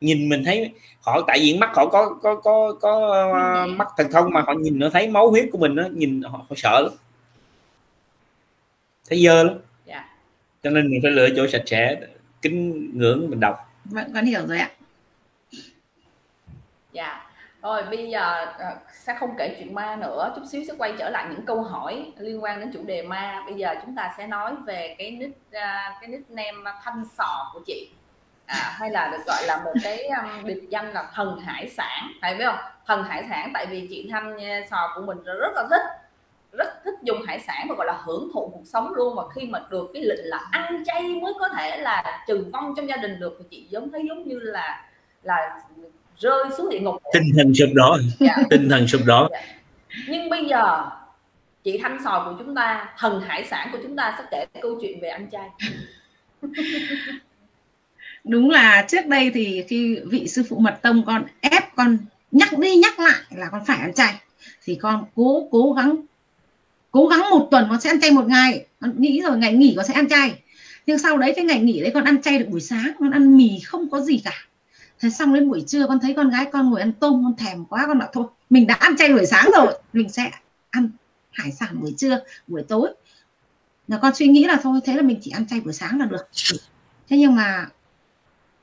Nhìn mình thấy họ tại vì mắt họ có có có có uh, mắt thần thông mà họ nhìn nó thấy máu huyết của mình nó nhìn họ, họ sợ lắm. Thấy dơ lắm. Cho nên mình phải lựa chỗ sạch sẽ kính ngưỡng mình đọc. Vẫn con hiểu rồi ạ. Dạ. Rồi bây giờ uh, sẽ không kể chuyện ma nữa. Chút xíu sẽ quay trở lại những câu hỏi liên quan đến chủ đề ma. Bây giờ chúng ta sẽ nói về cái nick uh, cái nickname thanh sò của chị. À, hay là được gọi là một cái um, biệt danh là thần hải sản. Phải biết không? Thần hải sản tại vì chị thanh sò của mình rất là thích rất thích dùng hải sản và gọi là hưởng thụ cuộc sống luôn. Và khi mà được cái lệnh là ăn chay mới có thể là trừ vong trong gia đình được thì chị giống thấy giống như là là rơi xuống địa ngục. Tinh thần sụp đổ. Dạ. tinh thần sụp đổ. Dạ. nhưng bây giờ chị thanh sò của chúng ta thần hải sản của chúng ta sẽ kể câu chuyện về ăn chay. Đúng là trước đây thì khi vị sư phụ mật tông con ép con nhắc đi nhắc lại là con phải ăn chay thì con cố cố gắng cố gắng một tuần con sẽ ăn chay một ngày. Con nghĩ rồi, ngày nghỉ con sẽ ăn chay. Nhưng sau đấy cái ngày nghỉ đấy con ăn chay được buổi sáng, con ăn mì không có gì cả. Thế xong đến buổi trưa con thấy con gái con ngồi ăn tôm, con thèm quá, con bảo thôi, mình đã ăn chay buổi sáng rồi, mình sẽ ăn hải sản buổi trưa, buổi tối. Là con suy nghĩ là thôi, thế là mình chỉ ăn chay buổi sáng là được. Thế nhưng mà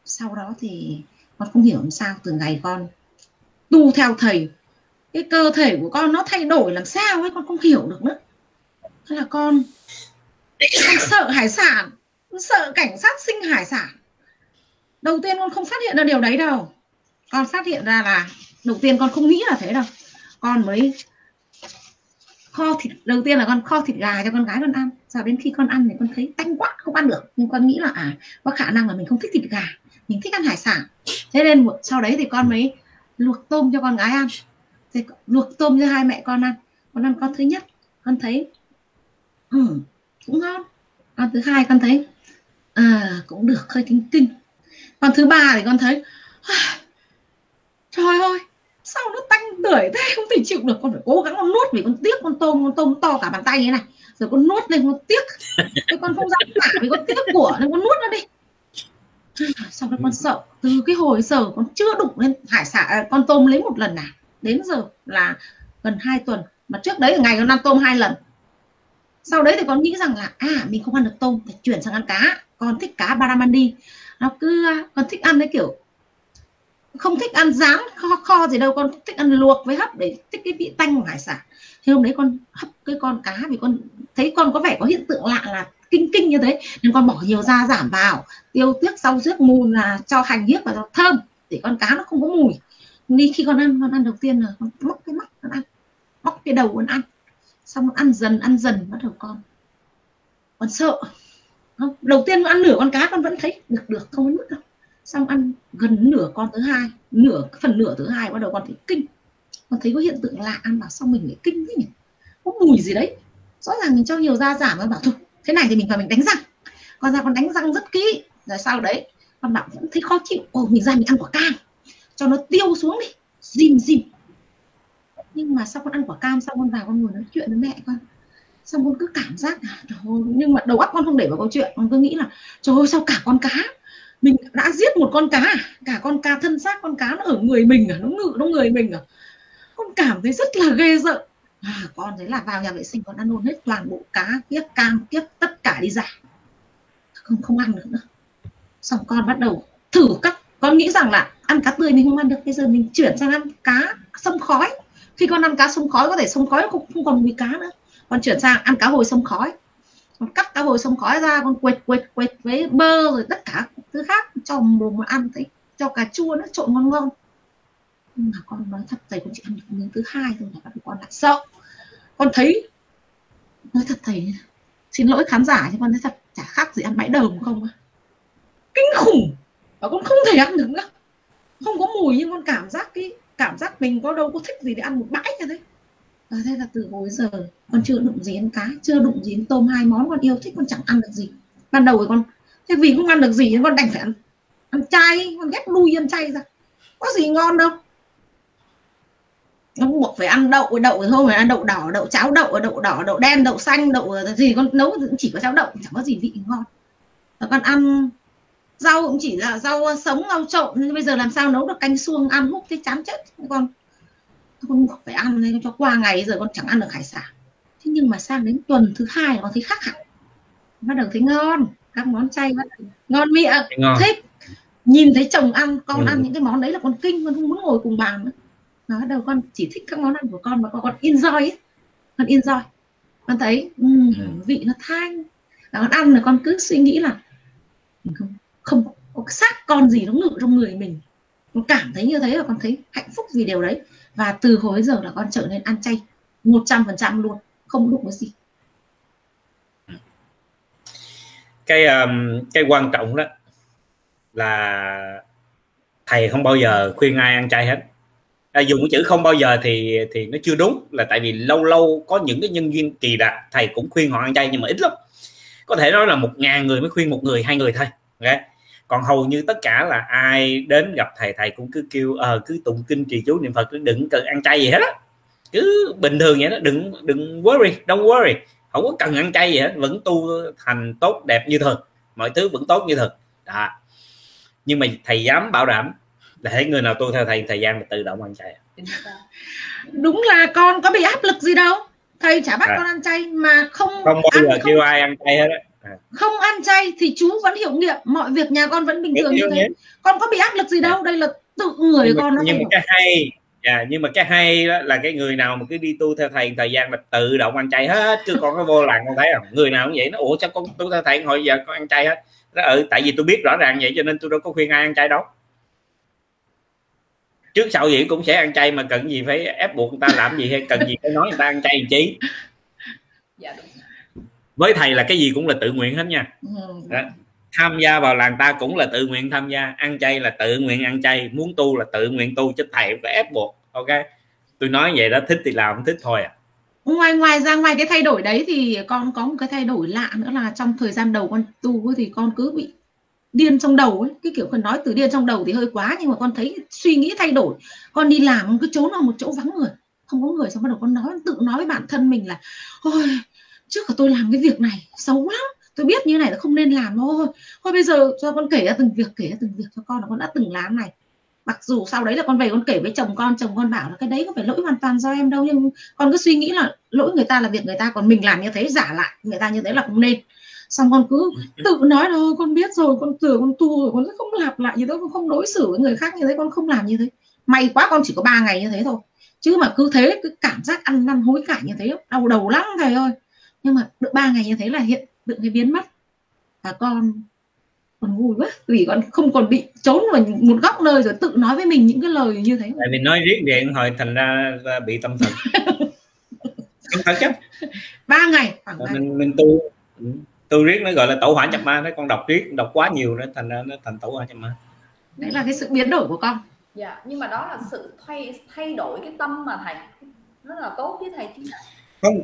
sau đó thì con không hiểu làm sao, từ ngày con tu theo thầy cái cơ thể của con nó thay đổi làm sao ấy, con không hiểu được nữa. Thế là con con sợ hải sản sợ cảnh sát sinh hải sản. Đầu tiên con không phát hiện ra điều đấy đâu. Con phát hiện ra là đầu tiên con không nghĩ là thế đâu. Con mới kho thịt, đầu tiên là con kho thịt gà cho con gái con ăn. Sau đến khi con ăn thì con thấy tanh quá, không ăn được. Nhưng con nghĩ là à có khả năng là mình không thích thịt gà, mình thích ăn hải sản. Thế nên sau đấy thì con mới luộc tôm cho con gái ăn thì luộc tôm cho hai mẹ con ăn. Con ăn con thứ nhất con thấy ừ, cũng ngon. Con thứ hai con thấy à, cũng được hơi kinh kinh. Con thứ ba thì con thấy à, trời ơi sao nó tanh tưởi thế? Không thể chịu được. Con phải cố gắng con nuốt vì con tiếc con tôm con tôm to cả bàn tay như này. Rồi con nuốt lên con tiếc. Cái con không dám cả vì con tiếc của nên con nuốt nó đi. Sau đó con sợ từ cái hồi giờ con chưa đụng lên hải sản à, con tôm lấy một lần nào đến giờ là gần 2 tuần, mà trước đấy ngày con ăn tôm hai lần. Sau đấy thì con nghĩ rằng là à mình không ăn được tôm, phải chuyển sang ăn cá. Con thích cá baramandi nó cứ, con thích ăn cái kiểu, không thích ăn rán, kho kho gì đâu. Con thích ăn luộc với hấp để thích cái vị tanh của hải sản. Thì hôm đấy con hấp cái con cá vì con thấy con có vẻ có hiện tượng lạ là kinh kinh như thế. Nên con bỏ nhiều da giảm vào, tiêu tiếc sau rước mù là cho hành hiếp cho thơm, để con cá nó không có mùi đi khi con ăn con ăn đầu tiên là con móc cái mắt, con ăn. Móc cái đầu con ăn. Xong con ăn dần ăn dần bắt đầu con. Con sợ. Không, đầu tiên con ăn nửa con cá con vẫn thấy được được, không có nuốt đâu. Xong ăn gần nửa con thứ hai, nửa phần nửa thứ hai bắt đầu con thấy kinh. Con thấy có hiện tượng lạ, ăn bảo xong mình lại kinh thế nhỉ? Có mùi gì đấy? Rõ ràng mình cho nhiều da giảm nó bảo thôi, thế này thì mình phải mình đánh răng. Con ra con đánh răng rất kỹ. Rồi sau đấy, con bảo vẫn thấy khó chịu. Ồ, mình ra mình ăn quả cam cho nó tiêu xuống đi dìm dìm. Nhưng mà sau con ăn quả cam xong con vào con ngồi nói chuyện với mẹ con xong con cứ cảm giác là nhưng mà đầu óc con không để vào câu chuyện con cứ nghĩ là trời ơi sao cả con cá? Mình đã giết một con cá à? cả con cá thân xác con cá nó ở người mình à? Nó ngự nó người mình à? Con cảm thấy rất là ghê sợ. À, con thấy là vào nhà vệ sinh con ăn luôn hết toàn bộ cá kiếp cam kiếp tất cả đi ra. Không không ăn được nữa. Xong con bắt đầu thử các con nghĩ rằng là ăn cá tươi mình không ăn được. Bây giờ mình chuyển sang ăn cá sông khói. Khi con ăn cá sông khói, có thể sông khói cũng không còn mùi cá nữa. Con chuyển sang ăn cá hồi sông khói. Con cắt cá hồi sông khói ra, con quệt quệt quệt với bơ rồi tất cả thứ khác cho mồm mà ăn, thấy cho cà chua nó trộn ngon ngon. Nhưng mà con nói thật, thầy cũng chỉ ăn được miếng thứ hai thôi là bắt con lại sợ. Con thấy, nói thật thầy, xin lỗi khán giả, nhưng con thấy thật, chả khác gì ăn bãi đồng không kinh khủng! Và con không thể ăn được nữa. Không có mùi nhưng con cảm giác cái cảm giác mình có đâu có thích gì để ăn một bãi như thế à, thế là từ hồi giờ con chưa đụng gì đến cá chưa đụng gì đến tôm hai món con yêu thích con chẳng ăn được gì. Ban đầu thì con thế vì không ăn được gì nên con đành phải ăn. Ăn chay con ghép nuôi ăn chay ra. Có gì ngon đâu. Nó buộc phải ăn đậu đậu thôi phải ăn đậu đỏ đậu cháo đậu đậu đỏ đậu đen đậu xanh đậu gì con nấu chỉ có cháo đậu chẳng có gì vị ngon. Và con ăn rau cũng chỉ là rau sống rau trộn nhưng bây giờ làm sao nấu được canh xuông ăn hút thấy chán chết. Con con phải ăn nên cho qua ngày giờ con chẳng ăn được hải sản. Thế nhưng mà sang đến tuần thứ hai con thấy khác hẳn. Bắt đầu thấy ngon các món chay bắt đầu ngon miệng ngon. thích. Nhìn thấy chồng ăn con ừ. ăn những cái món đấy là con kinh con không muốn ngồi cùng bàn nữa. Nó bắt đầu con chỉ thích các món ăn của con và con, con enjoy ấy. con enjoy. Con thấy um, vị nó thanh. Con ăn là con cứ suy nghĩ là không không có xác con gì nó ngự trong người mình. Con cảm thấy như thế là con thấy hạnh phúc vì điều đấy. Và từ hồi giờ là con trở nên ăn chay một trăm phần trăm luôn không đụng cái gì. Cái um, cái quan trọng đó là thầy không bao giờ khuyên ai ăn chay hết. À, dùng cái chữ không bao giờ thì thì nó chưa đúng là tại vì lâu lâu có những cái nhân viên kỳ lạ thầy cũng khuyên họ ăn chay nhưng mà ít lắm. Có thể nói là một ngàn người mới khuyên một người hai người thôi okay? Còn hầu như tất cả là ai đến gặp thầy thầy cũng cứ kêu ờ cứ tụng kinh trì chú niệm phật đừng cần ăn chay gì hết á. Cứ bình thường vậy đó đừng đừng worry don't worry. Không có cần ăn chay gì hết vẫn tu thành tốt đẹp như thường. Mọi thứ vẫn tốt như thường. Đó. Nhưng mà thầy dám bảo đảm là thấy người nào tu theo thầy thời gian là tự động ăn chay. Đúng là con có bị áp lực gì đâu. Thầy chả bắt à. con ăn chay mà không không bao giờ kêu ai ăn chay hết á à. không ăn chay thì chú vẫn hiệu nghiệm mọi việc nhà con vẫn bình thường như thế. con có bị áp lực gì đâu à. đây là tự người nhưng con nó nhưng mà cái hay dạ nhưng mà cái hay đó là cái người nào mà cứ đi tu theo thầy thời gian là tự động ăn chay hết chứ con có vô làng con thấy không? Người nào cũng vậy nó ủa chắc con tu theo thầy hồi giờ con ăn chay hết? Đó ừ tại vì tôi biết rõ ràng vậy cho nên tôi đâu có khuyên ai ăn chay đâu. Trước sau gì cũng sẽ ăn chay mà cần gì phải ép buộc người ta làm gì hay cần gì phải nói người ta ăn chay làm chi. Dạ, với thầy là cái gì cũng là tự nguyện hết nha. Ừ. đó. tham gia vào làng ta cũng là tự nguyện tham gia ăn chay là tự nguyện ăn chay muốn tu là tự nguyện tu chứ thầy phải ép buộc ok? Tôi nói vậy đó thích thì làm không thích thôi à. Ngoài ngoài ra ngoài cái thay đổi đấy thì con có một cái thay đổi lạ nữa là trong thời gian đầu con tu thì con cứ bị điên trong đầu ấy. Cái kiểu cần nói từ điên trong đầu thì hơi quá nhưng mà con thấy suy nghĩ thay đổi. Con đi làm cứ trốn vào một chỗ vắng người không có người xong bắt đầu con nói tự nói với bản thân mình là ôi trước cả tôi làm cái việc này xấu lắm. Tôi biết như này là không nên làm thôi. Thôi bây giờ cho con kể ra từng việc kể ra từng việc cho con là con đã từng làm này. Mặc dù sau đấy là con về con kể với chồng con chồng con bảo là cái đấy có phải lỗi hoàn toàn do em đâu nhưng con cứ suy nghĩ là lỗi người ta là việc người ta còn mình làm như thế giả lại người ta như thế là không nên. Xong con cứ tự nói thôi con biết rồi con từ con tu rồi con sẽ không lặp lại như thế con không đối xử với người khác như thế con không làm như thế. May quá con chỉ có ba ngày như thế thôi. Chứ mà cứ thế cứ cảm giác ăn năn hối cải như thế đau đầu lắm thầy ơi nhưng mà được ba ngày như thế là hiện tượng cái biến mất. Và con còn vui quá vì con không còn bị trốn vào một góc nơi rồi tự nói với mình những cái lời như thế. Tại vì nói riết điện hồi thành ra bị tâm thần. Không thật chất ba ngày khoảng mình mình tu tu riết nó gọi là tẩu hỏa nhập ma đấy con đọc riết đọc quá nhiều nữa thành ra nó thành tẩu hỏa nhập ma. Đấy là cái sự biến đổi của con. Dạ nhưng mà đó là sự thay thay đổi cái tâm mà thầy. Nó là tốt với thầy chứ. Không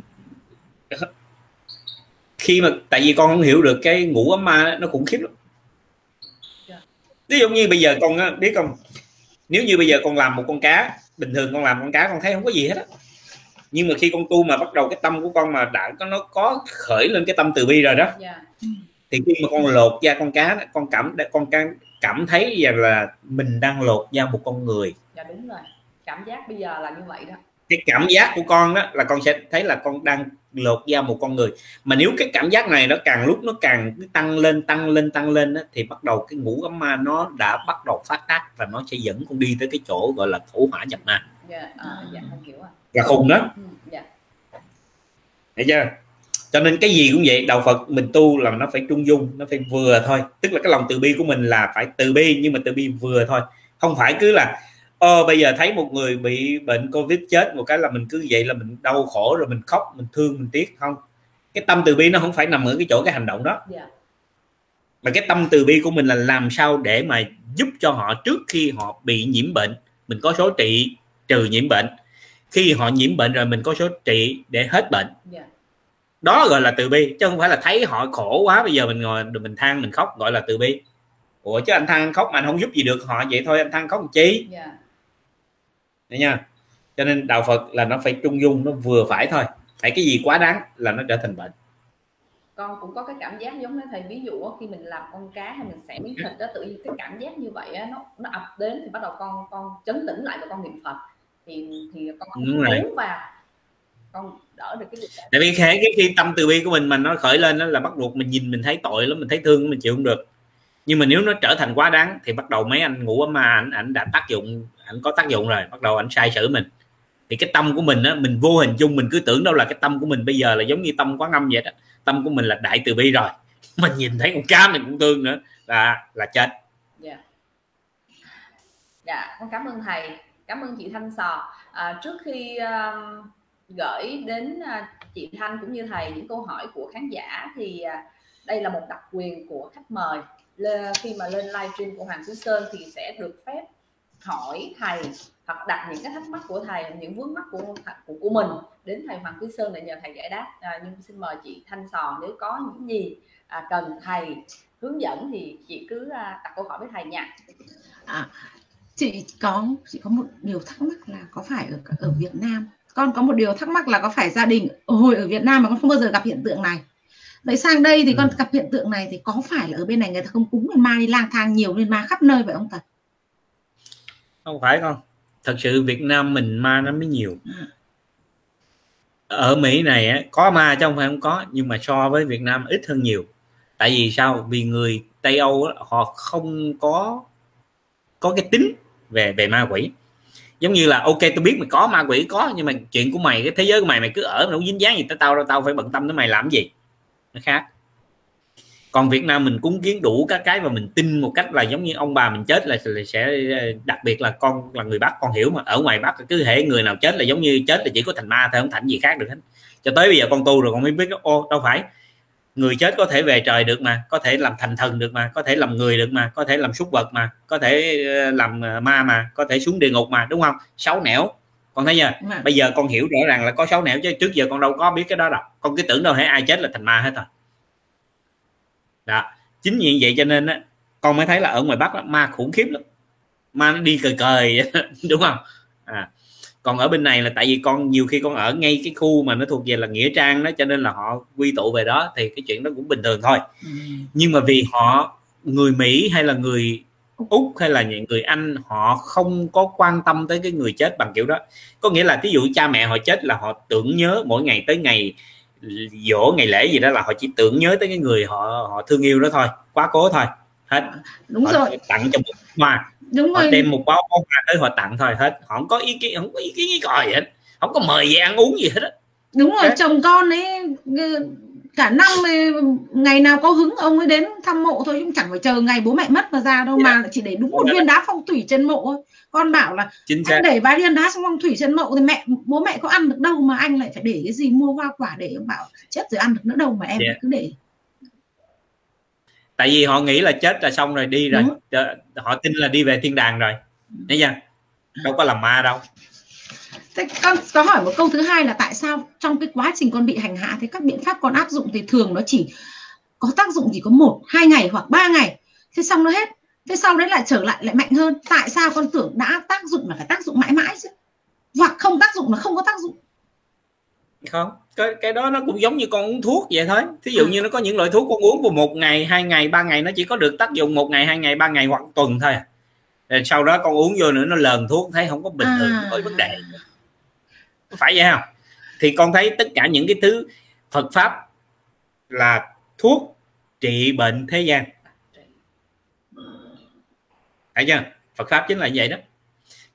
khi mà tại vì con không hiểu được cái ngủ ấm ma nó khủng khiếp lắm dạ. ví dụ như bây giờ con biết không nếu như bây giờ con làm một con cá bình thường con làm con cá con thấy không có gì hết á nhưng mà khi con tu mà bắt đầu cái tâm của con mà đã có nó có khởi lên cái tâm từ bi rồi đó yeah. Dạ. thì khi mà con lột da con cá con cảm con cảm cảm thấy rằng là mình đang lột da một con người dạ đúng rồi cảm giác bây giờ là như vậy đó cái cảm giác của con đó là con sẽ thấy là con đang lột da một con người. Mà nếu cái cảm giác này nó càng lúc nó càng tăng lên tăng lên tăng lên đó, thì bắt đầu cái ngũ ấm ma nó đã bắt đầu phát tác và nó sẽ dẫn con đi tới cái chỗ gọi là thổ hỏa nhập ma. Dạ, hiểu à. là khùng đó. Ừ, dạ. thấy chưa? Cho nên cái gì cũng vậy đạo phật mình tu là nó phải trung dung nó phải vừa thôi. Tức là cái lòng từ bi của mình là phải từ bi nhưng mà từ bi vừa thôi. Không phải cứ là ờ bây giờ thấy một người bị bệnh covid chết một cái là mình cứ vậy là mình đau khổ rồi mình khóc mình thương mình tiếc không cái tâm từ bi nó không phải nằm ở cái chỗ cái hành động đó yeah. Dạ. mà cái tâm từ bi của mình là làm sao để mà giúp cho họ trước khi họ bị nhiễm bệnh mình có số trị trừ nhiễm bệnh khi họ nhiễm bệnh rồi mình có số trị để hết bệnh yeah. Dạ. đó gọi là từ bi chứ không phải là thấy họ khổ quá bây giờ mình ngồi mình than mình khóc gọi là từ bi ủa chứ anh than khóc mà anh không giúp gì được họ vậy thôi anh than khóc làm chi yeah dạ. Đấy nha. Cho nên đạo Phật là nó phải trung dung nó vừa phải thôi. Phải cái gì quá đáng là nó trở thành bệnh. Con cũng có cái cảm giác giống như thầy ví dụ khi mình làm con cá hay mình xẻ miếng thịt đó tự nhiên cái cảm giác như vậy á, nó nó ập đến thì bắt đầu con con chấn tĩnh lại và con niệm Phật. Thì thì con không uống vào. Con đỡ được cái việc tại vì khẽ cái khi tâm từ bi của mình mà nó khởi lên đó là bắt buộc mình nhìn mình thấy tội lắm mình thấy thương mình chịu không được. Nhưng mà nếu nó trở thành quá đáng thì bắt đầu mấy anh ngủ ở ma ảnh ảnh đã tác dụng ảnh có tác dụng rồi bắt đầu ảnh sai sử mình. Thì cái tâm của mình á mình vô hình chung mình cứ tưởng đâu là cái tâm của mình bây giờ là giống như tâm quán âm vậy đó. Tâm của mình là đại từ bi rồi. Mình nhìn thấy con cá mình cũng thương nữa là là chết. Dạ. Dạ con cảm ơn thầy. Cảm ơn chị thanh sò. À, trước khi uh, gửi đến uh, chị thanh cũng như thầy những câu hỏi của khán giả thì uh, đây là một đặc quyền của khách mời. Khi mà lên livestream của hoàng quý sơn thì sẽ được phép hỏi thầy hoặc đặt những cái thắc mắc của thầy những vướng mắc của của, của mình đến thầy Hoàng Quý Sơn để nhờ thầy giải đáp. À, nhưng xin mời chị Thanh Sò nếu có những gì à, cần thầy hướng dẫn thì chị cứ à, đặt câu hỏi với thầy nha. À, chị có chị có một điều thắc mắc là có phải ở ở Việt Nam con có một điều thắc mắc là có phải gia đình hồi ở Việt Nam mà con không bao giờ gặp hiện tượng này? Vậy sang đây thì ừ. con gặp hiện tượng này thì có phải là ở bên này người ta không cúng ma đi lang thang nhiều lên ma khắp nơi vậy ông thật không phải không? thật sự Việt Nam mình ma nó mới nhiều. Ở Mỹ này có ma chứ không phải không có, nhưng mà so với Việt Nam ít hơn nhiều. Tại vì sao? Vì người Tây Âu họ không có có cái tính về về ma quỷ. Giống như là, ok, tôi biết mày có ma quỷ, có, nhưng mà chuyện của mày, cái thế giới của mày mày cứ ở, mày không dính dáng gì tới tao đâu, tao phải bận tâm tới mày làm gì. Nó khác còn Việt Nam mình cúng kiến đủ các cái và mình tin một cách là giống như ông bà mình chết là, sẽ đặc biệt là con là người Bắc con hiểu mà. Ở ngoài Bắc cứ thể người nào chết là giống như chết là chỉ có thành ma thôi không thành gì khác được hết. Cho tới bây giờ con tu rồi con mới biết ô đâu phải. Người chết có thể về trời được mà có thể làm thành thần được mà có thể làm người được mà có thể làm súc vật mà có thể ờ, làm ờ, ma mà có thể xuống địa ngục mà đúng không? Sáu nẻo. Con thấy chưa? Bây giờ con hiểu rõ ràng là có sáu nẻo chứ trước giờ con đâu có biết cái đó đâu. Con cứ tưởng đâu thấy ai chết là thành ma hết rồi đó. Chính vì vậy cho nên á con mới thấy là ở ngoài bắc đó, ma khủng khiếp lắm. Ma nó đi cười cười đúng không? À còn ở bên này là tại vì con nhiều khi con ở ngay cái khu mà nó thuộc về là nghĩa trang đó cho nên là họ quy tụ về đó thì cái chuyện đó cũng bình thường thôi. Ừ. nhưng mà vì họ người mỹ hay là người úc hay là những người anh họ không có quan tâm tới cái người chết bằng kiểu đó. Có nghĩa là ví dụ cha mẹ họ chết là họ tưởng nhớ mỗi ngày tới ngày dỗ ngày lễ gì đó là họ chỉ tưởng nhớ tới cái người họ họ thương yêu đó thôi quá cố thôi hết. Đúng họ rồi. tặng cho một hoa. Đúng họ rồi. đem một bó hoa tới họ tặng thôi hết. Họ không có ý kiến không có ý kiến gì còi hết. Không có mời về ăn uống gì hết á. Đúng rồi Đấy. chồng con ấy cả năm ngày nào có hứng ông ấy đến thăm mộ thôi cũng chẳng phải chờ ngày bố mẹ mất mà ra đâu yeah. mà chỉ để đúng một viên đá phong thủy trên mộ thôi con bảo là Chính anh để vài viên đá phong thủy trên mộ thì mẹ bố mẹ có ăn được đâu mà anh lại phải để cái gì mua hoa quả để ông bảo chết rồi ăn được nữa đâu mà em yeah. cứ để. Tại vì họ nghĩ là chết là xong rồi đi rồi Đúng. họ tin là đi về thiên đàng rồi. Thấy chưa? Đâu có làm ma đâu. Thế con có hỏi một câu thứ hai là tại sao trong cái quá trình con bị hành hạ thì các biện pháp con áp dụng thì thường nó chỉ có tác dụng chỉ có một hai ngày hoặc ba ngày. Thế xong nó hết thế sau đấy lại trở lại lại mạnh hơn. Tại sao con tưởng đã tác dụng là phải tác dụng mãi mãi chứ? Hoặc không tác dụng là không có tác dụng. Không cái cái đó nó cũng giống như con uống thuốc vậy thôi. Thí dụ như nó có những loại thuốc con uống vào một ngày hai ngày ba ngày nó chỉ có được tác dụng một ngày hai ngày ba ngày hoặc tuần thôi rồi sau đó con uống vô nữa nó lờn thuốc thấy không có bình thường à. có vấn đề. Phải vậy không? Thì con thấy tất cả những cái thứ Phật pháp là thuốc trị bệnh thế gian thấy chưa? Phật pháp chính là vậy đó.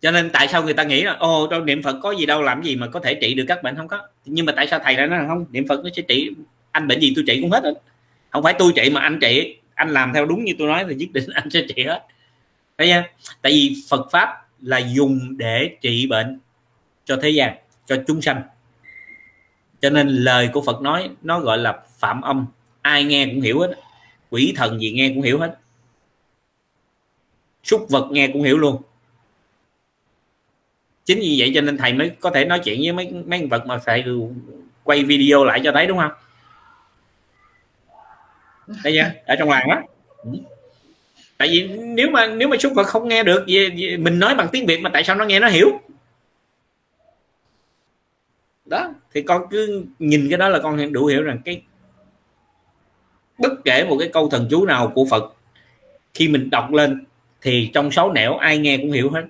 Cho nên tại sao người ta nghĩ là ô đâu niệm Phật có gì đâu, làm gì mà có thể trị được các bệnh? Không có. Nhưng mà tại sao thầy lại nói không, niệm Phật nó sẽ trị, anh bệnh gì tôi trị cũng hết đó. không phải tôi trị mà anh trị, anh làm theo đúng như tôi nói thì nhất định anh sẽ trị hết. Thấy chưa? Tại vì Phật pháp là dùng để trị bệnh cho thế gian, cho chúng sanh. Cho nên lời của Phật nói, nó gọi là phạm âm. Ai nghe cũng hiểu hết quỷ thần gì nghe cũng hiểu hết súc vật nghe cũng hiểu luôn. Chính vì vậy cho nên thầy mới có thể nói chuyện với mấy mấy vật mà phải quay video lại cho thấy đúng không? Đây nha ở trong làng đó tại vì nếu mà nếu mà súc vật không nghe được gì, mình nói bằng tiếng việt mà tại sao nó nghe nó hiểu? Đó thì con cứ nhìn cái đó là con đủ hiểu rằng cái bất kể một cái câu thần chú nào của Phật khi mình đọc lên thì trong sáu nẻo ai nghe cũng hiểu hết.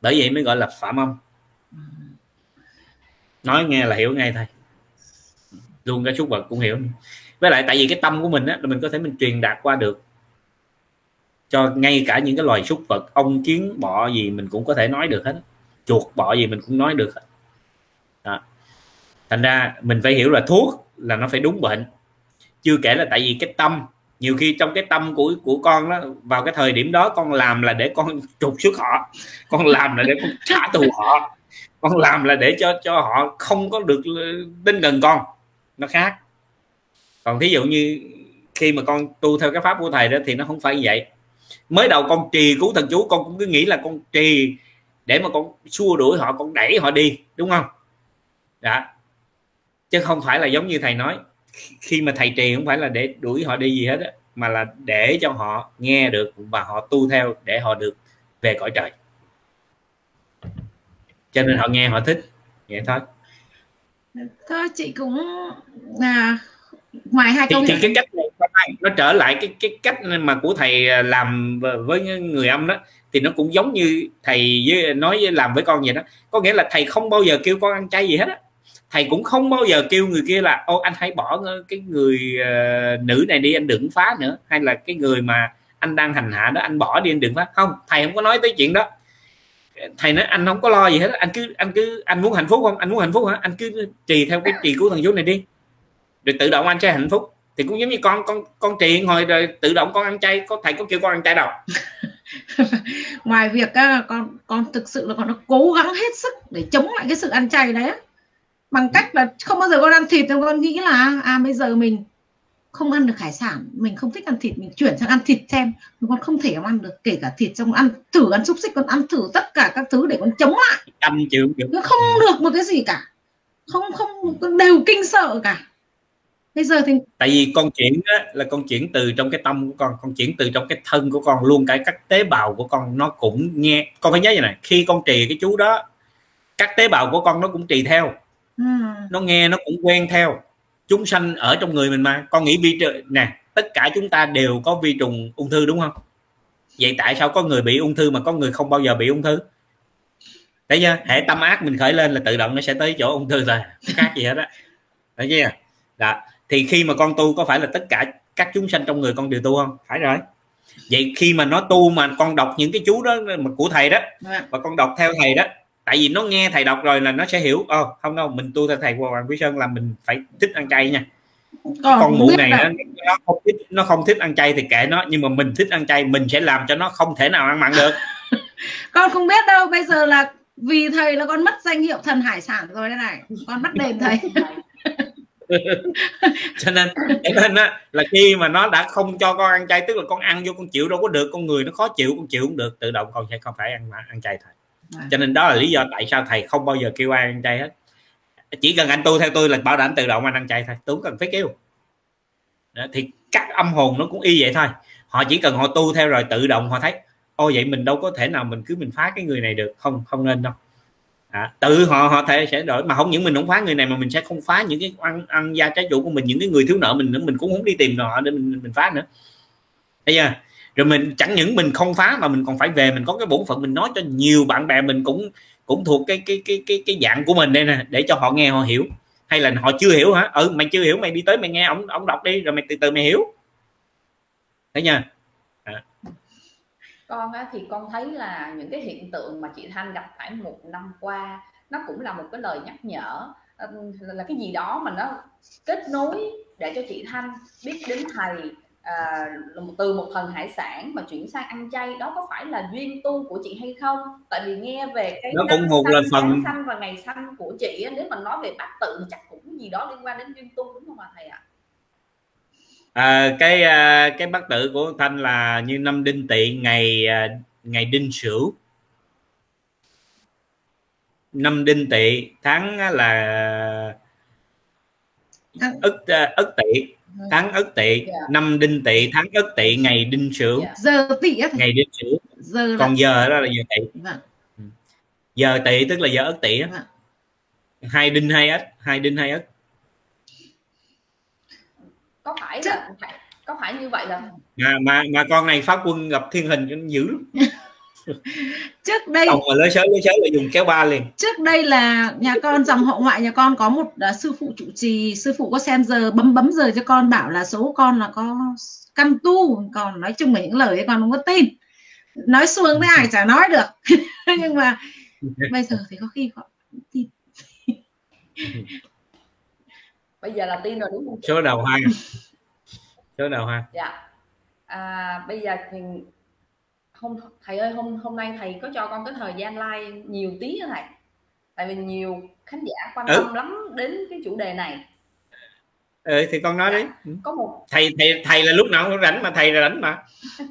Bởi vậy mới gọi là phạm âm. Nói nghe là hiểu ngay thầy luôn cái súc vật cũng hiểu. Với lại tại vì cái tâm của mình á, là mình có thể mình truyền đạt qua được. Cho ngay cả những cái loài súc vật ong kiến bọ gì mình cũng có thể nói được hết. Chuột bọ gì mình cũng nói được hết. Đó. thành ra mình phải hiểu là thuốc là nó phải đúng bệnh. Chưa kể là tại vì cái tâm nhiều khi trong cái tâm của của con đó, vào cái thời điểm đó con làm là để con trục xuất họ, con làm là để con trả thù họ, con làm là để cho cho họ không có được đến gần con. Nó khác. Còn thí dụ như khi mà con tu theo cái pháp của thầy đó thì nó không phải như vậy. Mới đầu con trì cứu thần chú, con cũng cứ nghĩ là con trì để mà con xua đuổi họ, con đẩy họ đi, đúng không? Đó. Chứ không phải là giống như thầy nói khi mà thầy trì không phải là để đuổi họ đi gì hết á mà là để cho họ nghe được và họ tu theo để họ được về cõi trời. Cho nên họ nghe họ thích. Vậy thôi. Thôi chị cũng à, ngoài hai câu thì, thì cái cách này nó trở lại cái cái cách mà của thầy làm với người âm đó thì nó cũng giống như thầy với nói với làm với con vậy đó. Có nghĩa là thầy không bao giờ kêu con ăn chay gì hết á thầy cũng không bao giờ kêu người kia là ô anh hãy bỏ cái người uh, nữ này đi anh đừng phá nữa. Hay là cái người mà anh đang hành hạ đó anh bỏ đi anh đừng phá. Không thầy không có nói tới chuyện đó. Thầy nói anh không có lo gì hết anh cứ anh cứ anh muốn hạnh phúc không? Anh muốn hạnh phúc hả? Anh cứ trì theo cái trì của thằng chú này đi. Rồi tự động anh sẽ hạnh phúc. Thì cũng giống như con con con trì hồi rồi tự động con ăn chay. Có thầy có kêu con ăn chay đâu. Ngoài việc con con thực sự là con nó cố gắng hết sức để chống lại cái sự ăn chay đấy bằng cách là không bao giờ con ăn thịt con nghĩ là à bây giờ mình không ăn được hải sản mình không thích ăn thịt mình chuyển sang ăn thịt xem. Con không thể ăn được kể cả thịt xong ăn thử ăn xúc xích con ăn thử tất cả các thứ để con chống lại. Ăn chịu không được một cái gì cả. Không không đều kinh sợ cả. Bây giờ thì tại vì con chuyển á, là con chuyển từ trong cái tâm của con con chuyển từ trong cái thân của con luôn cái các tế bào của con nó cũng nghe. Con phải nhớ vậy này khi con trì cái chú đó các tế bào của con nó cũng trì theo. Nó nghe nó cũng quen theo. Chúng sanh ở trong người mình mà. Con nghĩ vi trùng nè tất cả chúng ta đều có vi trùng ung thư đúng không? Vậy tại sao có người bị ung thư mà có người không bao giờ bị ung thư? Thấy chưa? Hệ tâm ác mình khởi lên là tự động nó sẽ tới chỗ ung thư rồi khác gì hết á. Thấy chưa? Đó. Thì khi mà con tu có phải là tất cả các chúng sanh trong người con đều tu không? Phải rồi. Vậy khi mà nó tu mà con đọc những cái chú đó mà của thầy đó dạ. và con đọc theo thầy đó tại vì nó nghe thầy đọc rồi là nó sẽ hiểu. Ồ oh, không đâu mình tu theo thầy Hoàng Quý Sơn là mình phải thích ăn chay nha. Con, con mụ này nó, nó không thích nó không thích ăn chay thì kệ nó nhưng mà mình thích ăn chay mình sẽ làm cho nó không thể nào ăn mặn được. Con không biết đâu bây giờ là vì thầy là con mất danh hiệu thần hải sản rồi đây này. Con bắt đền thầy. Cho nên cho nên á, là khi mà nó đã không cho con ăn chay tức là con ăn vô con chịu đâu có được con người nó khó chịu con chịu cũng được tự động con sẽ không phải ăn ăn chay thôi à. Vâng. cho nên đó là lý do tại sao thầy không bao giờ kêu ai ăn chay hết. Chỉ cần anh tu theo tôi là bảo đảm tự động anh ăn chay thôi tôi cần phải kêu. Đó, thì các âm hồn nó cũng y vậy thôi. Họ chỉ cần họ tu theo rồi tự động họ thấy ô vậy mình đâu có thể nào mình cứ mình phá cái người này được. Không không nên đâu. À, tự họ họ thể sẽ đổi. Mà không những mình không phá người này mà mình sẽ không phá những cái ăn ăn gia trái chủ của mình những cái người thiếu nợ mình nữa. Mình cũng không đi tìm họ để mình mình phá nữa. Bây giờ rồi mình chẳng những mình không phá mà mình còn phải về mình có cái bổn phận mình nói cho nhiều bạn bè mình cũng cũng thuộc cái cái cái cái cái dạng của mình đây nè để cho họ nghe họ hiểu. Hay là họ chưa hiểu hả? Ừ mày chưa hiểu mày đi tới mày nghe ông ông đọc đi rồi mày từ từ mày hiểu. Thấy nha à. con á, thì con thấy là những cái hiện tượng mà chị Thanh gặp phải một năm qua nó cũng là một cái lời nhắc nhở là cái gì đó mà nó kết nối để cho chị Thanh biết đến thầy à, từ một thần hải sản mà chuyển sang ăn chay đó có phải là duyên tu của chị hay không? Tại vì nghe về cái nó cũng một là phần xanh và ngày xanh của chị nếu mà nói về bát tự chắc cũng gì đó liên quan đến duyên tu đúng không ạ thầy ạ? À, cái à, cái bát tự của thanh là như năm đinh tỵ ngày à, ngày đinh sửu. Năm đinh tỵ tháng là ức ức tỵ tháng ất tỵ yeah. Dạ. năm đinh tỵ tháng ất tỵ ngày đinh sửu yeah. Dạ. giờ tỵ á ngày đinh sửu giờ còn giờ đó là giờ tỵ vâng. Ừ. giờ tỵ tức là giờ ất tỵ á vâng. hai đinh hai ất hai đinh hai ất có phải là có phải như vậy là mà mà mà con này pháp quân gặp thiên hình dữ trước đây Đồng mà lấy sới lấy sới là dùng kéo ba liền. Trước đây là nhà con dòng hậu ngoại nhà con có một uh, sư phụ trụ trì sư phụ có xem giờ bấm bấm giờ cho con bảo là số con là có căn tu. Còn nói chung là những lời ấy con không có tin. Nói xuống với ai chả nói được. Nhưng mà bây giờ thì có khi họ tin. Bây giờ là tin rồi đúng không? Số đầu hai. Số đầu hai. Dạ. À, bây giờ thì hôm thầy ơi hôm hôm nay thầy có cho con cái thời gian like nhiều tí nữa thầy tại vì nhiều khán giả quan ừ. tâm lắm đến cái chủ đề này ừ, thì con nói dạ. đi ừ. có một thầy thầy thầy là lúc nào cũng rảnh mà thầy là rảnh mà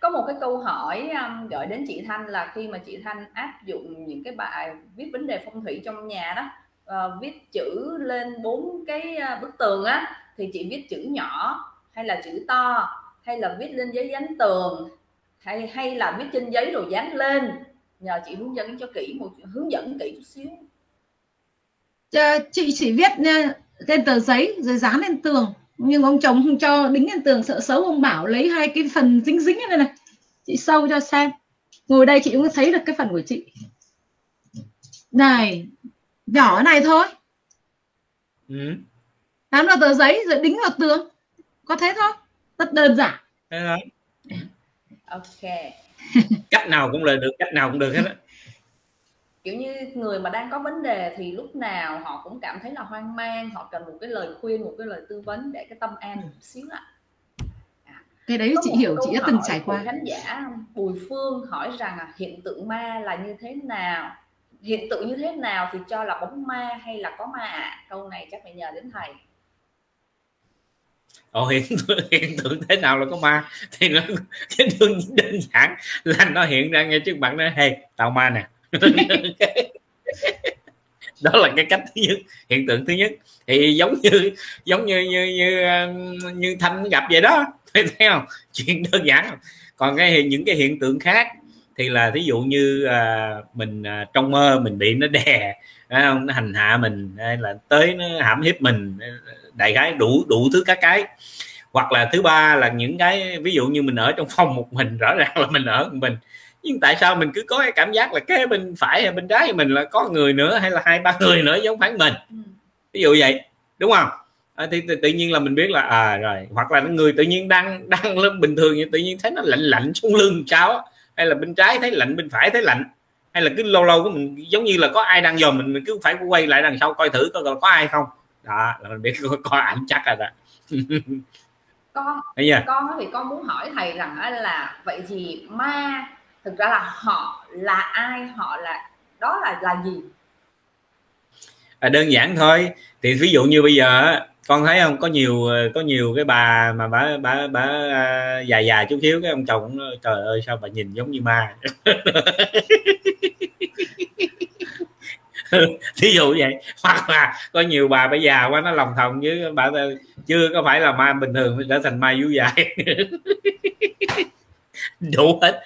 có một cái câu hỏi um, gửi đến chị Thanh là khi mà chị Thanh áp dụng những cái bài viết vấn đề phong thủy trong nhà đó uh, viết chữ lên bốn cái uh, bức tường á thì chị viết chữ nhỏ hay là chữ to hay là viết lên giấy dán tường hay hay là viết trên giấy rồi dán lên. Nhờ chị hướng dẫn cho kỹ một hướng dẫn kỹ chút xíu. Chị chỉ viết trên tờ giấy rồi dán lên tường. Nhưng ông chồng không cho đính lên tường sợ xấu ông bảo lấy hai cái phần dính dính này này. Chị sâu cho xem. Ngồi đây chị cũng thấy được cái phần của chị. Này nhỏ này thôi. Ừ. dán vào tờ giấy rồi đính vào tường. Có thế thôi. Rất đơn giản. Thế thôi ok. Cách nào cũng là được cách nào cũng được hết á. Kiểu như người mà đang có vấn đề thì lúc nào họ cũng cảm thấy là hoang mang họ cần một cái lời khuyên một cái lời tư vấn để cái tâm an một xíu ạ. À. cái đấy chị hiểu chị đã từng trải qua. khán giả Bùi Phương hỏi rằng là hiện tượng ma là như thế nào? Hiện tượng như thế nào thì cho là bóng ma hay là có ma ạ? À? câu này chắc phải nhờ đến thầy Ồ, hiện, hiện tượng thế nào là có ma? Thì nó cái đơn, đơn giản là nó hiện ra ngay trước mặt nó. Hey tao ma nè. Đó là cái cách thứ nhất hiện tượng thứ nhất. Thì giống như giống như như như như thanh gặp vậy đó. Thấy không? Chuyện đơn giản. Còn cái những cái hiện tượng khác thì là ví dụ như à, mình à, trong mơ mình bị nó đè không? Nó hành hạ mình hay là tới nó hãm hiếp mình đại gái đủ đủ thứ các cái. Hoặc là thứ ba là những cái ví dụ như mình ở trong phòng một mình rõ ràng là mình ở một mình. Nhưng tại sao mình cứ có cái cảm giác là cái bên phải hay bên trái mình là có người nữa hay là hai ba người nữa giống phải mình? Ừ. ví dụ vậy đúng không? À, thì, thì tự nhiên là mình biết là à rồi. Hoặc là người tự nhiên đang đang lên bình thường như tự nhiên thấy nó lạnh lạnh xuống lưng cháu hay là bên trái thấy lạnh bên phải thấy lạnh hay là cứ lâu lâu mình giống như là có ai đang dòm mình mình cứ phải quay lại đằng sau coi thử coi có ai không. Đó là mình biết coi, coi ảnh chắc rồi đó con con thì con muốn hỏi thầy rằng là vậy thì ma thực ra là họ là ai họ là đó là là gì? À, đơn giản thôi. Thì ví dụ như bây giờ con thấy không? Có nhiều ờ, có nhiều cái bà mà bà bà bà à, già già chút xíu cái ông chồng nói, trời ơi sao bà nhìn giống như ma. Thí dụ vậy. Hoặc là có nhiều bà bây già quá nó lòng thòng với bà chưa có phải là ma bình thường trở thành ma vú dài đủ hết.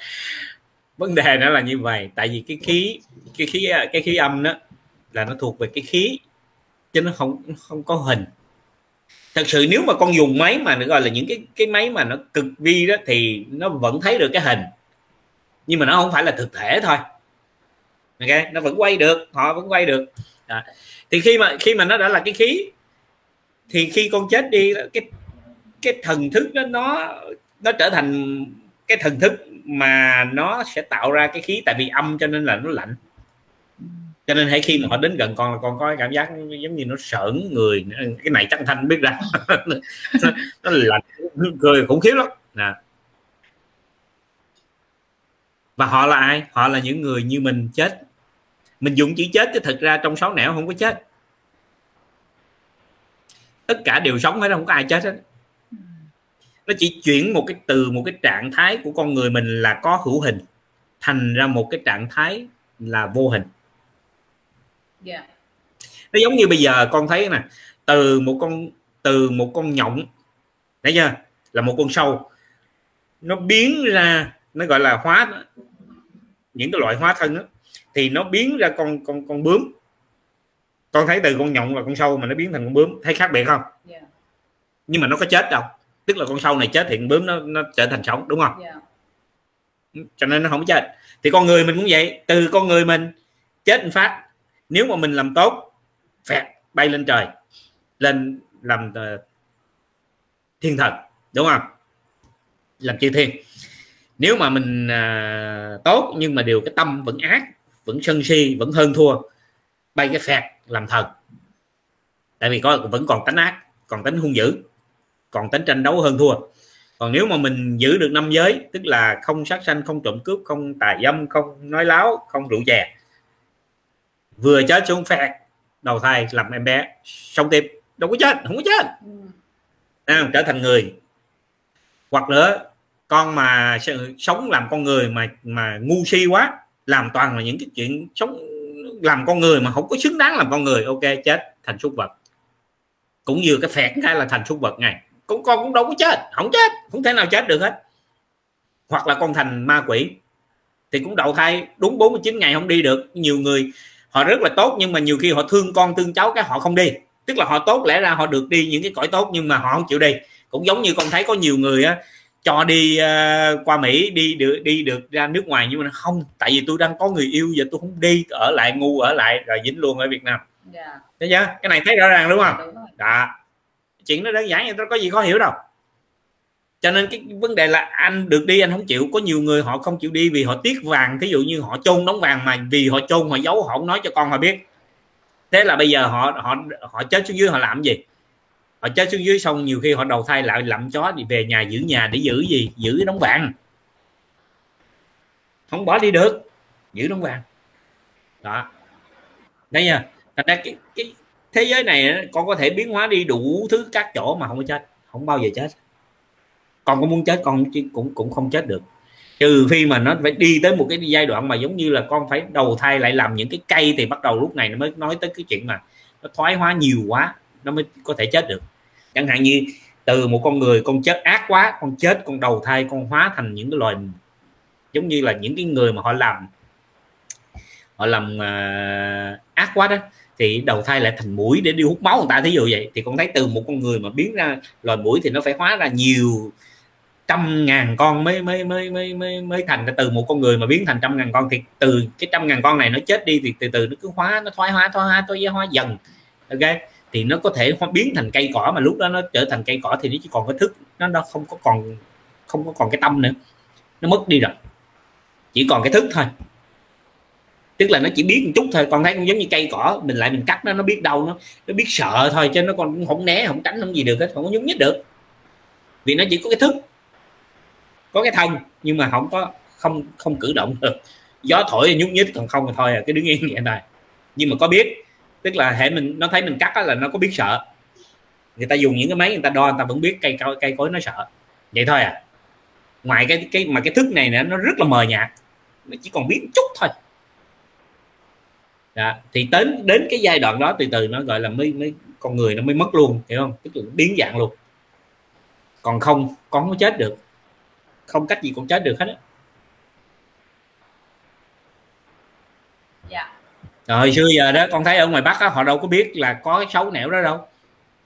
Vấn đề nó là như vậy. Tại vì cái khí cái khí à, cái khí âm đó là nó thuộc về cái khí chứ nó không không có hình thật sự nếu mà con dùng máy mà được gọi là những cái cái máy mà nó cực vi đó thì nó vẫn thấy được cái hình. Nhưng mà nó không phải là thực thể thôi. Ok, nó vẫn quay được, họ vẫn quay được. À. thì khi mà khi mà nó đã là cái khí, thì khi con chết đi, cái cái thần thức đó nó nó trở thành cái thần thức mà nó sẽ tạo ra cái khí tại vì âm cho nên là nó lạnh cho nên hãy khi mà họ đến gần con là con có cái cảm giác giống như nó sợn người. Cái này chắc thanh biết ra. Nó, lạnh cười khủng khiếp lắm. Nè. Và họ là ai? Họ là những người như mình chết. Mình dùng chữ chết chứ thực ra trong sáu nẻo không có chết. Tất cả đều sống hết không có ai chết hết. Nó chỉ chuyển một cái từ một cái trạng thái của con người mình là có hữu hình thành ra một cái trạng thái là vô hình yeah. Dạ. nó giống như bây giờ con thấy nè từ một con từ một con nhộng thấy chưa là một con sâu nó biến ra nó gọi là hóa những cái loại hóa thân đó, thì nó biến ra con con con bướm con thấy từ con nhộng là con sâu mà nó biến thành con bướm thấy khác biệt không yeah. Dạ. nhưng mà nó có chết đâu tức là con sâu này chết thì con bướm nó nó trở thành sống đúng không yeah. cho nên nó không chết thì con người mình cũng vậy từ con người mình chết một phát nếu mà mình làm tốt phẹt bay lên trời lên làm ờ, thiên thần đúng không? Làm chư thiên. Nếu mà mình à, tốt nhưng mà điều cái tâm vẫn ác vẫn sân si vẫn hơn thua bay cái phẹt làm thần. Tại vì có vẫn còn tánh ác còn tính hung dữ còn tính tranh đấu hơn thua. Còn nếu mà mình giữ được năm giới tức là không sát sanh không trộm cướp không tà dâm không nói láo không rượu chè vừa chết xuống phẹt đầu thai làm em bé. Sống tiếp đâu có chết không có chết. À, trở thành người. Hoặc nữa con mà sống làm con người mà mà ngu si quá làm toàn là những cái chuyện sống làm con người mà không có xứng đáng làm con người ok chết thành súc vật. Cũng như cái phẹt cái là thành súc vật này con con cũng đâu có chết không chết không thể nào chết được hết. Hoặc là con thành ma quỷ thì cũng đầu thai đúng 49 ngày không đi được. Nhiều người họ rất là tốt nhưng mà nhiều khi họ thương con thương cháu cái họ không đi. Tức là họ tốt lẽ ra họ được đi những cái cõi tốt nhưng mà họ không chịu đi. Cũng giống như con thấy có nhiều người á cho đi uh, qua Mỹ đi được đi được ra nước ngoài nhưng mà không tại vì tôi đang có người yêu giờ tôi không đi ở lại ngu ở lại rồi dính luôn ở Việt Nam. Yeah. Dạ. thấy chưa? Cái này thấy rõ ràng đúng không? Đó. Chuyện nó đơn giản vậy đó có gì khó hiểu đâu cho nên cái vấn đề là anh được đi anh không chịu. Có nhiều người họ không chịu đi vì họ tiếc vàng. Thí dụ như họ chôn đóng vàng mà vì họ chôn họ giấu họ không nói cho con họ biết. Thế là bây giờ họ họ họ chết xuống dưới họ làm gì? Họ chết xuống dưới xong nhiều khi họ đầu thai lại lặm chó thì về nhà giữ nhà để giữ gì? Giữ đóng vàng. Không bỏ đi được. Giữ đóng vàng. Đó. Đây nha thành ra cái, cái thế giới này con có thể biến hóa đi đủ thứ các chỗ mà không có chết. Không bao giờ chết con có muốn chết con cũng cũng không chết được. Trừ phi mà nó phải đi tới một cái giai đoạn mà giống như là con phải đầu thai lại làm những cái cây thì bắt đầu lúc này nó mới nói tới cái chuyện mà nó thoái hóa nhiều quá nó mới có thể chết được. Chẳng hạn như từ một con người con chết ác quá con chết con đầu thai con hóa thành những cái loài giống như là những cái người mà họ làm họ làm uh, ác quá đó thì đầu thai lại thành mũi để đi hút máu người ta thí dụ vậy. Thì con thấy từ một con người mà biến ra loài mũi thì nó phải hóa ra nhiều trăm ngàn con mới mới mới mới mới mới thành từ một con người mà biến thành trăm ngàn con thì từ cái trăm ngàn con này nó chết đi thì từ từ nó cứ hóa, nó thoái hóa thoái hóa thoái hóa dần. Ok? Thì nó có thể biến thành cây cỏ mà lúc đó nó trở thành cây cỏ thì nó chỉ còn cái thức, nó nó không có còn, không có còn cái tâm nữa. Nó mất đi rồi. Chỉ còn cái thức thôi. Tức là nó chỉ biết một chút thôi còn thấy cũng giống như cây cỏ, mình lại mình cắt nó nó biết đâu nó nó biết sợ thôi chứ nó còn không né, không tránh, không gì được hết, không có nhúng nhích được. Vì nó chỉ có cái thức có cái thân nhưng mà không có không không cử động được. Gió thổi nhúc nhích còn không thì thôi à, cái đứng yên vậy này nhưng mà có biết tức là hệ mình nó thấy mình cắt là nó có biết sợ. Người ta dùng những cái máy người ta đo người ta vẫn biết cây cây cối nó sợ. Vậy thôi à. Ngoài cái cái mà cái thức này nữa nó rất là mờ nhạt. Nó chỉ còn biết chút thôi. Đó. thì đến đến cái giai đoạn đó từ từ nó gọi là mới mới con người nó mới mất luôn hiểu không? Tức là biến dạng luôn. Còn không con không chết được không cách gì cũng chết được hết á. Dạ. rồi xưa giờ đó con thấy ở ngoài bắc á, họ đâu có biết là có cái xấu nẻo đó đâu.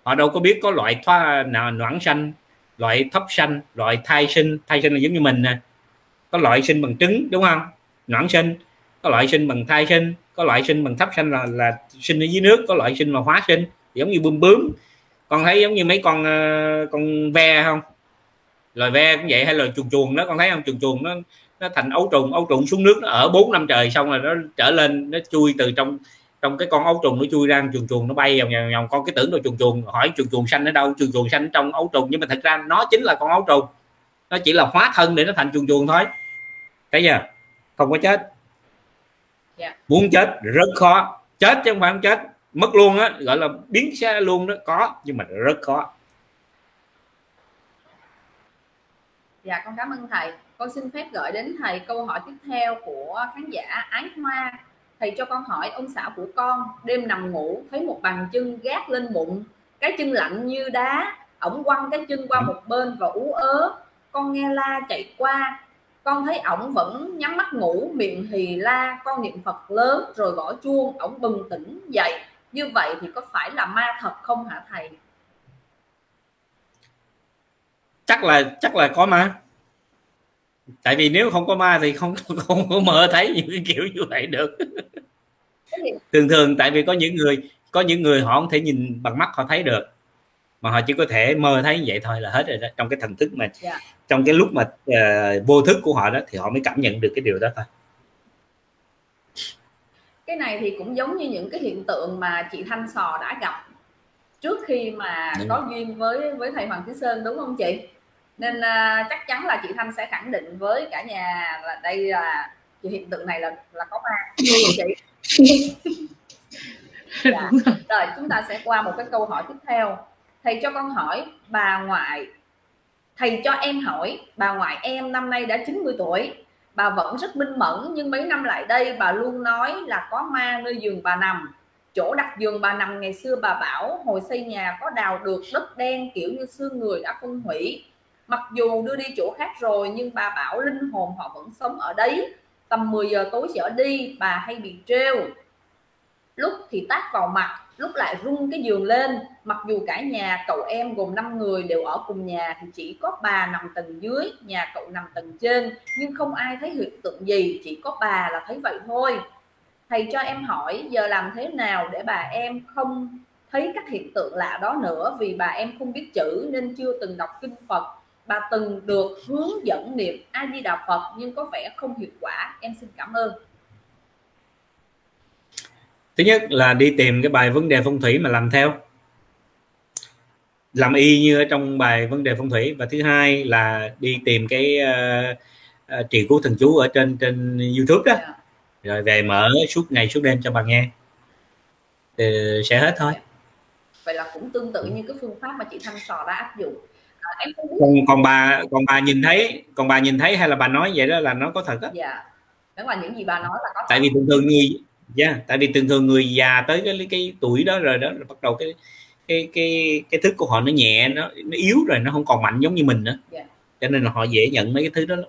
Họ đâu có biết có loại thoa nào noãn xanh loại thấp xanh loại thai sinh. Thai sinh là giống như mình nè. Có loại sinh bằng trứng đúng không? Noãn sinh có loại sinh bằng thai sinh. Có loại sinh bằng thấp sinh là là sinh ở dưới nước. Có loại sinh mà hóa sinh. Giống như bướm bướm. Con thấy giống như mấy con uh, con ve không loài ve cũng vậy hay là chuồn chuồn đó con thấy không? Chuồn chuồn nó nó thành ấu trùng ấu trùng xuống nước nó ở 4 năm trời xong rồi nó trở lên nó chui từ trong trong cái con ấu trùng nó chui ra chuồn chuồn nó bay vòng vòng vòng. Con cái tưởng là chuồn chuồn hỏi chuồn chuồn xanh ở đâu? Chuồn chuồn xanh trong ấu trùng nhưng mà thật ra nó chính là con ấu trùng. Nó chỉ là hóa thân để nó thành chuồn chuồn thôi. Thấy chưa? Không có chết. Yeah. Dạ. muốn chết rất khó. Chết chứ không phải không chết. Mất luôn á gọi là biến xe luôn đó có nhưng mà rất khó dạ con cảm ơn thầy. Con xin phép gửi đến thầy câu hỏi tiếp theo của khán giả ái hoa. Thầy cho con hỏi, ông xã của con đêm nằm ngủ thấy một bàn chân gác lên bụng, cái chân lạnh như đá, ổng quăng cái chân qua một bên và ú ớ. Con nghe la chạy qua, con thấy ổng vẫn nhắm mắt ngủ, miệng hì la, con niệm phật lớn, rồi gõ chuông. Ổng bừng tỉnh dậy. Như vậy thì có phải là ma thật không hả thầy? Chắc là chắc là có ma tại vì nếu không có ma thì không không có mơ thấy những cái kiểu như vậy được thường thường tại vì có những người có những người họ không thể nhìn bằng mắt họ thấy được mà họ chỉ có thể mơ thấy như vậy thôi là hết rồi đó trong cái thần thức mà yeah. Dạ. trong cái lúc mà uh, vô thức của họ đó thì họ mới cảm nhận được cái điều đó thôi cái này thì cũng giống như những cái hiện tượng mà chị Thanh Sò đã gặp trước khi mà đúng. có duyên với với thầy Hoàng Thế Sơn đúng không chị nên uh, chắc chắn là chị Thanh sẽ khẳng định với cả nhà là đây là hiện tượng này là là có ma. Chị? Dạ. rồi. Chúng ta sẽ qua một cái câu hỏi tiếp theo. Thầy cho con hỏi bà ngoại thầy cho em hỏi bà ngoại em năm nay đã 90 tuổi. Bà vẫn rất minh mẫn nhưng mấy năm lại đây bà luôn nói là có ma nơi giường bà nằm. Chỗ đặt giường bà nằm ngày xưa bà bảo hồi xây nhà có đào được đất đen kiểu như xương người đã phân hủy mặc dù đưa đi chỗ khác rồi, nhưng bà bảo linh hồn họ vẫn sống ở đấy. Tầm 10 giờ tối trở đi, bà hay bị treo lúc thì tát vào mặt, lúc lại rung cái giường lên. Mặc dù cả nhà cậu em gồm 5 người đều ở cùng nhà thì chỉ có bà nằm tầng dưới, nhà cậu nằm tầng trên. Nhưng không ai thấy hiện tượng gì, chỉ có bà là thấy vậy thôi. Thầy cho em hỏi, giờ làm thế nào để bà em không thấy các hiện tượng lạ đó nữa? Vì bà em không biết chữ nên chưa từng đọc kinh Phật bà từng được hướng dẫn niệm A Di Đà Phật nhưng có vẻ không hiệu quả. Em xin cảm ơn. Thứ nhất là đi tìm cái bài vấn đề phong thủy mà làm theo. Làm y như ở trong bài vấn đề phong thủy. Và thứ hai là đi tìm cái uh, uh, trì cứu thần chú ở trên trên YouTube đó. Yeah. Dạ. rồi về mở suốt ngày suốt đêm cho bà nghe. Thì sẽ hết thôi. Vậy là cũng tương tự như cái phương pháp mà chị Thanh Sò đã áp dụng còn, còn bà còn bà nhìn thấy còn bà nhìn thấy hay là bà nói vậy đó là nó có thật á? Dạ. Đúng là những gì bà nói là có thật. tại vì thường thường người yeah, tại vì thường thường người già tới cái cái tuổi đó rồi đó bắt đầu cái cái cái cái thức của họ nó nhẹ nó nó yếu rồi nó không còn mạnh giống như mình nữa. Yeah. cho nên là họ dễ nhận mấy cái thứ đó lắm.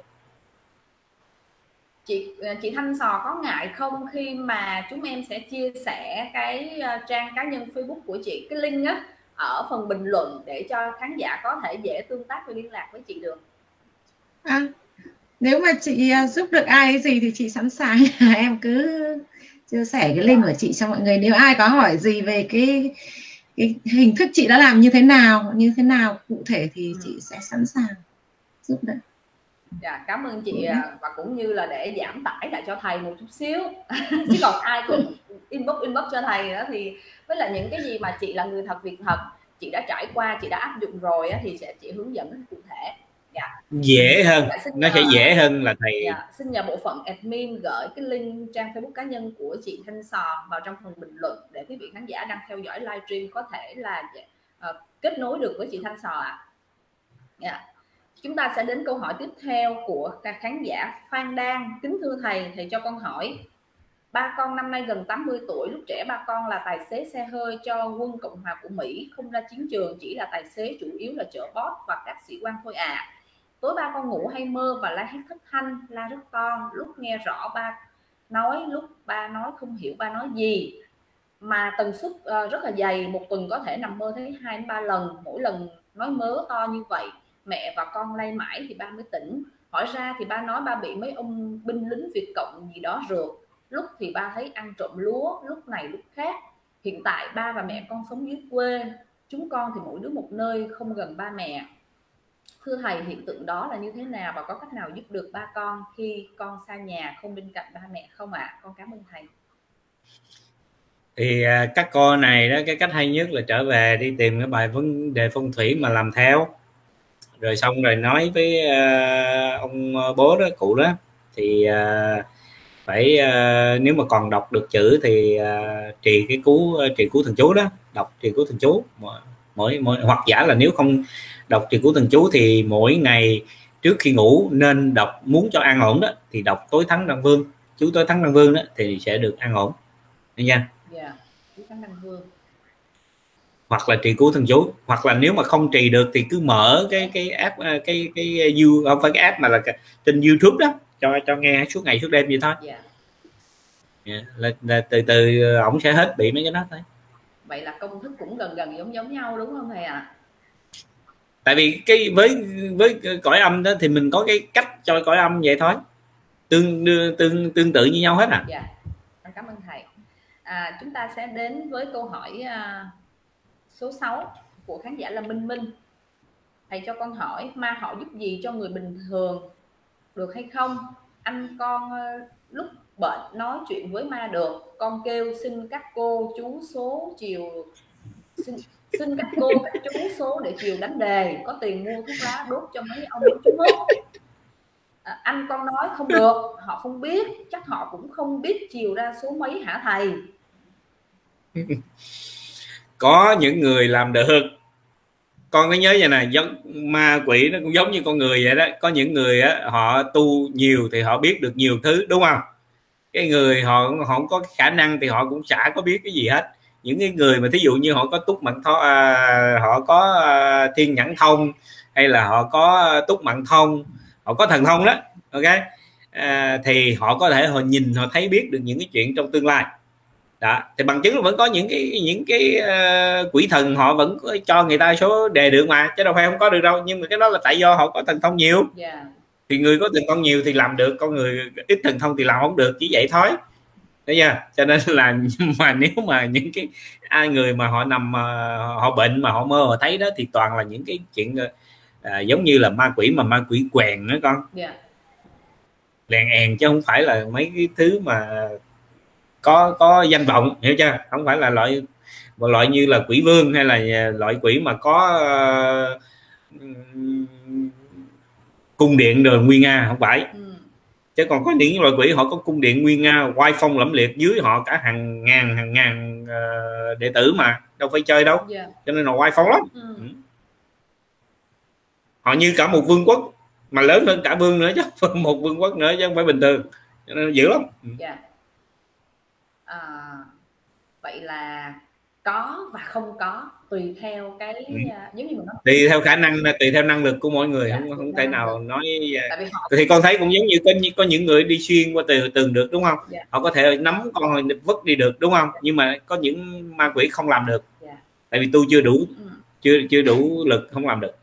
Chị chị Thanh Sò có ngại không khi mà chúng em sẽ chia sẻ cái ờ, trang cá nhân Facebook của chị? Cái link á ở phần bình luận để cho khán giả có thể dễ tương tác và liên lạc với chị được. À, nếu mà chị ờ, giúp được ai gì thì chị sẵn sàng. Em cứ chia sẻ cái link của chị cho mọi người. Nếu ai có hỏi gì về cái cái hình thức chị đã làm như thế nào như thế nào cụ thể thì chị sẽ sẵn sàng giúp đỡ. Dạ cảm ơn chị ừ. và cũng như là để giảm tải lại cho thầy một chút xíu. Chứ còn ai cũng inbox inbox cho thầy đó thì với là những cái gì mà chị là người thật việc thật chị đã trải qua chị đã áp dụng rồi thì sẽ chị hướng dẫn cụ thể dạ. dễ hơn dạ, nó nhờ, sẽ dễ hơn là thầy dạ, xin nhờ bộ phận admin gửi cái link trang facebook cá nhân của chị Thanh Sò vào trong phần bình luận để quý vị khán giả đang theo dõi livestream có thể là uh, kết nối được với chị Thanh Sò ạ à. dạ. chúng ta sẽ đến câu hỏi tiếp theo của các khán giả Phan Đan kính thưa thầy thầy cho con hỏi ba con năm nay gần 80 tuổi lúc trẻ ba con là tài xế xe hơi cho quân cộng hòa của mỹ. Không ra chiến trường chỉ là tài xế chủ yếu là chở bót và các sĩ quan thôi à tối ba con ngủ hay mơ và la hét thất thanh la rất to. Lúc nghe rõ ba nói lúc ba nói không hiểu ba nói gì. Mà tần suất uh, rất là dày một tuần có thể nằm mơ thấy hai đến ba lần. Mỗi lần nói mớ to như vậy mẹ và con lay mãi thì ba mới tỉnh. Hỏi ra thì ba nói ba bị mấy ông binh lính việt cộng gì đó rượt lúc thì ba thấy ăn trộm lúa lúc này lúc khác. Hiện tại ba và mẹ con sống dưới quê. Chúng con thì mỗi đứa một nơi không gần ba mẹ. Thưa thầy hiện tượng đó là như thế nào và có cách nào giúp được ba con khi con xa nhà không bên cạnh ba mẹ không ạ? À? con cảm ơn thầy. Thì à, các con này đó cái cách hay nhất là trở về đi tìm cái bài vấn đề phong thủy mà làm theo. Rồi xong rồi nói với uh, ông à, bố đó cụ đó. Thì uh, phải uh, nếu mà còn đọc được chữ thì uh, trì cái cú uh, trì cú thần chú đó đọc trì cú thần chú. Mỗi mỗi hoặc giả là nếu không đọc trì cú thần chú thì mỗi ngày trước khi ngủ nên đọc muốn cho an ổn đó thì đọc tối thắng đăng vương. Chú tối thắng đăng vương đó thì sẽ được an ổn. Nha yeah. hoặc là trì cú thần chú. Hoặc là nếu mà không trì được thì cứ mở cái cái app cái cái you không phải cái app mà là trên youtube đó cho cho nghe suốt ngày suốt đêm vậy thôi yeah. Yeah. Là, là từ từ ổng sẽ hết bị mấy cái đó thôi vậy là công thức cũng gần gần giống giống nhau đúng không thầy ạ à? tại vì cái với với cõi âm đó thì mình có cái cách cho cõi âm vậy thôi tương tương tương tự như nhau hết à dạ cảm ơn thầy à, chúng ta sẽ đến với câu hỏi uh, số 6 của khán giả là Minh Minh thầy cho con hỏi ma họ giúp gì cho người bình thường được hay không? Anh con ờ, lúc bệnh nói chuyện với ma được con kêu xin các cô chú số chiều xin, xin các cô các chú số để chiều đánh đề có tiền mua thuốc lá đốt cho mấy ông chú hút à, anh con nói không được họ không biết chắc họ cũng không biết chiều ra số mấy hả thầy? Có những người làm được con có nhớ vậy này giống ma quỷ nó cũng giống như con người vậy đó. Có những người á họ tu nhiều thì họ biết được nhiều thứ đúng không? Cái người họ họ không có khả năng thì họ cũng chả có biết cái gì hết. Những cái người mà thí dụ như họ có túc mạng thông à, họ có à, thiên nhãn thông hay là họ có túc mạng thông họ có thần thông đó ok? À, thì họ có thể họ nhìn họ thấy biết được những cái chuyện trong tương lai đó thì bằng chứng là vẫn có những cái những cái uh, quỷ thần họ vẫn cho người ta số đề được mà chứ đâu phải không có được đâu nhưng mà cái đó là tại do họ có thần thông nhiều yeah. Dạ. thì người có thần thông nhiều thì làm được con người ít thần thông thì làm không được chỉ vậy thôi thấy chưa cho nên là mà nếu mà những cái ai người mà họ nằm uh, họ bệnh mà họ mơ họ thấy đó thì toàn là những cái chuyện uh, giống như là ma quỷ mà ma quỷ quèn đó con yeah. Dạ. lèn èn chứ không phải là mấy cái thứ mà có có danh vọng hiểu chưa không phải là loại một loại như là quỷ vương hay là loại quỷ mà có uh, cung điện rồi nguy nga không phải ừ. chứ còn có những loại quỷ họ có cung điện nguy nga quay phong lẫm liệt dưới họ cả hàng ngàn hàng ngàn uh, đệ tử mà đâu phải chơi đâu yeah. Dạ. cho nên là quay phong lắm ừ. Ừ. họ như cả một vương quốc mà lớn hơn cả vương nữa chứ một vương quốc nữa chứ không phải bình thường cho nên dữ lắm yeah. À, vậy là có và không có tùy theo cái ừ. uh, giống như mình nói tùy theo khả năng tùy theo năng lực của mỗi người dạ, không không thể nào lực. nói Tại họ... thì con thấy cũng giống như có có những người đi xuyên qua từ tường được đúng không dạ. họ có thể nắm con hồi vứt đi được đúng không dạ. nhưng mà có những ma quỷ không làm được dạ. tại vì tu chưa đủ ừ. chưa chưa đủ lực không làm được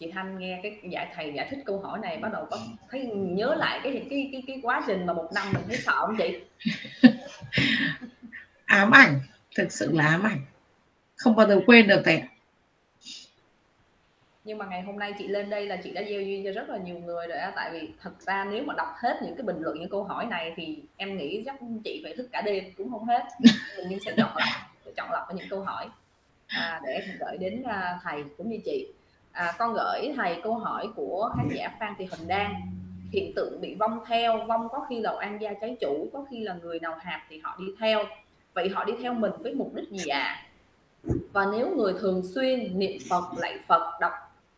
chị Thanh nghe cái giải thầy giải thích câu hỏi này bắt đầu có thấy nhớ lại cái cái cái cái quá trình mà một năm mình thấy sợ không chị? Ám ảnh thực sự là ám ảnh. Không bao giờ quên được thầy nhưng mà ngày hôm nay chị lên đây là chị đã gieo duyên cho rất là nhiều người rồi á tại vì thật ra nếu mà đọc hết những cái bình luận những câu hỏi này thì em nghĩ chắc chị phải thức cả đêm cũng không hết. Mình sẽ chọn lọc chọn lọc những câu hỏi à, để gửi đến uh, thầy cũng như chị à, con gửi thầy câu hỏi của khán giả Phan Thị Huỳnh Đan hiện tượng bị vong theo vong có khi là an gia trái chủ có khi là người nào hạp thì họ đi theo vậy họ đi theo mình với mục đích gì ạ à? và nếu người thường xuyên niệm Phật lạy Phật đọc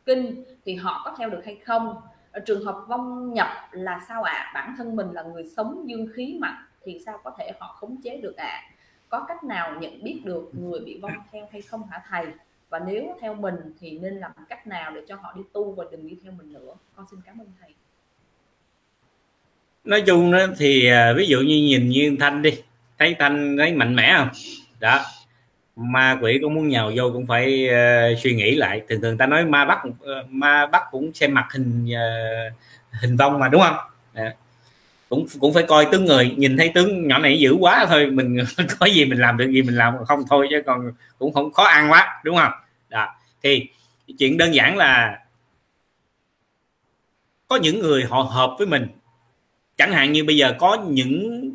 kinh thì họ có theo được hay không ở trường hợp vong nhập là sao ạ à? bản thân mình là người sống dương khí mạnh thì sao có thể họ khống chế được ạ à? có cách nào nhận biết được người bị vong theo hay không hả thầy và nếu theo mình thì nên làm cách nào để cho họ đi tu và đừng đi theo mình nữa? Con xin cảm ơn thầy. Nói chung đó thì à, ví dụ như nhìn như thanh đi thấy thanh thấy mạnh mẽ không? Đó. Ma quỷ cũng muốn nhào vô cũng phải uh, suy nghĩ lại. Thường thường ta nói ma bắt uh, ma bắt cũng xem mặt hình uh, hình vong mà đúng không? À, cũng cũng phải coi tướng người nhìn thấy tướng nhỏ này dữ quá thôi, mình có gì mình làm được gì mình làm không thôi chứ còn cũng không khó ăn quá, đúng không? Đó, thì chuyện đơn giản là có những người họ hợp với mình. Chẳng hạn như bây giờ có những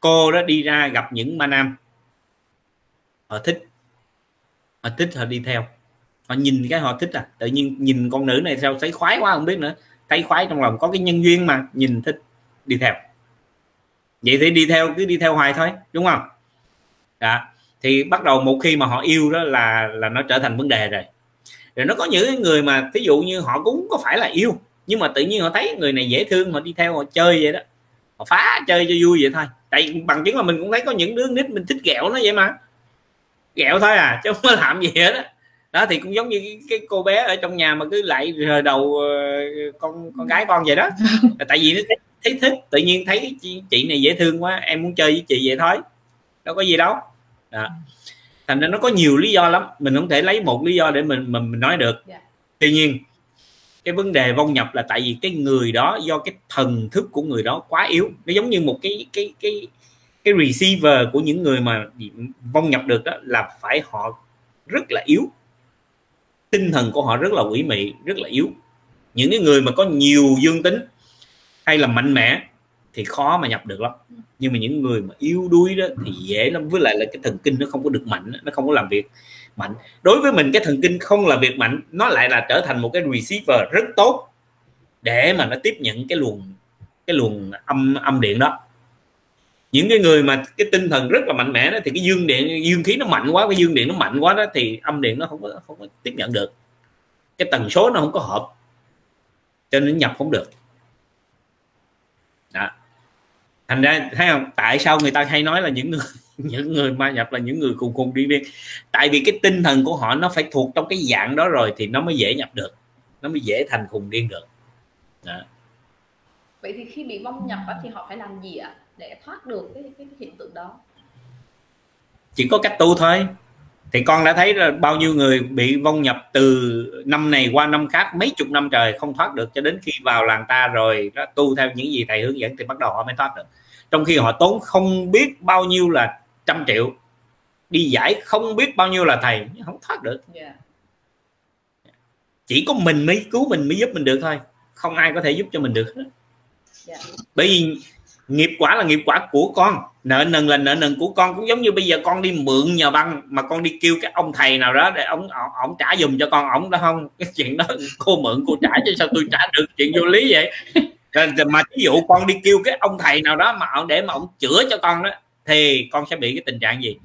cô đó đi ra gặp những ba nam. Họ thích họ thích họ đi theo. Họ nhìn cái họ thích à tự nhiên nhìn con nữ này sao thấy khoái quá không biết nữa thấy khoái trong lòng, có cái nhân duyên mà nhìn thích đi theo. Vậy thì đi theo, cứ đi theo hoài thôi, đúng không? Đó. Thì bắt đầu một khi mà họ yêu đó là là nó trở thành vấn đề rồi. Rồi nó có những người mà ví dụ như họ cũng có phải là yêu, nhưng mà tự nhiên họ thấy người này dễ thương, họ đi theo, họ chơi vậy đó. Họ phá chơi cho vui vậy thôi. Tại bằng chứng là mình cũng thấy có những đứa nít mình thích ghẹo nó vậy mà. Ghẹo thôi à chứ không có làm gì hết đó đó thì cũng giống như cái, cái cô bé ở trong nhà mà cứ lại rờ đầu ờ, con con gái con vậy đó tại vì nó thấy, thấy thích tự nhiên thấy chị, chị này dễ thương quá em muốn chơi với chị vậy thôi đâu có gì đâu đó. thành ra nó có nhiều lý do lắm mình không thể lấy một lý do để mình mình, mình nói được yeah. Dạ. tuy nhiên cái vấn đề vong nhập là tại vì cái người đó do cái thần thức của người đó quá yếu nó giống như một cái cái cái cái receiver của những người mà vong nhập được đó là phải họ rất là yếu tinh thần của họ rất là quỷ mị, rất là yếu. Những cái người mà có nhiều dương tính hay là mạnh mẽ thì khó mà nhập được lắm. Nhưng mà những người mà yếu đuối đó thì dễ lắm. Với lại là cái thần kinh nó không có được mạnh nó không có làm việc mạnh. Đối với mình, cái thần kinh không là việc mạnh, nó lại là trở thành một cái receiver rất tốt để mà nó tiếp nhận cái luồng cái luồng âm âm điện đó những cái người mà cái tinh thần rất là mạnh mẽ đó thì cái dương điện, dương khí nó mạnh quá, cái dương điện nó mạnh quá đó thì âm điện nó không có không có tiếp nhận được. Cái tần số nó không có hợp, cho nên nhập không được. Đó. thành ra, thấy không? Tại sao người ta hay nói là những người những người ma nhập là những người cùng cùng đi viên tại vì cái tinh thần của họ nó phải thuộc trong cái dạng đó rồi thì nó mới dễ nhập được, nó mới dễ thành khùng điên được. Đó. vậy thì khi bị vong nhập thì họ phải làm gì ạ? Để thoát được cái, cái, cái hiện tượng đó. Chỉ có cách tu thôi. Thì con đã thấy là bao nhiêu người bị vong nhập từ năm này qua năm khác mấy chục năm trời không thoát được cho đến khi vào làng ta rồi đó, tu theo những gì thầy hướng dẫn thì bắt đầu họ mới thoát được. Trong khi họ tốn không biết bao nhiêu là trăm triệu đi giải không biết bao nhiêu là thầy không thoát được. Yeah. chỉ có mình mới cứu mình mới giúp mình được thôi. Không ai có thể giúp cho mình được yeah. bởi vì nghiệp quả là nghiệp quả của con. Nợ nần là nợ nần của con. Cũng giống như bây giờ con đi mượn nhờ băng, mà con đi kêu cái ông thầy nào đó để ông ông trả dùm cho con. Ổng đó không, cái chuyện đó cô mượn, cô trả chứ sao tôi trả được chuyện vô lý vậy? Mà ví dụ con đi kêu cái ông thầy nào đó mà ông, để mà ông chữa cho con đó, thì con sẽ bị cái tình trạng gì?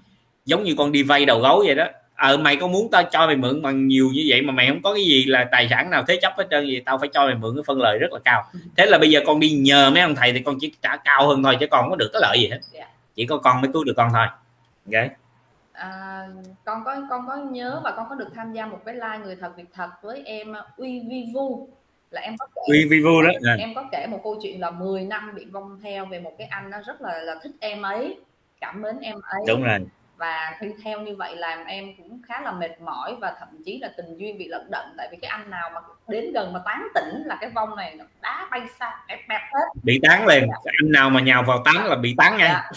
Giống như con đi vay đầu gấu vậy đó ờ mày có muốn tao cho mày mượn bằng nhiều như vậy mà mày không có cái gì là tài sản nào thế chấp hết trơn gì tao phải cho mày mượn cái phân lời rất là cao. Thế là bây giờ con đi nhờ mấy ông thầy thì con chỉ trả cao hơn thôi chứ con không có được cái lợi gì hết. Yeah. Dạ. chỉ có con mới cứu được con thôi. Ok. À, con có con có nhớ và con có được tham gia một cái live người thật việc thật với em uy vi vu. Là em có kể uy vi vu đó dạ. em có kể một câu chuyện là 10 năm bị vong theo về một cái anh nó rất là là thích em ấy cảm mến em ấy. Đúng rồi và đi theo như vậy làm em cũng khá là mệt mỏi và thậm chí là tình duyên bị lận đận. Tại vì cái anh nào mà đến gần mà tán tỉnh là cái vong này nó đá bay xa bẹp bẹp hết. Bị tán liền. Dạ. anh nào mà nhào vào tán là bị tán ngay. Dạ.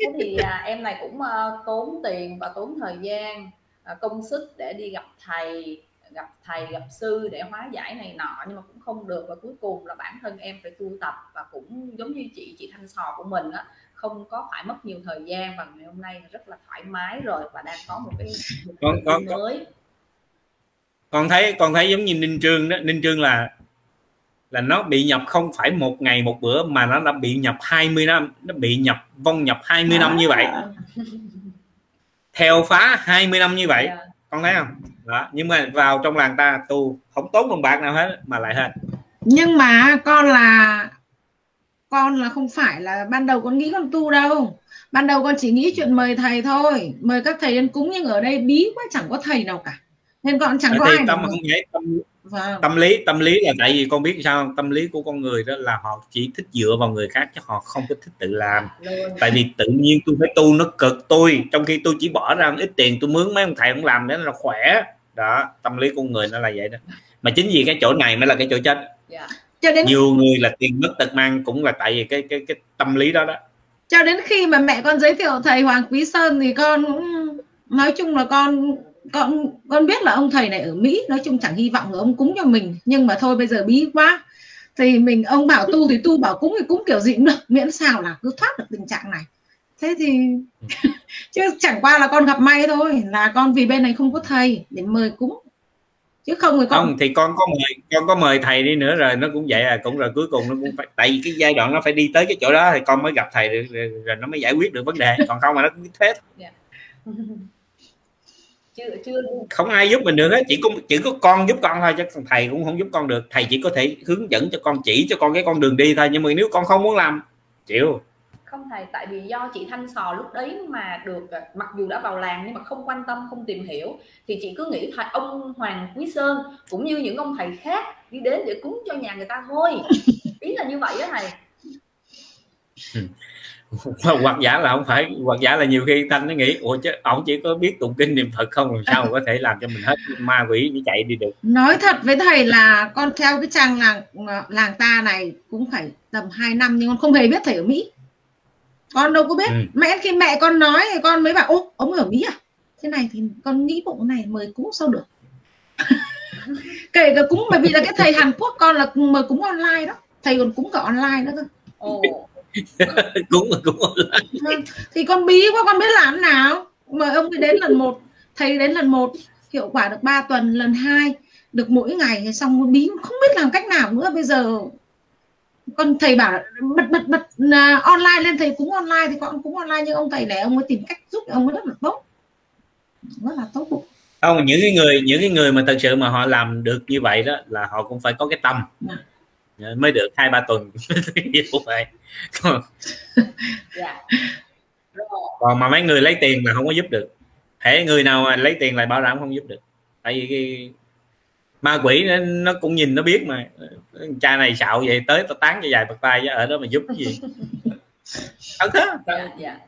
thế thì à, em này cũng uh, tốn tiền và tốn thời gian uh, công sức để đi gặp thầy gặp thầy gặp sư để hóa giải này nọ. Nhưng mà cũng không được. Và cuối cùng là bản thân em phải tu tập và cũng giống như chị chị thanh sò của mình á không có phải mất nhiều thời gian và ngày hôm nay rất là thoải mái rồi và đang có một cái con, con, mới con thấy con thấy giống như ninh trương đó ninh trương là là nó bị nhập không phải một ngày một bữa mà nó đã bị nhập 20 năm nó bị nhập vong nhập 20 à. năm như vậy theo phá 20 năm như vậy yeah. Dạ. con thấy không đó nhưng mà vào trong làng ta tu không tốn đồng bạc nào hết mà lại hết nhưng mà con là con là không phải là ban đầu con nghĩ con tu đâu. Ban đầu con chỉ nghĩ chuyện mời thầy thôi. Mời các thầy đến cúng nhưng ở đây bí quá chẳng có thầy nào cả. Nên con chẳng có ai tâm không vậy? Tâm, vâng. tâm lý tâm lý là tại vì con biết sao không? tâm lý của con người đó là họ chỉ thích dựa vào người khác chứ họ không có thích tự làm. Tại vì tự nhiên tôi phải tu nó cực tôi. Trong khi tôi chỉ bỏ ra ít tiền tôi mướn mấy ông thầy không làm để nó khỏe. Đó tâm lý của người nó là vậy đó. Mà chính vì cái chỗ này mới là cái chỗ chết. Yeah. Cho đến nhiều người là tiền mất tật mang cũng là tại vì cái cái cái tâm lý đó đó. Cho đến khi mà mẹ con giới thiệu thầy Hoàng Quý Sơn thì con cũng nói chung là con con con biết là ông thầy này ở Mỹ nói chung chẳng hy vọng là ông cúng cho mình. Nhưng mà thôi bây giờ bí quá. Thì mình ông bảo tu thì tu bảo cúng thì cúng kiểu gì cũng được miễn sao là cứ thoát được tình trạng này. Thế thì chứ chẳng qua là con gặp may thôi là con vì bên này không có thầy để mời cúng chứ không thì con không thì con có mời con có mời thầy đi nữa rồi nó cũng vậy à cũng rồi cuối cùng nó cũng phải tại vì cái giai đoạn nó phải đi tới cái chỗ đó thì con mới gặp thầy được rồi, rồi nó mới giải quyết được vấn đề. Còn không mà nó cũng thế yeah. Dạ. chưa chưa. Không ai giúp mình được hết chỉ có chỉ có con giúp con thôi chứ thầy cũng không giúp con được. Thầy chỉ có thể hướng dẫn cho con chỉ cho con cái con đường đi thôi nhưng mà nếu con không muốn làm chịu không thầy tại vì do chị thanh sò lúc đấy mà được à, mặc dù đã vào làng nhưng mà không quan tâm không tìm hiểu thì chị cứ nghĩ thầy ông hoàng quý sơn cũng như những ông thầy khác đi đến để cúng cho nhà người ta thôi. Ý là như vậy đó thầy. Hoặc giả là không phải hoặc giả là nhiều khi thanh nó nghĩ ủa chứ ông chỉ có biết tụng kinh niệm phật không làm sao mà có thể làm cho mình hết ma quỷ nó chạy đi được? Nói thật với thầy là con theo cái trang làng làng ta này cũng phải tầm 2 năm nhưng con không hề biết thầy ở mỹ con đâu có biết. Ừ. mẹ khi mẹ con nói thì con mới bảo ô ông ở mỹ à? Thế này thì con nghĩ bụng này mời cúng sao được? Kể cả cúng bởi vì là cái thầy Hàn Quốc con là mời cúng online đó. Thầy còn cúng cả online nữa cơ. Ồ. cúng mà cúng online. Vâng. thì con bí quá con biết làm nào. Mời ông đi đến lần một thầy đến lần một hiệu quả được 3 tuần lần hai được mỗi ngày xong bí không biết làm cách nào nữa. Bây giờ con thầy bảo bật bật bật uh, online lên thầy cúng online thì con cúng online nhưng ông thầy để ông ấy tìm cách giúp ông ấy rất là tốt. Rất là tốt bụng. Không những cái người những cái người mà thật sự mà họ làm được như vậy đó là họ cũng phải có cái tâm. À. mới được hai ba tuần như vậy. Còn, dạ. còn mà mấy người lấy tiền mà không có giúp được. Thể người nào mà lấy tiền lại bảo đảm không giúp được. Tại vì cái ma quỷ nó, nó cũng nhìn nó biết mà. Cha này xạo vậy tới tao tán cho dài bật tay ở đó mà giúp cái gì? Thật thế dạ, dạ.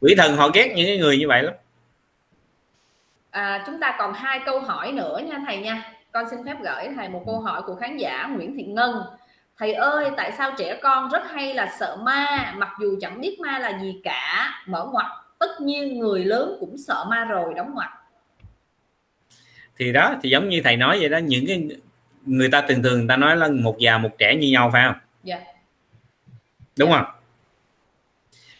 quỷ thần họ ghét những cái người như vậy lắm. À, chúng ta còn hai câu hỏi nữa nha thầy nha. Con xin phép gửi thầy một câu hỏi của khán giả Nguyễn Thị Ngân. Thầy ơi tại sao trẻ con rất hay là sợ ma? Mặc dù chẳng biết ma là gì cả mở ngoặt tất nhiên người lớn cũng sợ ma rồi đóng ngoặt thì đó thì giống như thầy nói vậy đó những cái người ta thường thường người ta nói là một già một trẻ như nhau phải không dạ đúng yeah. không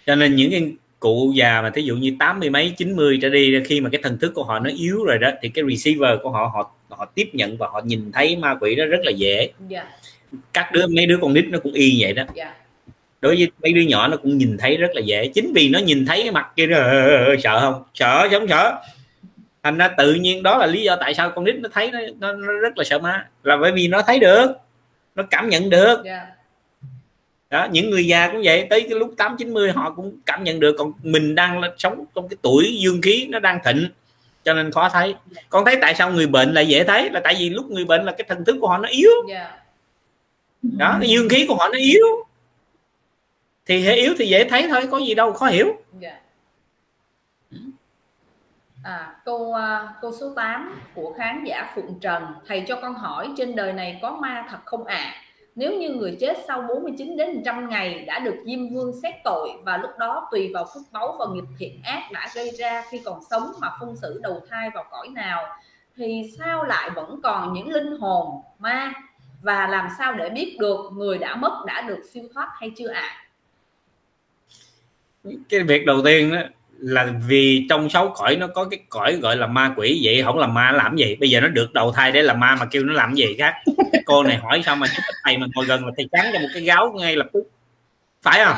cho nên những cái cụ già mà thí dụ như tám mươi mấy chín mươi trở đi khi mà cái thần thức của họ nó yếu rồi đó thì cái receiver của họ họ họ tiếp nhận và họ nhìn thấy ma quỷ đó rất là dễ yeah. Dạ. các đứa mấy đứa con nít nó cũng y vậy đó yeah. Dạ. đối với mấy đứa nhỏ nó cũng nhìn thấy rất là dễ chính vì nó nhìn thấy cái mặt kia rồi sợ không sợ giống sợ thành ra tự nhiên đó là lý do tại sao con nít nó thấy nó, nó, nó rất là sợ ma. Là bởi vì nó thấy được nó cảm nhận được. Yeah dạ. Đó những người già cũng vậy tới cái lúc tám chín mươi họ cũng cảm nhận được. Còn mình đang sống trong cái tuổi dương khí nó đang thịnh cho nên khó thấy. Con thấy tại sao người bệnh lại dễ thấy? Là tại vì lúc người bệnh là cái thần thức của họ nó yếu. Dạ. đó cái dương khí của họ nó yếu. Thì hệ yếu thì dễ thấy thôi có gì đâu khó hiểu. Yeah. À, câu uh, à, câu số 8 của khán giả Phụng Trần thầy cho con hỏi trên đời này có ma thật không ạ à? Nếu như người chết sau 49 đến 100 ngày đã được Diêm Vương xét tội và lúc đó tùy vào phúc báu và nghiệp thiện ác đã gây ra khi còn sống mà phân xử đầu thai vào cõi nào thì sao lại vẫn còn những linh hồn ma và làm sao để biết được người đã mất đã được siêu thoát hay chưa ạ? À? Cái việc đầu tiên đó là vì trong sáu cõi nó có cái cõi gọi là ma quỷ. Vậy không làm ma làm gì? Bây giờ nó được đầu thai để làm ma mà kêu nó làm gì khác? Cô này hỏi sao mà thầy mà ngồi gần là thầy trắng cho một cái gáo ngay lập tức. Phải không?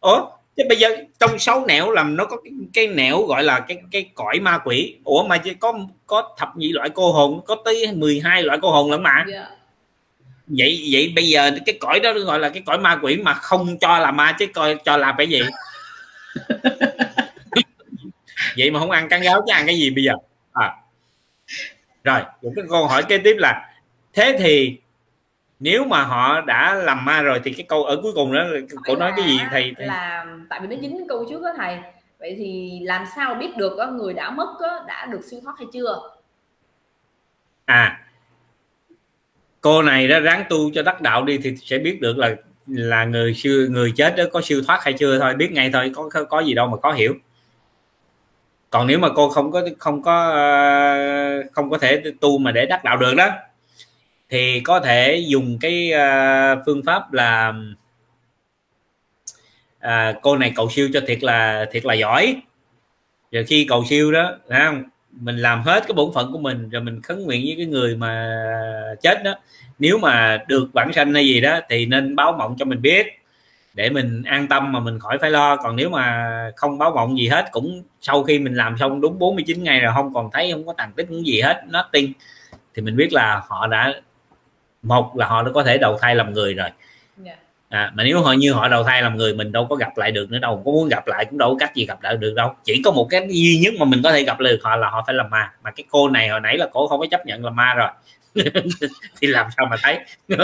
Ủa chứ bây giờ trong sáu nẻo làm nó có cái, cái nẻo gọi là cái cái cõi ma quỷ. Ủa mà chỉ có có thập nhị loại cô hồn có tới 12 loại cô hồn lắm mà. Yeah. Dạ. vậy vậy bây giờ cái cõi đó gọi là cái cõi ma quỷ mà không cho là ma chứ coi cho là cái gì vậy mà không ăn cắn gáo chứ ăn cái gì bây giờ? À. rồi cái câu hỏi kế tiếp là thế thì nếu mà họ đã làm ma rồi thì cái câu ở cuối cùng đó cổ nói cái gì thầy, thầy? là tại vì nó dính cái câu trước đó thầy. Vậy thì làm sao biết được người đã mất đã được siêu thoát hay chưa? À. Cô này đó ráng tu cho đắc đạo đi thì sẽ biết được là là người siêu người chết đó có siêu thoát hay chưa thôi. Biết ngay thôi có có gì đâu mà có hiểu còn nếu mà cô không có không có ờ, không có thể tu mà để đắc đạo được đó thì có thể dùng cái ờ, phương pháp là à, cô này cầu siêu cho thiệt là thiệt là giỏi. Rồi khi cầu siêu đó không? mình làm hết cái bổn phận của mình rồi mình khấn nguyện với cái người mà chết đó. Nếu mà được bản sanh hay gì đó thì nên báo mộng cho mình biết để mình an tâm mà mình khỏi phải lo. Còn nếu mà không báo mộng gì hết cũng sau khi mình làm xong đúng 49 ngày rồi không còn thấy không có tàn tích gì hết nothing thì mình biết là họ đã một là họ đã có thể đầu thai làm người rồi. Dạ. à, mà nếu họ như họ đầu thai làm người mình đâu có gặp lại được nữa đâu. Có muốn gặp lại cũng đâu có cách gì gặp lại được đâu. Chỉ có một cái duy nhất mà mình có thể gặp được họ là họ phải làm ma. Mà cái cô này hồi nãy là cô không có chấp nhận là ma rồi. Thì làm sao mà thấy?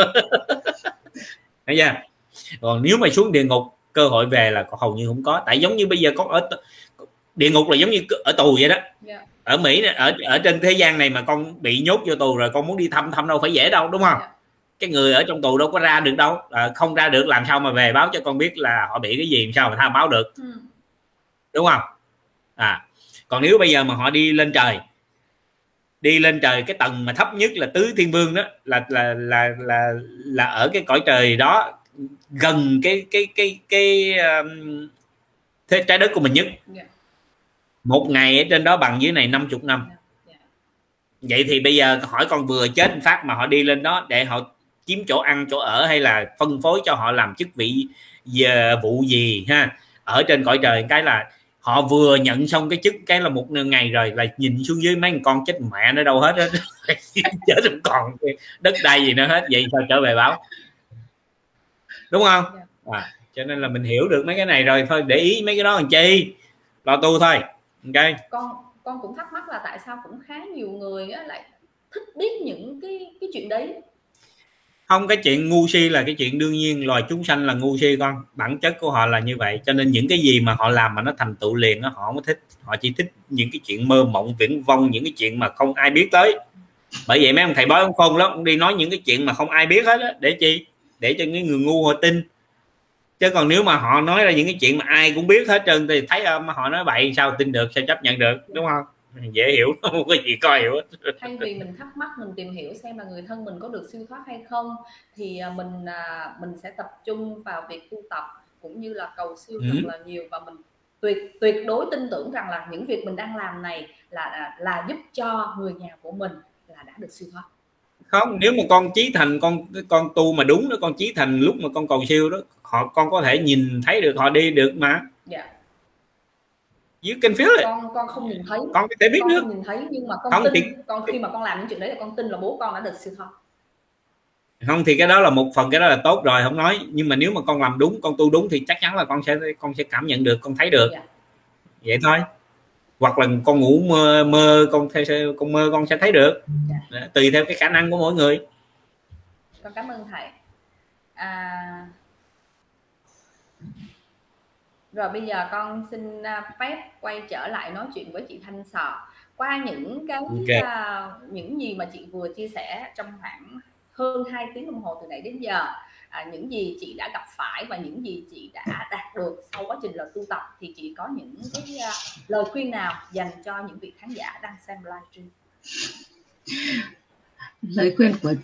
Thấy chưa còn nếu mà xuống địa ngục cơ hội về là hầu như không có tại giống như bây giờ con ở địa ngục là giống như ở tù vậy đó yeah. Dạ. ở mỹ ở ở trên thế gian này mà con bị nhốt vô tù rồi con muốn đi thăm thăm đâu phải dễ đâu đúng không yeah. Dạ. cái người ở trong tù đâu có ra được đâu à, không ra được làm sao mà về báo cho con biết là họ bị cái gì làm sao mà tham báo được ừ. đúng không à còn nếu bây giờ mà họ đi lên trời đi lên trời cái tầng mà thấp nhất là tứ thiên vương đó là là là là là ở cái cõi trời đó gần cái cái cái cái um, thế trái đất của mình nhất yeah. Dạ. một ngày ở trên đó bằng dưới này 50 năm yeah. Dạ, dạ. vậy thì bây giờ hỏi con vừa chết phát mà họ đi lên đó để họ chiếm chỗ ăn chỗ ở hay là phân phối cho họ làm chức vị giờ vụ gì ha ở trên cõi trời cái là họ vừa nhận xong cái chức cái là một ngày rồi là nhìn xuống dưới mấy con chết mẹ nó đâu hết á chết không còn đất đai gì nữa hết vậy sao trở về báo đúng không? Dạ. à, cho nên là mình hiểu được mấy cái này rồi. Thôi để ý mấy cái đó làm chi? Lo tu thôi. Ok. Con con cũng thắc mắc là tại sao cũng khá nhiều người á, lại thích biết những cái cái chuyện đấy? Không cái chuyện ngu si là cái chuyện đương nhiên. Loài chúng sanh là ngu si con. Bản chất của họ là như vậy. Cho nên những cái gì mà họ làm mà nó thành tựu liền đó, họ không thích. Họ chỉ thích những cái chuyện mơ mộng viễn vông những cái chuyện mà không ai biết tới. Bởi vậy mấy ông thầy bói ông khôn lắm ông đi nói những cái chuyện mà không ai biết hết á. Để chi để cho những người ngu họ tin. Chứ còn nếu mà họ nói ra những cái chuyện mà ai cũng biết hết trơn thì thấy mà họ nói vậy sao tin được sao chấp nhận được đúng không? Dễ hiểu không có gì coi hiểu thay vì mình thắc mắc mình tìm hiểu xem là người thân mình có được siêu thoát hay không thì à, mình à, mình sẽ tập trung vào việc tu tập cũng như là cầu siêu ừ. thật là nhiều. Và mình tuyệt tuyệt đối tin tưởng rằng là những việc mình đang làm này là là giúp cho người nhà của mình là đã được siêu thoát không nếu mà con chí thành con con tu mà đúng đó con chí thành lúc mà con cầu siêu đó họ con có thể nhìn thấy được họ đi được mà. Yeah dạ. You can feel it con con không nhìn thấy. Con có thể biết con được không nhìn thấy nhưng mà con không tin thì... con khi mà con làm những chuyện đấy là con tin là bố con đã được siêu thoát. Không thì cái đó là một phần cái đó là tốt rồi không nói. Nhưng mà nếu mà con làm đúng con tu đúng thì chắc chắn là con sẽ con sẽ cảm nhận được con thấy được. Yeah. Dạ. vậy thôi hoặc là con ngủ mơ mơ con theo con mơ con sẽ thấy được yeah. Dạ. tùy theo cái khả năng của mỗi người con cảm ơn thầy à, rồi bây giờ con xin à, phép quay trở lại nói chuyện với chị Thanh Sò qua những cái okay. uh, những gì mà chị vừa chia sẻ trong khoảng hơn 2 tiếng đồng hồ từ nãy đến giờ à, những gì chị đã gặp phải và những gì chị đã đạt được sau quá trình là tu tập thì chị có những cái uh, lời khuyên nào dành cho những vị khán giả đang xem livestream lời khuyên của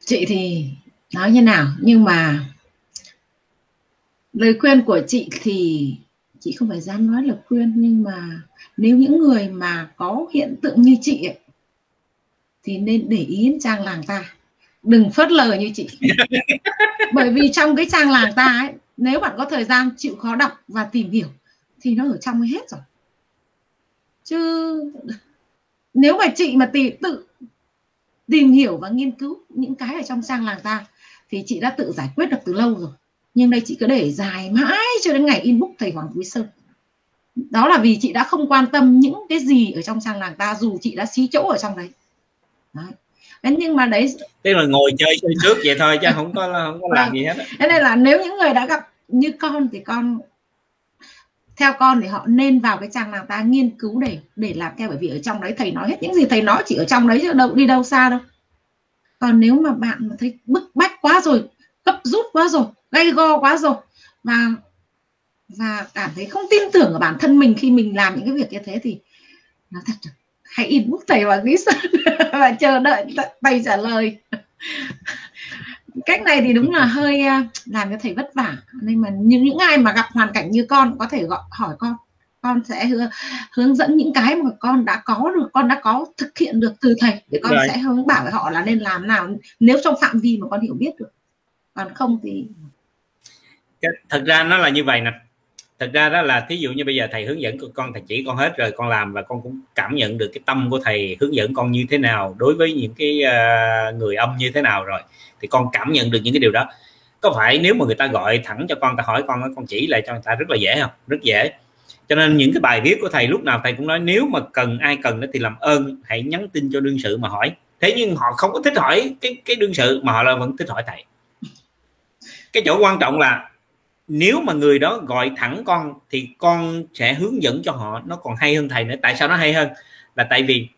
chị thì nói như nào? Nhưng mà lời khuyên của chị thì chị không phải dám nói lời khuyên nhưng mà nếu những người mà có hiện tượng như chị ấy, thì nên để ý đến trang làng ta đừng phớt lờ như chị. Bởi vì trong cái trang làng ta ấy nếu bạn có thời gian chịu khó đọc và tìm hiểu thì nó ở trong hết rồi. Chứ nếu mà chị mà tì, tự tìm hiểu và nghiên cứu những cái ở trong trang làng ta thì chị đã tự giải quyết được từ lâu rồi. Nhưng đây chị cứ để dài mãi cho đến ngày inbox thầy Hoàng Quý Sơn. Đó là vì chị đã không quan tâm những cái gì ở trong trang làng ta dù chị đã xí chỗ ở trong đấy, đấy. Nhưng mà đấy tức là ngồi chơi chơi trước vậy thôi chứ không có không có làm gì hết thế nên là nếu những người đã gặp như con thì con theo con thì họ nên vào cái trang làng ta nghiên cứu để để làm theo bởi vì ở trong đấy thầy nói hết những gì thầy nói chỉ ở trong đấy chứ đâu đi đâu xa đâu. Còn nếu mà bạn mà thấy bức bách quá rồi gấp rút quá rồi gay go quá rồi và và cảm thấy không tin tưởng ở bản thân mình khi mình làm những cái việc như thế thì nó thật hãy inbox thầy và lý sơn và chờ đợi thầy trả lời. Cách này thì đúng là hơi à, làm cho thầy vất vả. Nên mà những những ai mà gặp hoàn cảnh như con có thể gọi hỏi con con sẽ hướng, dẫn những cái mà con đã có được con đã có thực hiện được từ thầy. Để con Rồi. sẽ hướng bảo với họ là nên làm nào nếu trong phạm vi mà con hiểu biết được. Còn không thì thật ra nó là như vậy nè thật ra đó là thí dụ như bây giờ thầy hướng dẫn con thầy chỉ con hết rồi con làm và con cũng cảm nhận được cái tâm của thầy hướng dẫn con như thế nào đối với những cái uh, người âm như thế nào rồi thì con cảm nhận được những cái điều đó. Có phải nếu mà người ta gọi thẳng cho con ta hỏi con con chỉ lại cho người ta rất là dễ không? Rất dễ. Cho nên những cái bài viết của thầy lúc nào thầy cũng nói nếu mà cần ai cần đó thì làm ơn hãy nhắn tin cho đương sự mà hỏi. Thế nhưng họ không có thích hỏi cái cái đương sự mà họ là vẫn thích hỏi thầy. Cái chỗ quan trọng là nếu mà người đó gọi thẳng con thì con sẽ hướng dẫn cho họ nó còn hay hơn thầy nữa. Tại sao nó hay hơn? Là tại vì